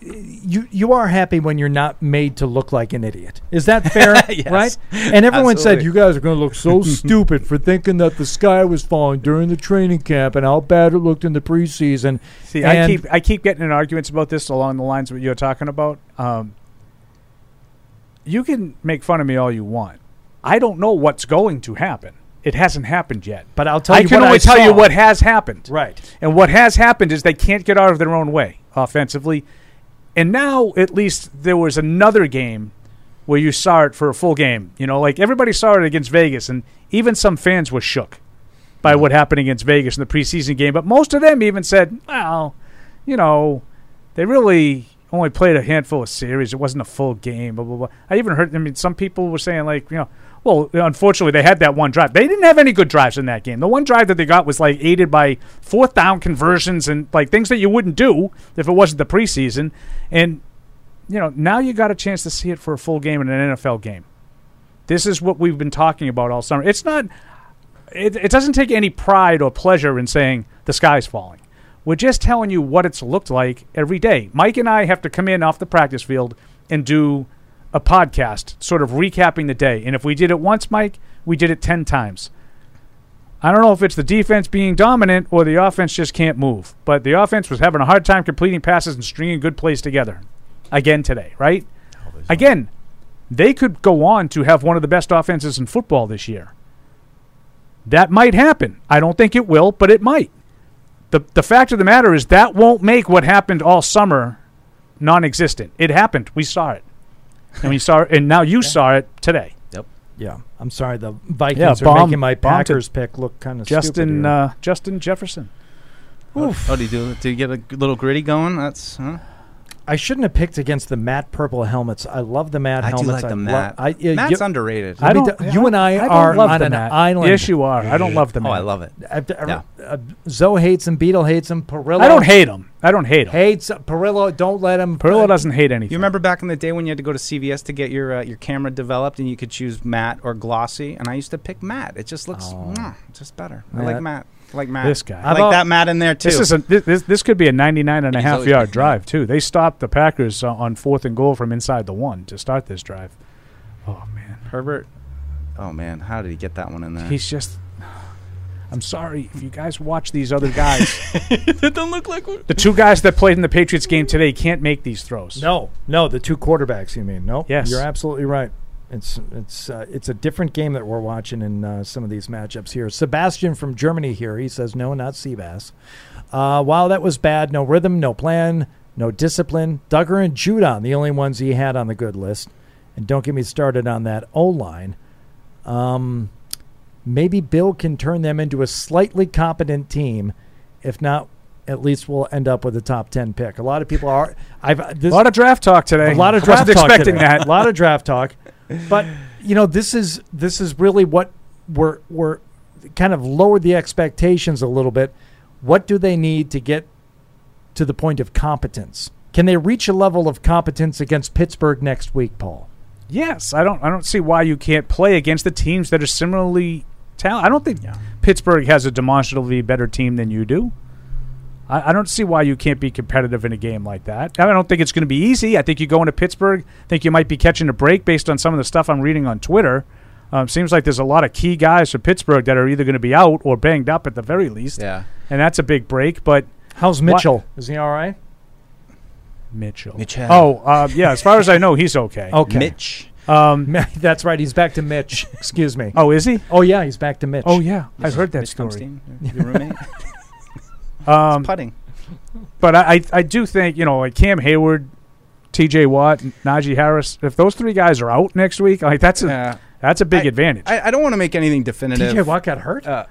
S3: you you are happy when you're not made to look like an idiot. Is that (laughs) fair?
S4: Yes.
S3: Right? And everyone said you guys are going to look so (laughs) stupid for thinking that the sky was falling during the training camp and how bad it looked in the preseason.
S5: See, I keep I keep getting in arguments about this along the lines of what you're talking about. Um, you can make fun of me all you want. I don't know what's going to happen. It hasn't happened yet.
S3: But I'll tell
S5: I
S3: you
S5: can
S3: what
S5: only
S3: I
S5: tell you what has happened.
S3: Right.
S5: And what has happened is they can't get out of their own way offensively. And now at least there was another game where you saw it for a full game. You know, like everybody saw it against Vegas, and even some fans were shook by what happened against Vegas in the preseason game. But most of them even said, well, you know, they really only played a handful of series. It wasn't a full game, blah, blah, blah. I even heard, I mean, some people were saying, like, you know, well, unfortunately, they had that one drive. They didn't have any good drives in that game. The one drive that they got was, like, aided by fourth down conversions and, like, things that you wouldn't do if it wasn't the preseason. And, you know, now you got a chance to see it for a full game in an NFL game. This is what we've been talking about all summer. It's not, it, it doesn't take any pride or pleasure in saying the sky's falling. We're just telling you what it's looked like every day. Mike and I have to come in off the practice field and do a podcast, sort of recapping the day. And if we did it once, Mike, we did it 10 times. I don't know if it's the defense being dominant or the offense just can't move, but the offense was having a hard time completing passes and stringing good plays together again today, right? Oh, again, they could go on to have one of the best offenses in football this year. That might happen. I don't think it will, but it might. The the fact of the matter is that won't make what happened all summer non-existent. It happened. We saw it. And we saw it, and now you saw it today.
S4: Yep.
S3: Yeah, I'm sorry. The Vikings
S5: Yeah,
S3: are making my
S5: bomb
S3: Packers pick look kind of
S5: Justin uh, Justin Jefferson.
S4: Oh, oh, do you do? Do you get a g- little gritty going? That's huh?
S3: I shouldn't have picked against the matte purple helmets. I love the matte
S4: I do
S3: helmets.
S4: like the
S3: lo-
S4: matte.
S3: I, yeah,
S4: Matt's
S3: you-
S4: underrated.
S5: I don't-
S3: tell- you and I,
S5: I don't
S3: are
S5: love
S3: on
S5: the
S3: an
S5: matte.
S3: island.
S5: Yes, you are. I don't love the
S4: Oh, I love it.
S3: Uh, uh,
S4: Yeah.
S3: uh, Zoe hates him. Beetle hates him. Perillo.
S5: I don't hate him. I don't hate him.
S3: Hates Perillo. Don't let him.
S5: Perillo doesn't hate anything.
S4: You remember back in the day when you had to go to CVS to get your uh, your camera developed, and you could choose matte or glossy, and I used to pick matte. It just looks mwah, just better. I like matte. I like matte.
S5: This guy.
S4: I like that Matt in there too.
S5: This is a, this, this this could be a 99 and a
S4: He's
S5: half
S4: always
S5: yard drive too. They stopped the Packers uh, on fourth and goal from inside the one to start this drive. Oh man,
S4: Herbert. Oh man, how did he get that one in there?
S5: he's just. I'm sorry if you guys watch these other guys. (laughs)
S4: it don't look like
S5: the two guys that played in the Patriots game today can't make these throws.
S3: No, no, the two quarterbacks. You mean no?
S5: Yes.
S3: you're absolutely right. It's it's uh, it's a different game that we're watching in uh, some of these matchups here. Sebastian from Germany here. He says no, not Seabass. Uh, wow, that was bad. No rhythm, no plan, no discipline. Dugger and Judon, the only ones he had on the good list. And don't get me started on that O line. Um, maybe Bill can turn them into a slightly competent team. If not, at least we'll end up with a top ten pick. A lot of people are. I've this,
S5: a lot of draft talk today.
S3: a lot of
S5: I
S3: draft
S5: wasn't
S3: talk
S5: expecting
S3: today.
S5: that.
S3: A lot of draft talk. But you know, this is this is really what we're we're kind of lowered the expectations a little bit. What do they need to get to the point of competence? Can they reach a level of competence against Pittsburgh next week, Paul?
S5: Yes, I don't. I don't see why you can't play against the teams that are similarly talented. I don't think Pittsburgh has a demonstrably better team than you do. I, I don't see why you can't be competitive in a game like that. I don't think it's going to be easy. I think you go into Pittsburgh, I think you might be catching a break based on some of the stuff I'm reading on Twitter. Um, seems like there's a lot of key guys for Pittsburgh that are either going to be out or banged up at the very least.
S4: Yeah.
S5: and that's a big break. But
S3: How's
S5: What-
S3: Mitchell? Is he all right?
S5: Mitchell.
S4: Mitchell.
S5: Oh, uh, yeah. As far as I know, he's okay. (laughs)
S3: Okay.
S4: Mitch.
S5: Um, (laughs)
S3: That's right. He's back to Mitch. (laughs) Excuse me.
S5: oh, is he?
S3: Oh yeah, he's back to Mitch.
S5: Oh, yeah. I've heard that
S4: Mitch
S5: story.
S4: Bumstein, your roommate.
S5: Um,
S4: putting.
S5: But I, I, I do think you know like Cam Heyward, T.J. Watt, Najee Harris. If those three guys are out next week, like that's a
S4: Yeah.
S5: that's a big
S4: I-
S5: advantage.
S4: I, I don't want to make anything definitive.
S3: TJ Watt got hurt.
S4: Uh,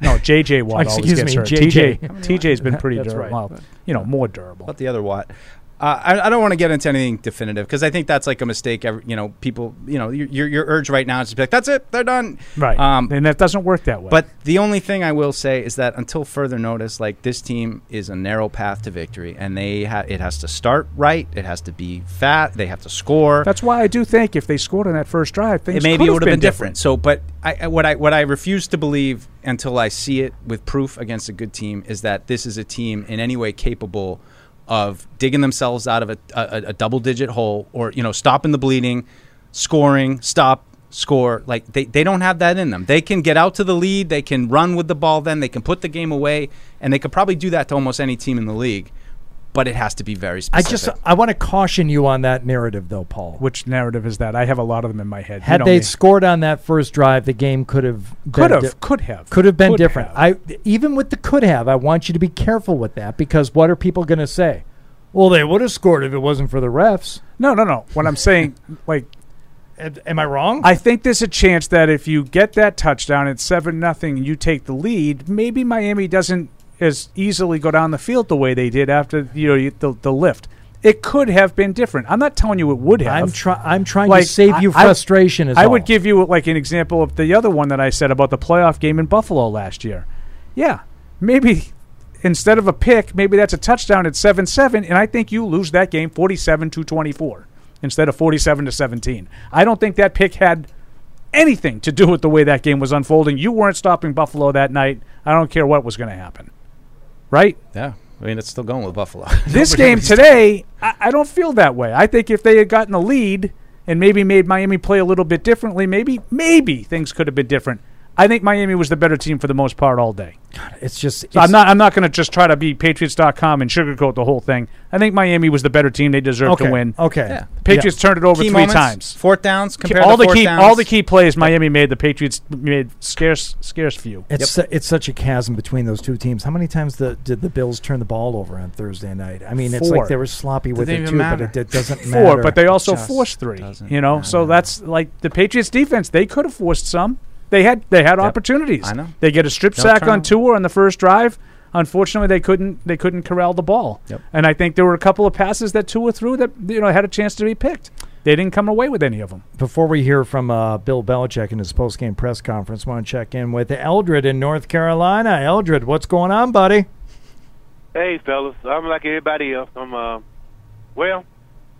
S5: no, J.J. Watt (laughs) always
S3: Excuse
S5: gets
S3: me,
S5: hurt.
S3: JJ.
S5: T.J. T.J.'s been pretty durable.
S3: right.
S5: Well, you know, more durable.
S4: About the other Watt. Uh, I, I don't want to get into anything definitive because I think that's like a mistake. Every, you know, people. You know, your, your urge right now is to be like, "That's it, they're done."
S5: Right.
S4: Um,
S5: and that doesn't work that way.
S4: But the only thing I will say is that until further notice, like this team is a narrow path to victory, and they ha- it has to start right. It has to be fat. They have to score.
S5: that's why I do think if they scored on that first drive, things
S4: it maybe
S5: could
S4: would
S5: have
S4: have been different. So, but I, I- what I what I refuse to believe until I see it with proof against a good team is that this is a team in any way capable of digging themselves out of a, a, a double digit hole or you know stopping the bleeding, scoring, stop, score. Like they, they don't have that in them. They can get out to the lead. They can run with the ball. Then they can put the game away, and they could probably do that to almost any team in the league. But it has to be very specific.
S3: I just I want to caution you on that narrative though, Paul.
S5: Which narrative is that? I have a lot of them in my head. You
S3: Had
S5: know
S3: they
S5: me.
S3: scored on that first drive, the game could have
S5: Could
S3: been
S5: have, could have,
S3: could have been
S5: could
S3: different.
S5: have.
S3: I even with the could have, I want you to be careful with that because what are people going to say? Well, they would have scored if it wasn't for the refs.
S5: no, no, no. What I'm saying, (laughs) like
S3: Am am I wrong?
S5: I think there's a chance that if you get that touchdown at seven nothing, and you take the lead. Maybe Miami doesn't as easily go down the field the way they did after you know you- the, the lift. It could have been different. I'm not telling you it would have.
S3: I'm try- I'm trying
S5: Like,
S3: to save you
S5: I- I-
S3: frustration.
S5: I
S3: all.
S5: would give you like an example of the other one that I said about the playoff game in Buffalo last year. Yeah, maybe instead of a pick, maybe that's a touchdown at seven seven, and I think you lose that game forty seven to twenty four instead of forty seven to seventeen. I don't think that pick had anything to do with the way that game was unfolding. You weren't stopping Buffalo that night. I don't care what was going to happen. Right?
S4: yeah, I mean it's still going with Buffalo. (laughs)
S5: This game today, I, I don't feel that way. I think if they had gotten a lead and maybe made Miami play a little bit differently, maybe maybe things could have been different. I think Miami was the better team for the most part all day.
S3: It's just
S5: So
S3: it's-
S5: I'm not I'm not going to just try to be Patriots.com and sugarcoat the whole thing. I think Miami was the better team. They deserved
S3: Okay,
S5: to win.
S3: okay.
S4: Yeah.
S5: The Patriots turned it over
S4: Key
S5: three
S4: moments,
S5: times.
S4: fourth downs, compared
S5: all
S4: to
S5: the
S4: fourth
S5: key
S4: downs.
S5: all the key plays Miami made. The Patriots made scarce scarce few.
S3: It's su- it's such a chasm between those two teams. How many times the, did the Bills turn the ball over on Thursday night? I mean, it's like they were sloppy with it too,
S4: matter.
S3: but it, it doesn't (laughs)
S5: Four,
S3: matter.
S5: but they also forced three. You know, so that's like the Patriots defense. They could have forced some. They had they had opportunities.
S4: I know.
S5: They get a strip
S4: No
S5: sack on
S4: turnovers.
S5: tour on the first drive. unfortunately they couldn't they couldn't corral the ball.
S3: Yep.
S5: And I think there were a couple of passes that Tua threw that you know had a chance to be picked. They didn't come away with any of them.
S3: Before we hear from uh, Bill Belichick in his post-game press conference, want to check in with Eldred in North Carolina. Eldred, what's going on, buddy?
S24: Hey, fellas. I'm like everybody else. I'm, uh, well,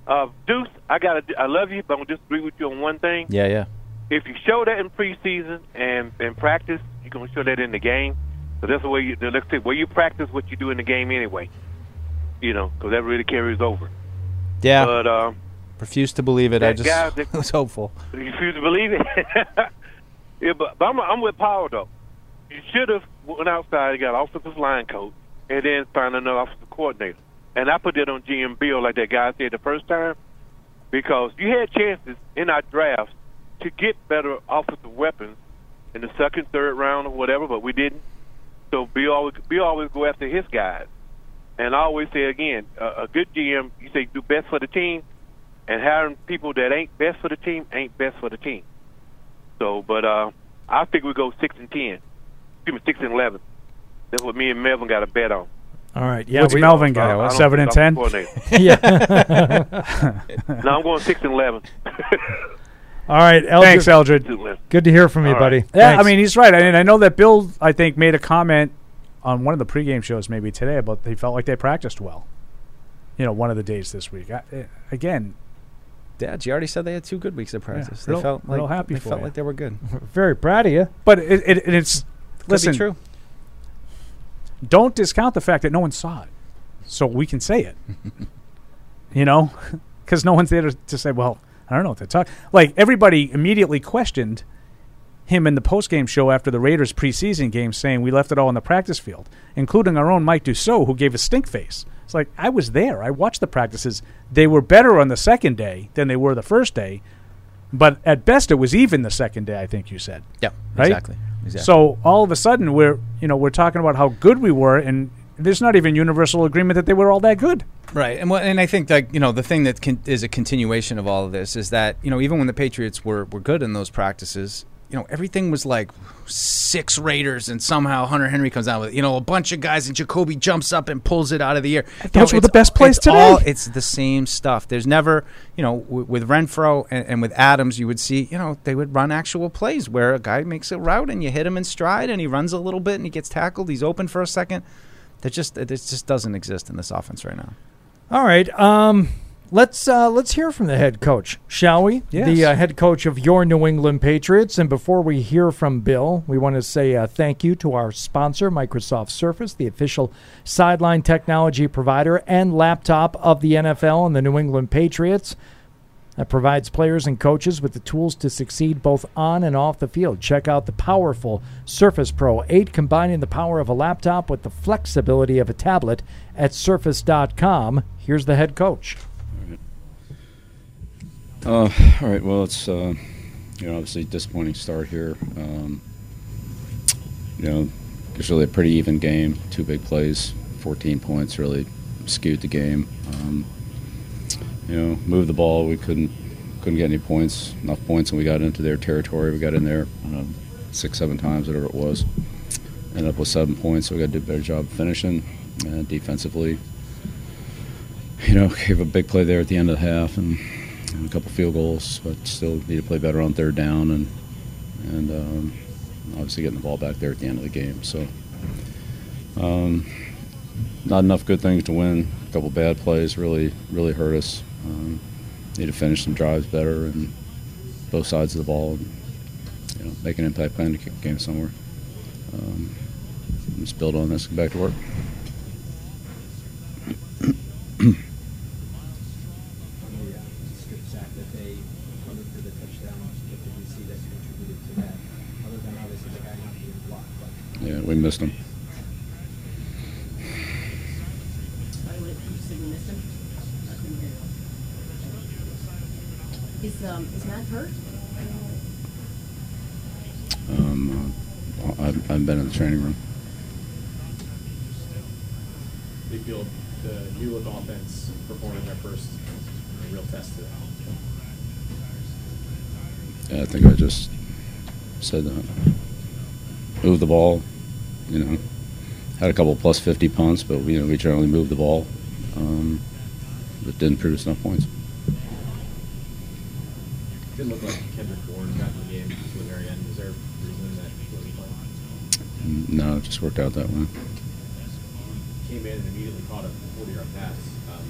S24: uh, Deuce, I got to I love you, but I'm going to disagree with you on one thing.
S4: Yeah, yeah.
S24: If you show that in preseason and in practice, you're going to show that in the game. So that's the way you, let's say, where you practice what you do in the game anyway. You know, because that really carries over.
S4: Yeah.
S24: But, um,
S4: Refuse to believe it. I just
S24: guy (laughs) that-
S4: was hopeful.
S24: Refuse to believe it? (laughs) yeah, but, but I'm, I'm with Power though. You should have went outside and got an offensive line coach and then found another offensive coordinator. And I put that on GM Bill, like that guy said the first time, because you had chances in our drafts to get better offensive weapons in the second, third round, or whatever, but we didn't. So Bill always, Bill always go after his guys. And I always say again, a, a good GM, you say do best for the team, and hiring people that ain't best for the team ain't best for the team. So, but uh, I think we go six and ten. Excuse me, six and eleven. That's what me and Melvin got a bet on.
S3: All right. Yeah.
S5: What's
S3: we-
S5: Melvin got?
S24: I don't
S5: Seven and ten.
S24: coordinator. (laughs) (laughs)
S3: Yeah. (laughs)
S24: no, I'm going six and eleven.
S3: All right, Eldred.
S5: Thanks, Eldred.
S3: Good to hear from you,
S24: All right.
S3: buddy.
S5: Yeah,
S3: Thanks.
S5: I mean he's right. I mean I know that Bill I think made a comment on one of the pregame shows maybe today about they felt like they practiced well. You know, one of the days this week. I, eh, again,
S4: Dad, you already said they had two good weeks of practice.
S5: real-
S4: they felt like
S5: real happy
S4: they
S5: for
S4: felt
S5: you.
S4: like they were good. (laughs)
S3: very proud of you.
S5: but it, it, and it's
S4: Could
S5: listen.
S4: be true.
S5: Don't discount the fact that no one saw it, so we can say it. (laughs) you know, because no one's there to, to say, well, I don't know what to talk. Like everybody immediately questioned him in the postgame show after the Raiders preseason game, saying we left it all on the practice field, including our own Mike Dussault, who gave a stink face. It's like I was there. I watched the practices. They were better on the second day than they were the first day, but at best it was even the second day. I think you said.
S4: Yeah,
S5: right.
S4: exactly, exactly.
S5: So all of a sudden we're you know we're talking about how good we were, and there's not even universal agreement that they were all that good.
S4: Right, and what, and I think like you know the thing that can, is a continuation of all of this is that you know even when the Patriots were were good in those practices, you know everything was like six Raiders, and somehow Hunter Henry comes out with you know a bunch of guys, and Jakobi jumps up and pulls it out of the air. You
S5: Those
S4: know,
S5: were the best plays
S4: it's
S5: today.
S4: all- it's the same stuff. There's never you know w- with Renfrow and, and with Adams, you would see you know they would run actual plays where a guy makes a route and you hit him in stride, and he runs a little bit and he gets tackled, he's open for a second. That just that just doesn't exist in this offense right now.
S3: All right. Um, let's uh, let's hear from the head coach, shall we?
S4: Yes.
S3: The uh, head coach of your New England Patriots. And before we hear from Bill, we want to say uh, thank you to our sponsor, Microsoft Surface, the official sideline technology provider and laptop of the NFL and the New England Patriots. That provides players and coaches with the tools to succeed both on and off the field. Check out the powerful Surface Pro 8, combining the power of a laptop with the flexibility of a tablet at surface.com. Here's the head coach.
S25: Uh, all right. Well, it's uh, you know obviously disappointing start here. Um, you know, it's really a pretty even game. Two big plays, 14 points, really skewed the game. Um, you know, moved the ball. We couldn't couldn't get any points, enough points, and we got into their territory. We got in there know, six, seven times, whatever it was. Ended up with seven points, so we got to do a better job finishing and defensively. You know, gave a big play there at the end of the half, and and a couple field goals, but still need to play better on third down and and um, obviously getting the ball back there at the end of the game. So um, not enough good things to win. A couple bad plays really really hurt us. Um, need to finish some drives better and both sides of the ball. And, you know, make an impact plan to kick the game somewhere. Um, just build on this. Get back to work. Yeah, we missed him.
S26: Is um is Matt hurt?
S25: Um, uh, I've, I've been in the training room.
S27: They feel the new look offense performing their first real test today.
S25: Yeah, I think I just said that. Move the ball, you know. had a couple plus 50 punts, but we, you know, we generally moved the ball, um, but didn't produce enough points.
S27: Didn't look like Kendrick Bourne got in the game to the very end. Is there a reason that he wasn't playing?
S25: No, it just worked out that way.
S27: Came in and immediately caught a 40-yard pass. Um,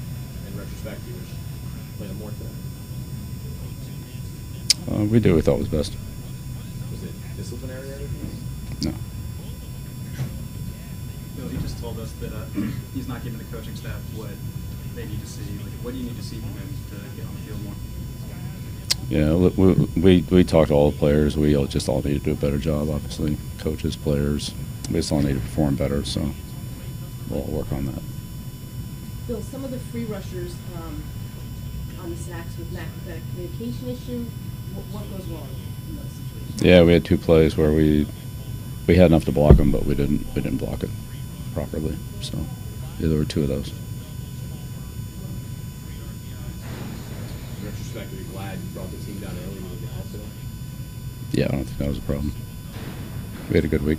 S27: in retrospect, you wish played him more today.
S25: Uh, we did what we thought was best.
S27: Was it disciplinary or anything?
S25: No.
S28: Bill, he just told us that uh, he's not giving the coaching staff what they need to see. Like, what do you need to see from him to get on the field more?
S25: Yeah, we, we, we talked to all the players. We all just all need to do a better job, obviously. Coaches, players. We just all need to perform better, so we'll all work on that.
S29: Bill, some of the free rushers um, on the sacks with Mac, with that communication issue, what, what goes wrong in those situations?
S25: Yeah, we had two plays where we we had enough to block them, but we didn't we didn't block it properly. So yeah, there were two of those.
S27: In retrospect, are glad you brought the team down early and you helped today?
S25: Yeah, I don't think that was a problem. We had a good week.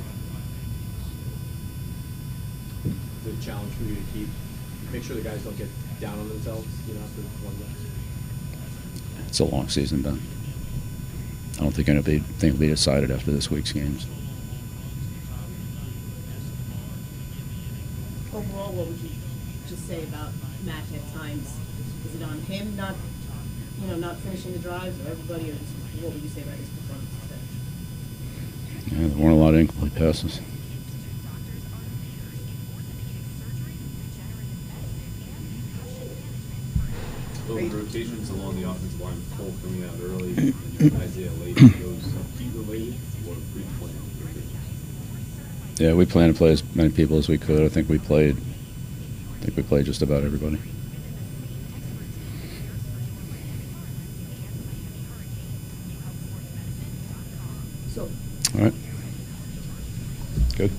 S27: Is it a challenge for you to keep, make sure the guys don't get down on themselves, you know, after one loss?
S25: It's a long season, Ben. I don't think anything will be decided after this week's games.
S29: Overall, what would you just say about Matt at times? Is it on him not, you know, not finishing the drives, or everybody, or just, what would you say about his performance today?
S25: Yeah, there weren't a lot of incomplete passes.
S27: Well, rotations along the offensive line, Cole coming out early, (clears throat) and Isaiah late, those heat related or pre-planned?
S25: Yeah, we planned to play as many people as we could. I think we played. I think we played just about everybody.
S29: So,
S25: All right. Good.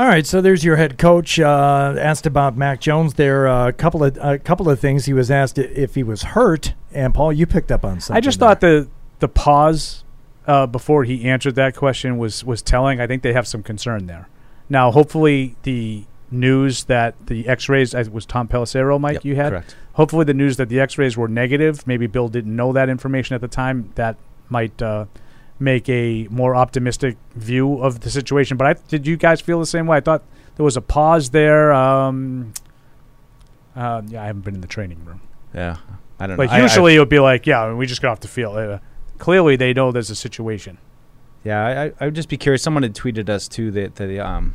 S3: All right, so there's your head coach. Uh, asked about Mac Jones. There uh, a couple of a couple of things. He was asked if he was hurt, and Paul, you picked up on something.
S5: I just thought the the pause uh, before he answered that question was was telling. I think they have some concern there. Now, hopefully, the news that the X-rays as was Tom Pelissero, Mike,
S4: Yep,
S5: you had.
S4: correct.
S5: Hopefully, the news that the X-rays were negative. Maybe Bill didn't know that information at the time. That might uh, make a more optimistic view of the situation. But I, did you guys feel the same way? I thought there was a pause there. Um, uh, yeah, I haven't been in the training room.
S4: Yeah, I don't know.
S5: Like
S4: I- I-
S5: usually it would be like, yeah, we just got off the field. Uh, clearly, they know there's a situation.
S4: Yeah, I, I- I would just be curious. Someone had tweeted us too that that um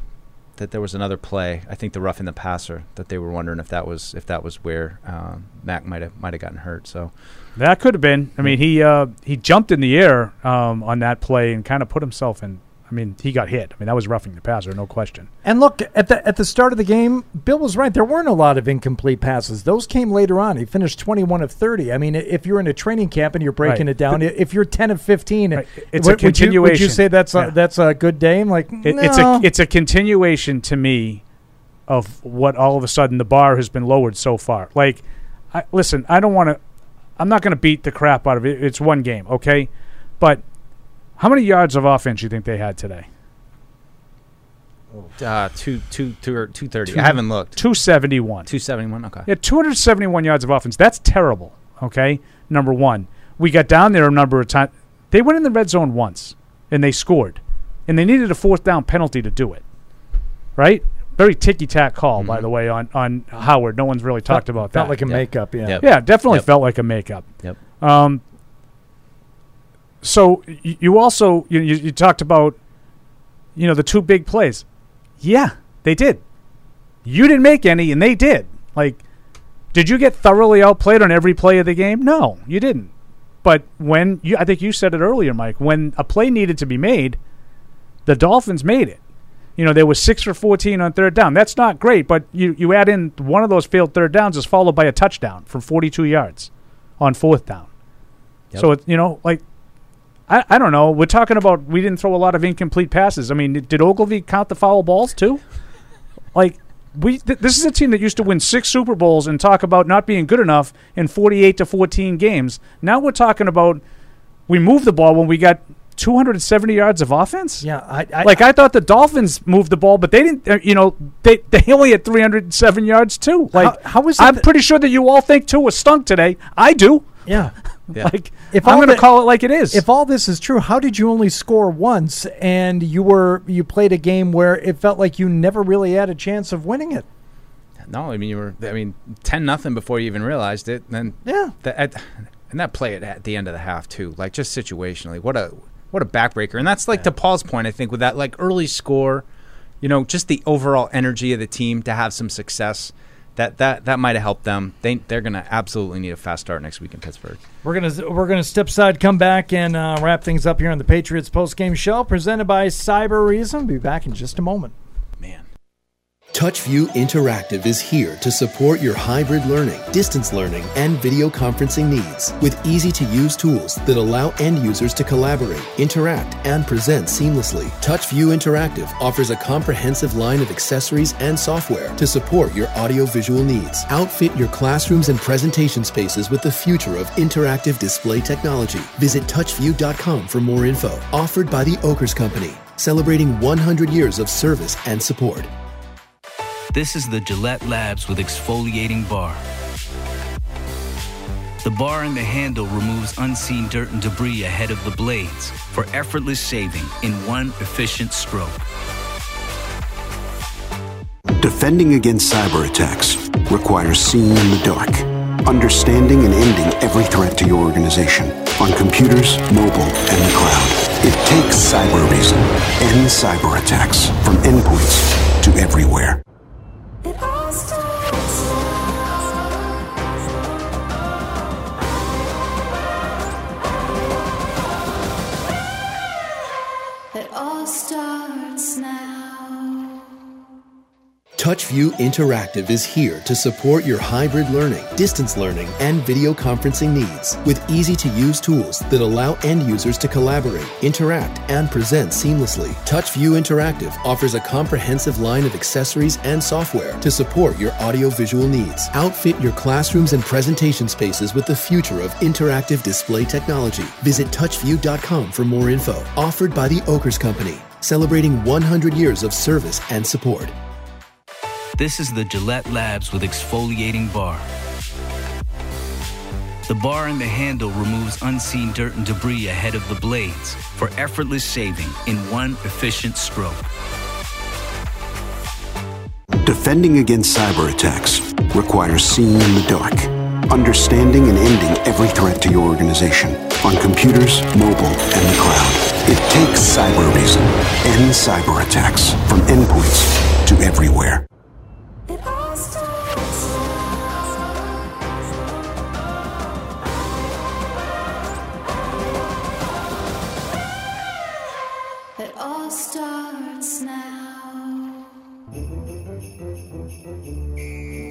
S4: that there was another play. I think the rough in the passer that they were wondering if that was if that was where um, Mac might have might have gotten hurt. So
S5: That could have been. I mean, he uh, he jumped in the air um, on that play and kind of put himself in. I mean, he got hit. I mean, that was roughing the passer, no question.
S3: And look at the at the start of the game, Bill was right. There weren't a lot of incomplete passes. Those came later on. He finished twenty one of thirty. I mean, if you're in a training camp and you're breaking
S5: Right.
S3: it down, if you're ten of fifteen,
S5: It's
S3: would,
S5: a
S3: would you- Would you,
S5: continuation.
S3: say that's a,
S5: Yeah.
S3: that's a good day? I'm like,
S5: It, It's a it's a continuation to me of what all of a sudden the bar has been lowered so far. Like, I, listen, I don't want to. I'm not going to beat the crap out of it. It's one game, okay? But how many yards of offense do you think they had today?
S4: uh, two two two or two thirty. I haven't looked.
S5: Two seventy one.
S4: Two seventy one. Okay.
S5: Yeah, 271 yards of offense. That's terrible. Okay, number one. We got down there a number of times. They went in the red zone once and they scored, and they needed a fourth down penalty to do it. Right? Very ticky tack call, by the way, on on Howard. No one's really talked about that.
S3: felt like a makeup, yeah. Yep.
S5: Yeah, definitely
S3: Yep.
S5: felt like a makeup.
S4: Yep.
S5: Um. So y- you also you, you you talked about, you know, the two big plays. Yeah, they did. You didn't make any, and they did. Like, did you get thoroughly outplayed on every play of the game? No, you didn't. But when you, I think you said it earlier, Mike, when a play needed to be made, the Dolphins made it. You know, they were six for 14 on third down. That's not great, but you, you add in one of those failed third downs is followed by a touchdown from 42 yards on fourth down.
S4: Yep.
S5: So, it, you know, like, I, I don't know. We're talking about we didn't throw a lot of incomplete passes. I mean, did Ogilvy count the foul balls too? (laughs) Like, we th- this is a team that used to win six Super Bowls and talk about not being good enough in 48 to 14 games. Now we're talking about we moved the ball when we got 270 yards of offense.
S3: Yeah, I, I
S5: like I thought the Dolphins moved the ball, but they didn't. Uh, you know, they they only had 307 yards too. Like
S3: how was
S5: I'm
S3: that-
S5: pretty sure that you all think Tua stunk today. I do.
S3: Yeah. (laughs)
S5: Like
S3: If
S5: I'm going to call it like it is.
S3: If all this is true, how did you only score once and you were you played a game where it felt like you never really had a chance of winning it?
S4: No, I mean you were. I mean ten nothing before you even realized it. Then
S3: Yeah.
S4: the, at, and that play at, at the end of the half too, like just situationally, what a what a backbreaker. And that's like to Paul's point, I think, with that like early score, you know, just the overall energy of the team to have some success. That that that might have helped them. They they're gonna absolutely need a fast start next week in Pittsburgh.
S3: We're gonna we're gonna step aside, come back, and uh, wrap things up here on the Patriots post game show presented by Cybereason. Be back in just a moment.
S14: TouchView Interactive is here to support your hybrid learning, distance learning, and video conferencing needs with easy to use tools that allow end users to collaborate, interact, and present seamlessly. TouchView Interactive offers a comprehensive line of accessories and software to support your audiovisual needs. Outfit your classrooms and presentation spaces with the future of interactive display technology. Visit touchview.com for more info. Offered by the Ockers Company, celebrating 100 years of service and support.
S15: This is the Gillette Labs with exfoliating bar. The bar and the handle removes unseen dirt and debris ahead of the blades for effortless shaving in one efficient stroke.
S16: Defending against cyber attacks requires seeing in the dark, understanding and ending every threat to your organization on computers, mobile, and the cloud. It takes Cybereason and cyber attacks from endpoints to everywhere.
S17: Starts now.
S14: TouchView Interactive is here to support your hybrid learning, distance learning, and video conferencing needs with easy to use tools that allow end users to collaborate, interact, and present seamlessly. TouchView Interactive offers a comprehensive line of accessories and software to support your audiovisual needs. Outfit your classrooms and presentation spaces with the future of interactive display technology. Visit touchview.com for more info. Offered by the Ockers Company, celebrating 100 years of service and support.
S15: This is the Gillette Labs with exfoliating bar. The bar and the handle removes unseen dirt and debris ahead of the blades for effortless shaving in one efficient stroke.
S16: Defending against cyber attacks requires seeing in the dark, understanding and ending every threat to your organization on computers, mobile, and the cloud. It takes Cybereason and cyber attacks from endpoints to everywhere.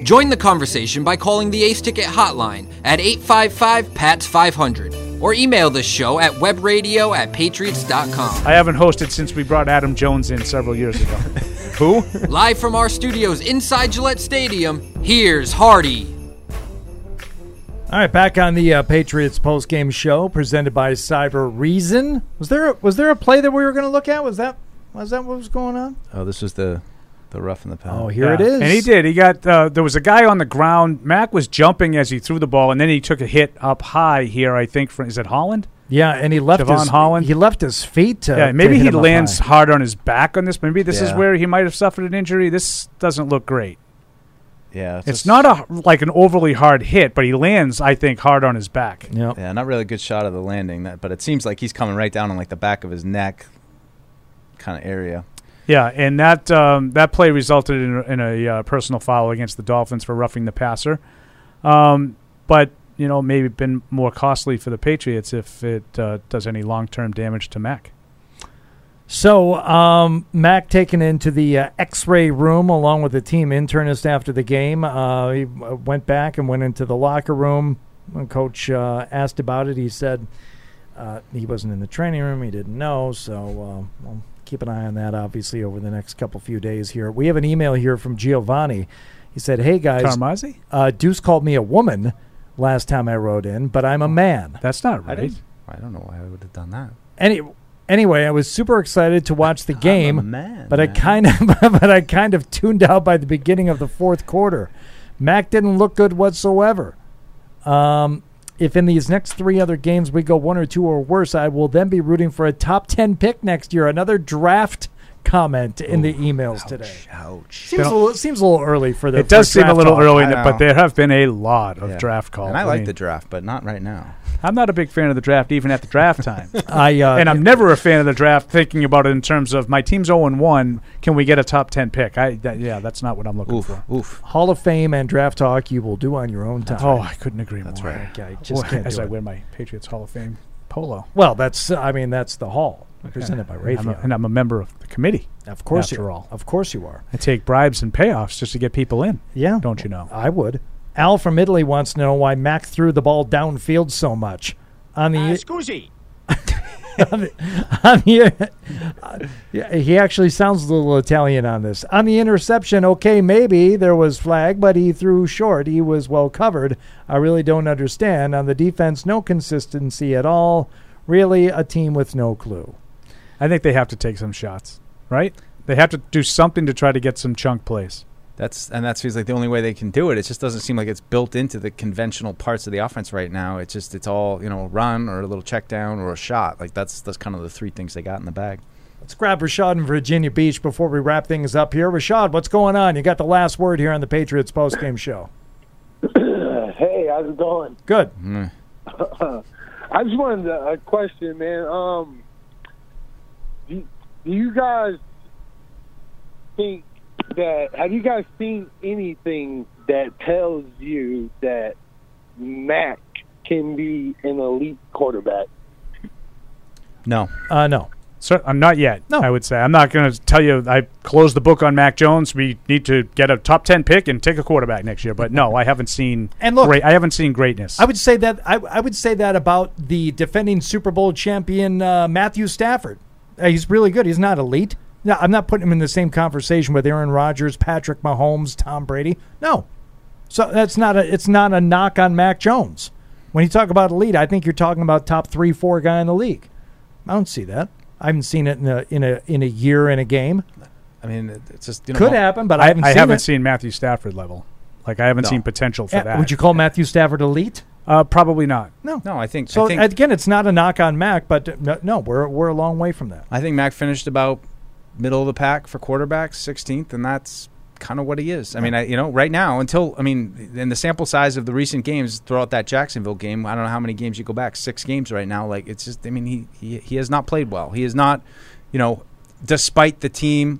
S1: Join the conversation by calling the Ace Ticket hotline at 855 PATS 500 or email the show at webradio at patriots.com.
S5: I haven't hosted since we brought Adam Jones in several years ago. (laughs)
S4: Who?
S1: Live from our studios inside Gillette Stadium, here's Hardy.
S3: All right, back on the uh, Patriots post game show presented by Cybereason. Was there a, was there a play that we were going to look at? Was that was that what was going on?
S4: Oh, this was the the rough in the pound.
S3: Oh, here it is.
S5: And he did. He got uh, there was a guy on the ground. Mac was jumping as he threw the ball, and then he took a hit up high here. I think from is it Holland?
S3: Yeah, and he left
S5: Jevon
S3: his
S5: Holland.
S3: He left his feet to
S5: yeah,
S3: to
S5: maybe
S3: hit
S5: he
S3: him
S5: lands
S3: high.
S5: hard on his back on this. Maybe this is where he might have suffered an injury. This doesn't look great.
S4: Yeah,
S5: It's not a like an overly hard hit, but he lands, I think, hard on his back.
S4: Yeah, not really a good shot of the landing, that, but it seems like he's coming right down on like the back of his neck, kind of area.
S5: Yeah, and that um, that play resulted in, a- in a uh, personal foul against the Dolphins for roughing the passer. Um, but you know, maybe been more costly for the Patriots if it uh, does any long term damage to Mac.
S3: So, um, Mac taken into the uh, X-ray room along with the team internist after the game. Uh, he uh, went back and went into the locker room. When Coach uh, asked about it, he said he wasn't in the training room. He didn't know. So, we'll keep an eye on that. Obviously, over the next couple few days here. We have an email here from Giovanni. He said, "Hey guys,
S5: Carmazzi?
S3: uh, Deuce called me a woman last time I wrote in, but I'm a man.
S5: That's not
S4: I, I don't know why I would have done that.
S3: Any Anyway, I was super excited to watch the game,
S4: man,
S3: but I kind of (laughs) but I kind of tuned out by the beginning of the fourth quarter. Mac didn't look good whatsoever. Um, if in these next three other games we go one or two or worse, I will then be rooting for a top ten pick next year. Another draft comment in the emails today.
S4: Ouch.
S3: Seems a little, seems a little early for the.
S5: It does
S3: for
S5: seem a little
S3: talk.
S5: early,
S4: I know.
S5: but there have been a lot of
S4: Yeah.
S5: draft calls.
S4: And I like
S5: mean,
S4: the draft, but not right now.
S5: I'm not a big fan of the draft, even at the draft time. (laughs)
S3: I uh,
S5: and I'm never a fan of the draft, thinking about it in terms of my team's 0 and 1. Can we get a top 10 pick? I that, yeah, that's not what I'm looking for.
S4: Oof.
S3: Hall of Fame and draft talk you will do on your own time.
S5: Oh, I couldn't agree
S3: That's
S5: more.
S3: right. Okay, just
S5: Boy,
S3: can't
S5: as
S3: do
S5: I
S3: it.
S5: wear my Patriots Hall of Fame polo.
S3: Well, that's I mean that's the Hall presented by
S5: And I'm, a, and I'm a member of the committee.
S3: Of course
S5: after
S3: you
S5: all.
S3: Of course you are.
S5: I take bribes and payoffs just to get people in.
S3: Yeah.
S5: Don't you know?
S3: I would. Al from Italy wants to know why Mac threw the ball downfield so much. On the
S30: scusi. (laughs)
S3: on the, on the uh, yeah, he actually sounds a little Italian on this. On the interception, okay, maybe there was flag, but he threw short. He was well covered. I really don't understand. On the defense, no consistency at all. Really, a team with no clue.
S5: I think they have to take some shots, right? They have to do something to try to get some chunk plays.
S4: That's and that feels like the only way they can do it. It just doesn't seem like it's built into the conventional parts of the offense right now. It's just it's all you know, run or a little check down or a shot. Like that's that's kind of the three things they got in the bag.
S3: Let's grab Rashad in Virginia Beach before we wrap things up here. Rashad, what's going on? You got the last word here on the Patriots postgame show. (coughs)
S31: hey, how's it going?
S3: Good. (coughs)
S31: I just wanted a, a question, man. Um, do, do you guys think that have you guys seen anything that tells you that Mac can be an elite quarterback?
S4: No.
S3: Uh, no.
S5: Sir, I'm not yet. No. I would say I'm not going to tell you. I closed the book on Mac Jones. We need to get a top ten pick and take a quarterback next year. But no, I haven't seen.
S3: And look-
S5: great, I haven't seen greatness.
S3: I would say that I, I would say that about the defending Super Bowl champion uh, Matthew Stafford. Uh, he's really good. He's not elite. No, I'm not putting him in the same conversation with Aaron Rodgers, Patrick Mahomes, Tom Brady. No, so that's not a it's not a knock on Mac Jones. When you talk about elite, I think you're talking about top three, four guy in the league. I don't see that. I haven't seen it in a in a in a year in a game.
S4: I mean, it- it's just you know,
S3: Could happen, but I,
S5: I,
S3: haven't
S5: I
S3: seen
S5: haven't
S3: it.
S5: seen Matthew Stafford level. Like I haven't
S4: No.
S5: seen potential for
S3: Uh,
S5: that.
S3: Would you call Matthew Stafford elite?
S5: Uh, probably not.
S3: No.
S4: No, I think
S3: So
S4: I think,
S3: again, it's not a knock on Mac, but uh, no, no, we're we're a long way from that.
S4: I think Mac finished about middle of the pack for quarterbacks, 16th, and that's kind of what he is. I mean, I, you know, right now until I mean, in the sample size of the recent games throughout that Jacksonville game, I don't know how many games you go back, six games right now. Like it's just, I mean, he he, he has not played well. He is not, you know, despite the team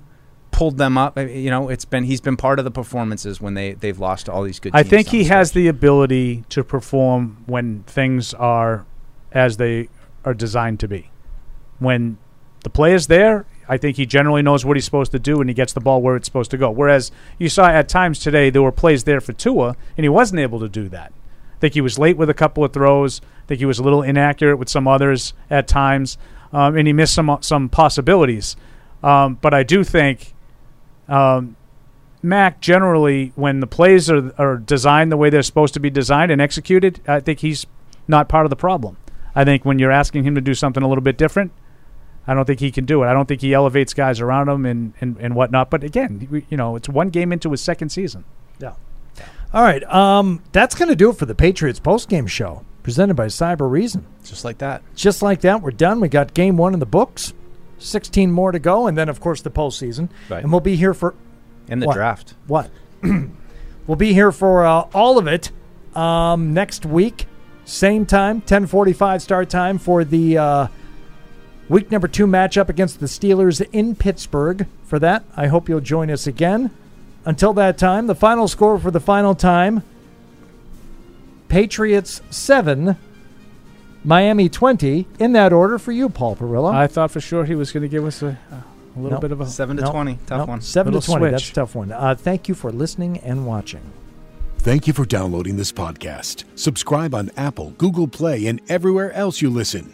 S4: pulled them up. Eh, you know, it's been he's been part of the performances when they they've lost to all these good.
S5: I think he
S4: the
S5: has the ability to perform when things are as they are designed to be. When the play is there, I think he generally knows what he's supposed to do and he gets the ball where it's supposed to go. Whereas you saw at times today there were plays there for Tua and he wasn't able to do that. I think he was late with a couple of throws. I think he was a little inaccurate with some others at times, um, and he missed some some possibilities. Um, but I do think um, Mac generally, when the plays are, are designed the way they're supposed to be designed and executed, I think he's not part of the problem. I think when you're asking him to do something a little bit different, I don't think he can do it. I don't think he elevates guys around him and, and, and whatnot. But again, we- you know, it's one game into his second season.
S3: Yeah. All right. Um, that's going to do it for the Patriots postgame show presented by Cybereason.
S4: Just like that.
S3: Just like that, we're done. We got game one in the books. 16 more to go, and then, of course, the postseason.
S4: Right.
S3: And we'll be here for.
S4: And the
S3: What?
S4: draft.
S3: What? (clears throat) we'll be here for uh, all of it um, next week. Same time, 1045 start time for the uh, week number two matchup against the Steelers in Pittsburgh. For that, I hope you'll join us again. Until that time, the final score for the final time Patriots 7, Miami 20. In that order for you, Paul Perillo.
S5: I thought for sure he was going to give us a, a little
S3: Nope.
S5: bit of a
S4: Seven to
S3: Nope.
S4: 20. Tough
S3: Nope.
S4: one.
S3: 7 to
S5: Little
S3: 20. That's a tough one. Uh, thank you for listening and watching.
S32: Thank you for downloading this podcast. Subscribe on Apple, Google Play, and everywhere else you listen.